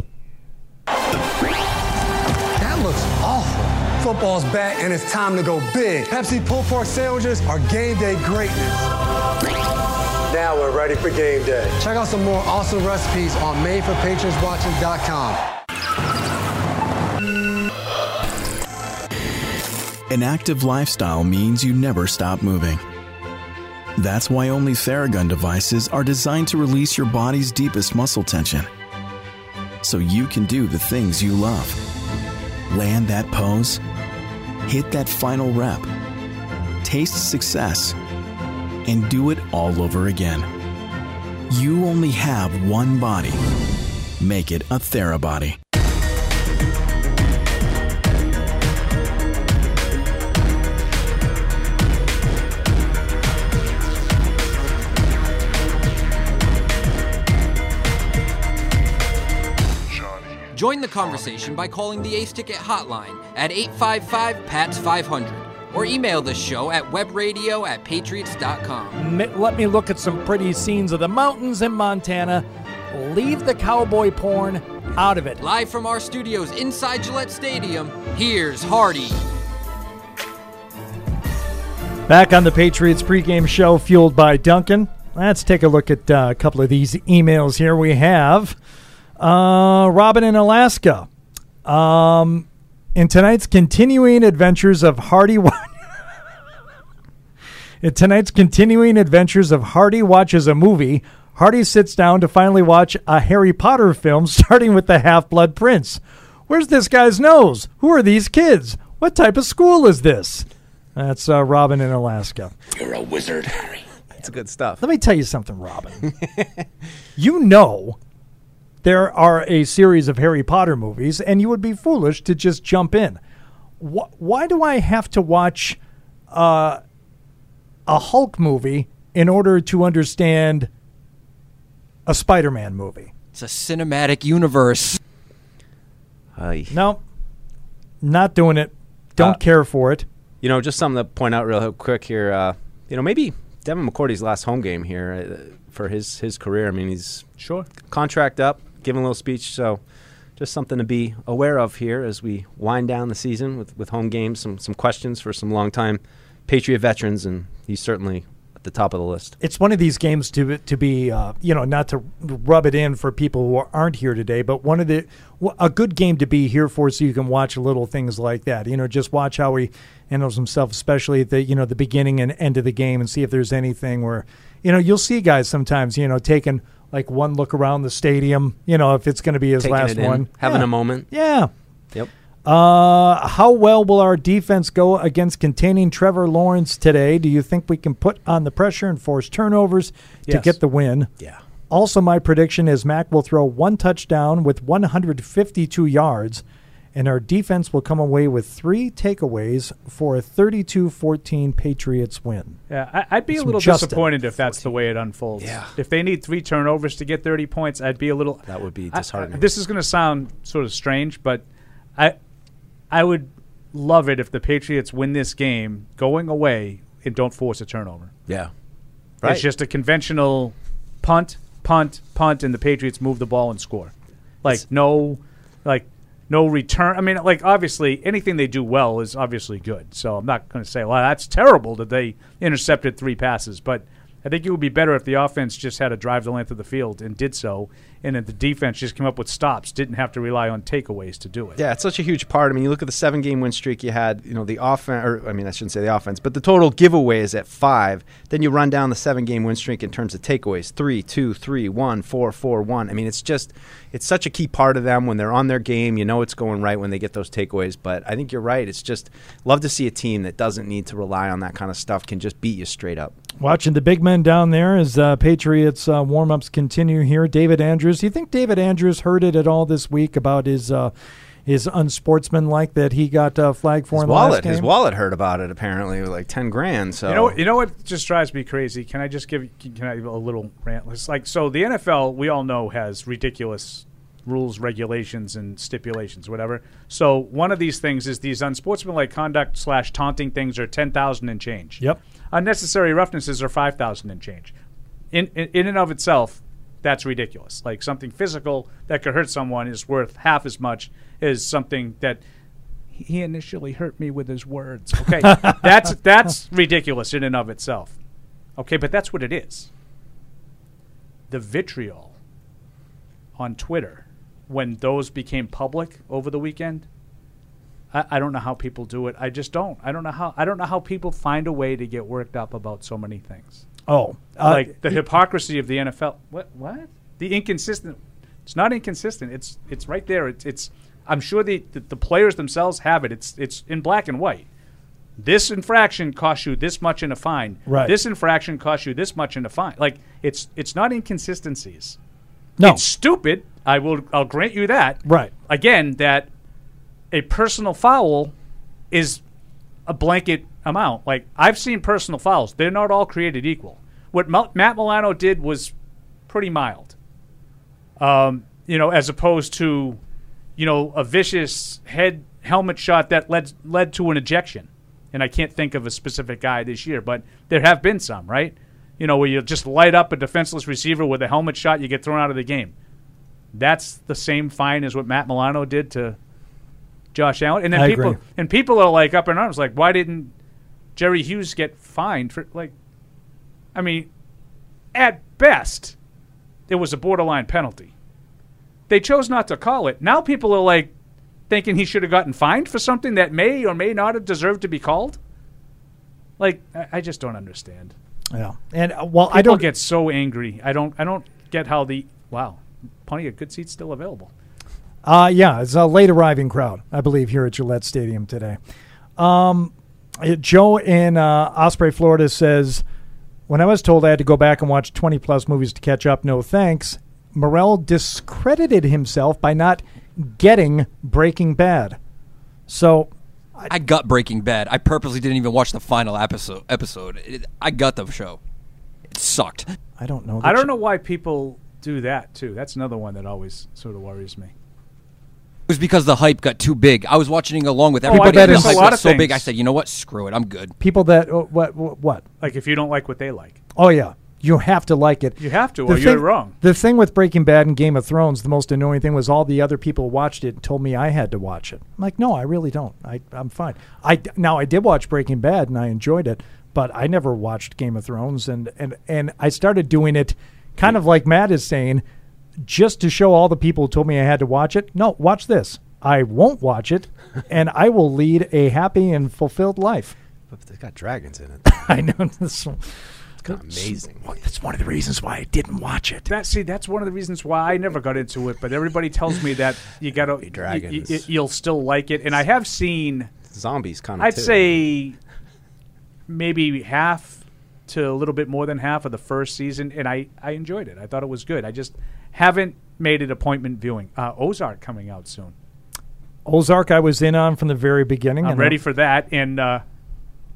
That looks awful. Football's back and it's time to go big. Pepsi pulled pork sandwiches are game day greatness. Now we're ready for game day. Check out some more awesome recipes on madeforpatriotswatching.com. An active lifestyle means you never stop moving. That's why only Theragun devices are designed to release your body's deepest muscle tension. So you can do the things you love. Land that pose, hit that final rep, taste success, and do it all over again. You only have one body. Make it a Therabody. Join the conversation by calling the Ace Ticket hotline at 855 PATS 500 or email the show at webradio at patriots.com. Let me look at some pretty scenes of the mountains in Montana. Leave the cowboy porn out of it. Live from our studios inside Gillette Stadium, here's Hardy. Back on the Patriots pregame show, fueled by Dunkin'. Let's take a look at uh, a couple of these emails here. We have uh, Robin in Alaska. Um, in tonight's continuing adventures of Hardy. [laughs] In tonight's continuing adventures of Hardy watches a movie. Hardy sits down to finally watch a Harry Potter film, [laughs] starting with the Half Blood Prince. Where's this guy's nose? Who are these kids? What type of school is this? That's uh, Robin in Alaska. You're a wizard, Harry. That's good stuff. Let me tell you something, Robin. [laughs] you know there are a series of Harry Potter movies, and you would be foolish to just jump in. Wh- why do I have to watch uh, a Hulk movie in order to understand a Spider Man movie? It's a cinematic universe. No, not doing it. Don't Uh, care for it. You know, just something to point out real quick here. Uh, you know, maybe Devin McCourty's last home game here uh, for his his career. I mean, he's sure contract up, giving a little speech. So, just something to be aware of here as we wind down the season with, with home games. Some some questions for some longtime Patriot veterans, and he's certainly at the top of the list. It's one of these games to to be, uh, you know, not to rub it in for people who aren't here today, but one of the a good game to be here for, so you can watch little things like that. You know, just watch how he handles himself, especially at the you know the beginning and end of the game, and see if there's anything where, you know, you'll see guys sometimes, you know, taking like one look around the stadium, you know, if it's going to be his Taking last in, one, having Yeah. a moment. Yeah. Yep. Uh, how well will our defense go against containing Trevor Lawrence today? Do you think we can put on the pressure and force turnovers to get the win? Yeah. Also, my prediction is Mac will throw one touchdown with 152 yards, and our defense will come away with three takeaways for a 32 14 Patriots win. Yeah, I, I'd be a little disappointed if that's the way it unfolds. Yeah. If they need three turnovers to get 30 points, I'd be a little. That would be I- disheartening. this is going to sound sort of strange, but I, I would love it if the Patriots win this game going away and don't force a turnover. Yeah. Right. It's just a conventional punt, punt, punt, and the Patriots move the ball and score. Like no, like no return. I mean, like obviously anything they do well is obviously good. So I'm not going to say, well, that's terrible that they intercepted three passes, but I think it would be better if the offense just had to drive the length of the field and did so, and that the defense just came up with stops, didn't have to rely on takeaways to do it. Yeah, it's such a huge part. I mean, you look at the seven game win streak you had, you know, the offense, or I mean, I shouldn't say the offense, but the total giveaways at five. Then you run down the seven game win streak in terms of takeaways three, two, three, one, four, four, one. I mean, it's just, it's such a key part of them when they're on their game. You know, it's going right when they get those takeaways. But I think you're right. It's just, love to see a team that doesn't need to rely on that kind of stuff, can just beat you straight up. Watching the big men down there as uh, Patriots uh, warm ups continue here. David Andrews. Do you think David Andrews heard it at all this week about his uh, his unsportsmanlike that he got uh, flagged for His in the last wallet, his wallet heard about it apparently, like 10 grand. So, You know, what- you know what just drives me crazy. Can I just give can I give a little rant? It's like so the NFL we all know has ridiculous rules, regulations, and stipulations, whatever. So one of these things is these unsportsmanlike conduct slash taunting things are ten thousand and change. Yep. Unnecessary roughnesses are five thousand and change. In, in in and of itself, that's ridiculous. Like something physical that could hurt someone is worth half as much as something that he initially hurt me with his words. Okay, [laughs] that's that's ridiculous in and of itself. Okay, but that's what it is. The vitriol on Twitter when those became public over the weekend. I, I don't know how people do it. I just don't. I don't know how. I don't know how people find a way to get worked up about so many things. Oh, uh, like the hypocrisy of the NFL. What? What? The inconsistent. It's not inconsistent. It's it's right there. It's it's. I'm sure the, the the players themselves have it. It's it's in black and white. This infraction costs you this much in a fine. Right. This infraction costs you this much in a fine. Like it's it's not inconsistencies. No. It's stupid. I will. I'll grant you that. Right. Again, that a personal foul is a blanket amount. Like I've seen personal fouls; they're not all created equal. What Matt Milano did was pretty mild, um, you know, as opposed to, you know, a vicious head helmet shot that led led to an ejection. And I can't think of a specific guy this year, but there have been some, right? You know, where you just light up a defenseless receiver with a helmet shot, you get thrown out of the game. That's the same fine as what Matt Milano did to Josh Allen. And then I people agree. and people are like up in arms, like, why didn't Jerry Hughes get fined for like? I mean, at best, it was a borderline penalty. They chose not to call it. Now people are like thinking he should have gotten fined for something that may or may not have deserved to be called. Like, I, I just don't understand. Yeah, and uh, well, People I don't get so angry. I don't. I don't get how the wow, plenty of good seats still available. Uh, yeah, it's a late arriving crowd, I believe, here at Gillette Stadium today. Um, Joe in uh, Osprey, Florida says, When I was told I had to go back and watch 20 plus movies to catch up, no thanks, Morel discredited himself by not getting Breaking Bad. So, I got Breaking Bad. I purposely didn't even watch the final episode. Episode. It, I got the show. It sucked. I don't know. I don't know why people do that too. That's another one that always sort of worries me. It was because the hype got too big. I was watching along with Oh, I everybody. get and the hype got of so big. I said, you know what? Screw it. I'm good. People that, oh, what, what, what? Like if you don't like what they like, Oh, yeah. You have to like it. You have to, The or you're thing- wrong. The thing with Breaking Bad and Game of Thrones, the most annoying thing was all the other people watched it and told me I had to watch it. I'm like, no, I really don't. I, I'm fine. I now I did watch Breaking Bad and I enjoyed it, but I never watched Game of Thrones and and and I started doing it, kind of like Matt is saying, just to show all the people who told me I had to watch it. No, watch this. I won't watch it, [laughs] and I will lead a happy and fulfilled life. But they got dragons in it. [laughs] I know this. It's kind of amazing. That's one of the reasons why I didn't watch it. That see, that's one of the reasons why I never got into it. But everybody tells me that you [laughs] got to dragons. You, will still like it, and I have seen Zombies kind of. I'd say maybe half to a little bit more than half of the first season, and I, I enjoyed it. I thought it was good. I just haven't made it appointment viewing. Uh, Ozark coming out soon. Ozark, I was in on from the very beginning. I'm and ready for that, and uh,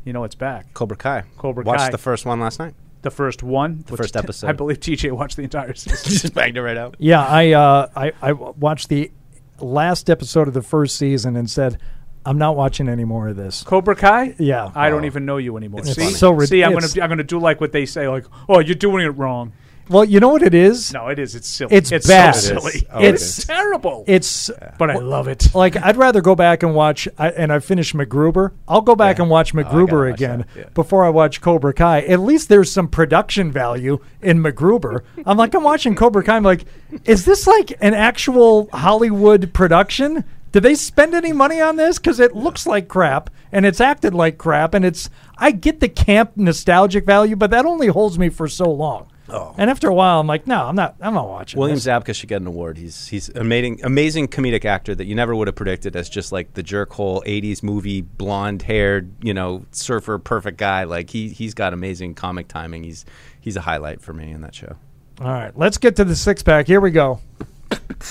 you know it's back. Cobra Kai. Cobra Watched Kai. Watched the first one last night. The first one, The which first episode. I believe TJ watched the entire [laughs] season. Just banged it right out. Yeah, I, uh, I I watched the last episode of the first season and said, I'm not watching any more of this. Cobra Kai? Yeah. I don't even know you anymore. It's See, so rid- see, I'm gonna I'm gonna do like what they say, like, oh, you're doing it wrong. Well, you know what it is? No, it is. It's silly. It's, It's bad. so silly. Oh, it's it's terrible. It's But I love it. Like I'd rather go back and watch. I, and I finished MacGruber. I'll go back and watch oh, MacGruber again before I watch Cobra Kai. At least there's some production value in MacGruber. [laughs] I'm like I'm watching Cobra Kai. I'm like, is this like an actual Hollywood production? Did they spend any money on this? Because it looks like crap and it's acted like crap. And it's I get the camp nostalgic value, but that only holds me for so long. Oh. And after a while, I'm like, no, I'm not. I'm not watching. William this. Zabka should get an award. He's he's amazing, amazing comedic actor that you never would have predicted as just like the jerkhole '80s movie, blonde haired, you know, surfer, perfect guy. Like he he's got amazing comic timing. He's he's a highlight for me in that show. All right, let's get to the six pack. Here we go.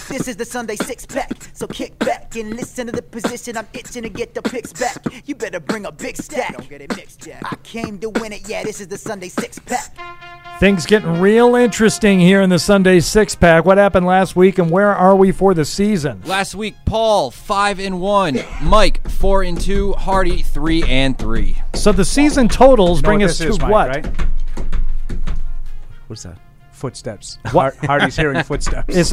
This is the Sunday six pack, so kick back and listen to the position. I'm itching to get the picks back. You better bring a big stack. Don't get it mixed, Jack. I came to win it, yeah. This is the Sunday six pack. Things getting real interesting here in the Sunday six pack. What happened last week, and where are we for the season? Last week, Paul five and one, Mike four and two, Hardy three and three. So the season totals You know bring us to is, Mike, what? right? What's that? Footsteps. [laughs] What? Hardy's hearing [laughs] footsteps. Is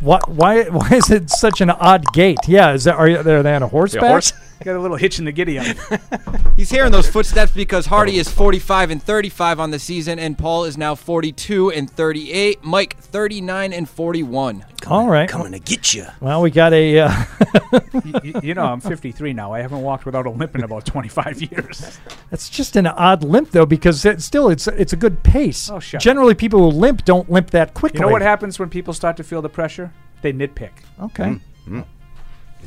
what? Why? Why is it such an odd gait? Yeah, is that are, you, are they on a horseback? Got a little hitch in the giddy up. [laughs] He's hearing those footsteps because Hardy is 45 and 35 on the season, and Paul is now 42 and 38. Mike 39 and 41. All right, coming to get you. Well, we got a. Uh, [laughs] you, you know, I'm 53 now. I haven't walked without a limp in about 25 years. That's just an odd limp though, because it's still it's it's a good pace. Oh, shut up. Generally, people who limp don't limp that quickly. You know what happens when people start to feel the pressure? They nitpick. Okay. Mm.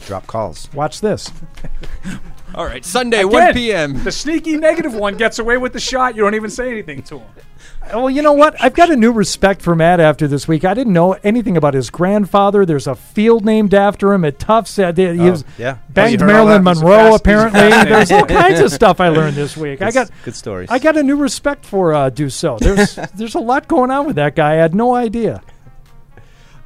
Drop calls. Watch this. [laughs] All right, Sunday, Again, 1 p.m. The sneaky negative one gets away with the shot. You don't even say anything to him. [laughs] Well, you know what? I've got a new respect for Matt after this week. I didn't know anything about his grandfather. There's a field named after him at Tufts. Uh, He Oh, was yeah. banged Oh, you heard all Marilyn that? He's a Monroe. fast- he's a apparently, [laughs] there's all kinds of stuff I learned this week. I got good stories. I got a new respect for uh, Dussault. There's there's a lot going on with that guy. I had no idea.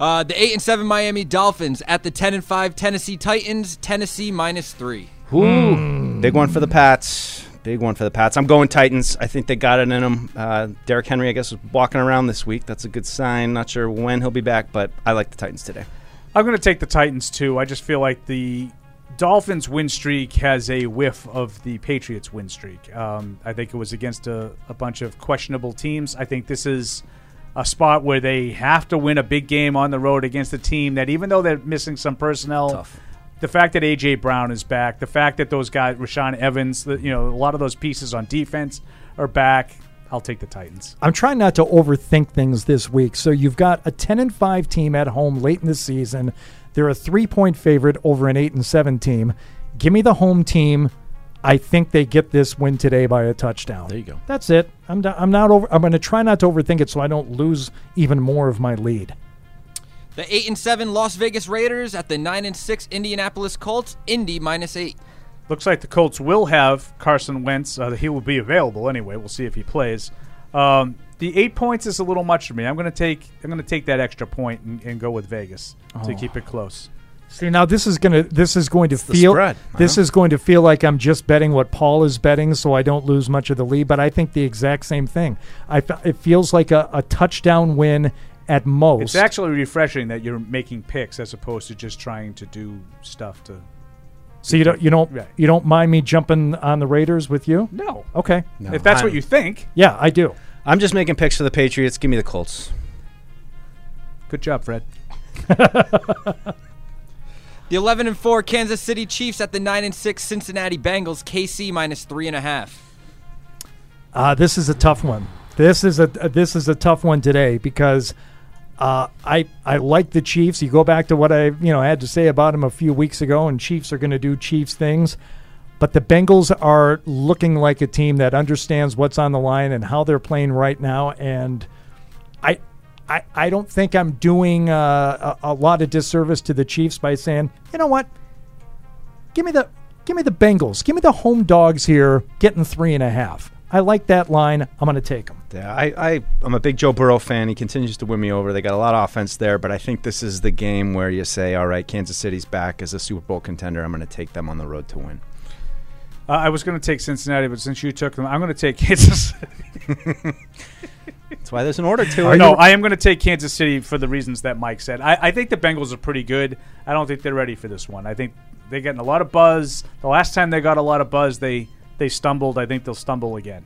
Uh, the 8 and 7 Miami Dolphins at the 10 and 5 Tennessee Titans, Tennessee minus 3. Ooh, big one for the Pats. Big one for the Pats. I'm going Titans. I think they got it in them. Uh, Derrick Henry, I guess, was walking around this week. That's a good sign. Not sure when he'll be back, but I like the Titans today. I'm going to take the Titans too. I just feel like the Dolphins' win streak has a whiff of the Patriots' win streak. Um, I think it was against a, a bunch of questionable teams. I think this is a spot where they have to win a big game on the road against a team that, even though they're missing some personnel, the fact that AJ Brown is back, the fact that those guys, Rashaan Evans, the, you know, a lot of those pieces on defense are back. I'll take the Titans. I'm trying not to overthink things this week. So you've got a 10 and 5 team at home late in the season. They're a 3-point favorite over an 8 and 7 team. Give me the home team. I think they get this win today by a touchdown. There you go. That's it. I'm not, I'm not over I'm going to try not to overthink it so I don't lose even more of my lead. The 8 and 7 Las Vegas Raiders at the 9 and 6 Indianapolis Colts, Indy minus 8. Looks like the Colts will have Carson Wentz. Uh, he will be available anyway. We'll see if he plays. Um, the eight points is a little much for me. I'm going to take I'm going to take that extra point and, and go with Vegas to Oh. keep it close. See now this is gonna this is going to the feel spread, this is going to feel like I'm just betting what Paul is betting, so I don't lose much of the lead. But I think the exact same thing. I it feels like a, a touchdown win at most. It's actually refreshing that you're making picks as opposed to just trying to do stuff to. so you don't you don't Right. you don't mind me jumping on the Raiders with you? No. Okay. If that's what you think. Yeah, I do. I'm just making picks for the Patriots. Give me the Colts. Good job, Fred. [laughs] The 11 and 4 Kansas City Chiefs at the 9 and 6 Cincinnati Bengals, KC minus 3.5. Uh, this is a tough one. This is a this is a tough one today because uh, I I like the Chiefs. You go back to what I you know had to say about them a few weeks ago, and Chiefs are going to do Chiefs things. But the Bengals are looking like a team that understands what's on the line and how they're playing right now. And I I, I don't think I'm doing uh, a, a lot of disservice to the Chiefs by saying, you know what, give me the give me the Bengals, give me the home dogs here, getting three and a half. I like that line. I'm going to take them. Yeah, I, I, I'm a big Joe Burrow fan. He continues to win me over. They got a lot of offense there, but I think this is the game where you say, all right, Kansas City's back as a Super Bowl contender. I'm going to take them on the road to win. Uh, I was going to take Cincinnati, but since you took them, I'm going to take Kansas. City. [laughs] That's why there's an order to it. no, I am going to take Kansas City for the reasons that Mike said. I, I think the Bengals are pretty good. I don't think they're ready for this one. I think they're getting a lot of buzz. The last time they got a lot of buzz, they they stumbled. I think they'll stumble again.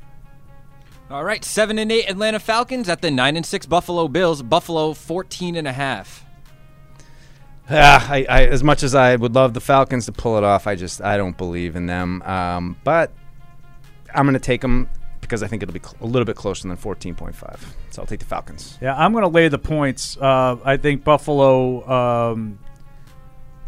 All right, 7 and 8 Atlanta Falcons at the 9 and 6 Buffalo Bills, Buffalo 14 and a half. Ah, I, I, as much as I would love the Falcons to pull it off, I just I don't believe in them. Um, but I'm going to take them because I think it'll be cl- a little bit closer than 14.5. So I'll take the Falcons. Yeah, I'm going to lay the points. Uh, I think Buffalo um,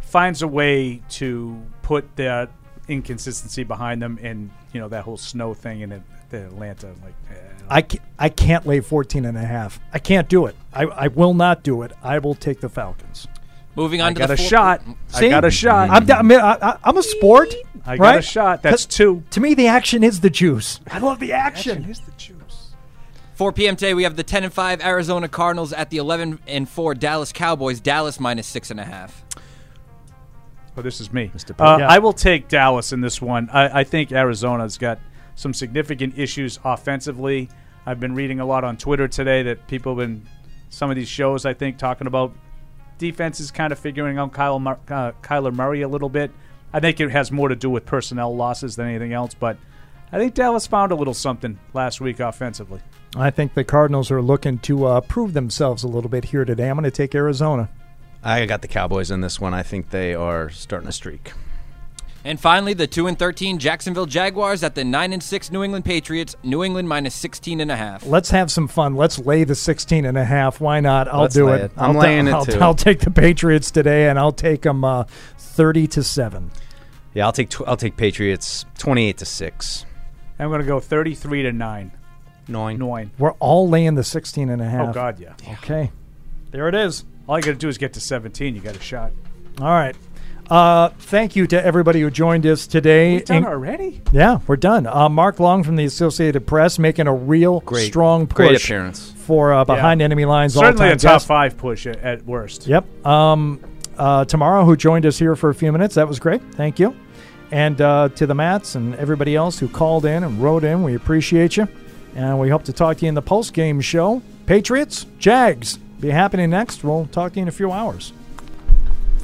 finds a way to put that inconsistency behind them, and you know that whole snow thing in it, the Atlanta. Like, eh, I can't, I can't lay 14 and a half. I can't do it. I, I will not do it. I will take the Falcons. Moving I on to got the a fourth- shot. See? I got a shot. I'm, I mean, I, I, I'm a sport. I got right? a shot. That's 'Cause two. To me, the action is the juice. I love the action. is the juice. 4 p.m. today, we have the 10 and 5 Arizona Cardinals at the 11 and 4 Dallas Cowboys. Dallas minus six and a half. Oh, this is me. Mr. Poe. Uh, Yeah. I will take Dallas in this one. I, I think Arizona's got some significant issues offensively. I've been reading a lot on Twitter today that people have been, some of these shows, I think, talking about defenses kind of figuring out Kyle Mur- uh, Kyler Murray a little bit. I think it has more to do with personnel losses than anything else, but I think Dallas found a little something last week offensively. I think the Cardinals are looking to uh, prove themselves a little bit here today. I'm going to take Arizona. I got the Cowboys in this one. I think they are starting a streak. And finally, the 2 and 13 Jacksonville Jaguars at the 9 and 6 New England Patriots. New England minus 16 and a half. Let's have some fun. Let's lay the 16 and a half. Why not? I'll Let's do lay it. it. I'm I'll, laying it I'll, too. I'll take the Patriots today, and I'll take them uh, 30 to seven. Yeah, I'll take tw- I'll take Patriots twenty-eight to six. I'm going to go 33 to 9. Nine. Nine. We're all laying the 16 and a half. Oh, God, yeah. Okay. There it is. All you got to do is get to 17. You got a shot. All right. Uh, thank you to everybody who joined us today. We done In- already? Yeah, we're done. Uh, Mark Long from the Associated Press making a real Great- strong push great appearance. for uh, behind Yeah. enemy lines. Certainly a top guest. five push at, at worst. Yep. Um, uh, Tamara, who joined us here for a few minutes, that was great. Thank you. And uh, to the Mats and everybody else who called in and wrote in, we appreciate you. And we hope to talk to you in the post game show. Patriots, Jags, be happening next. We'll talk to you in a few hours.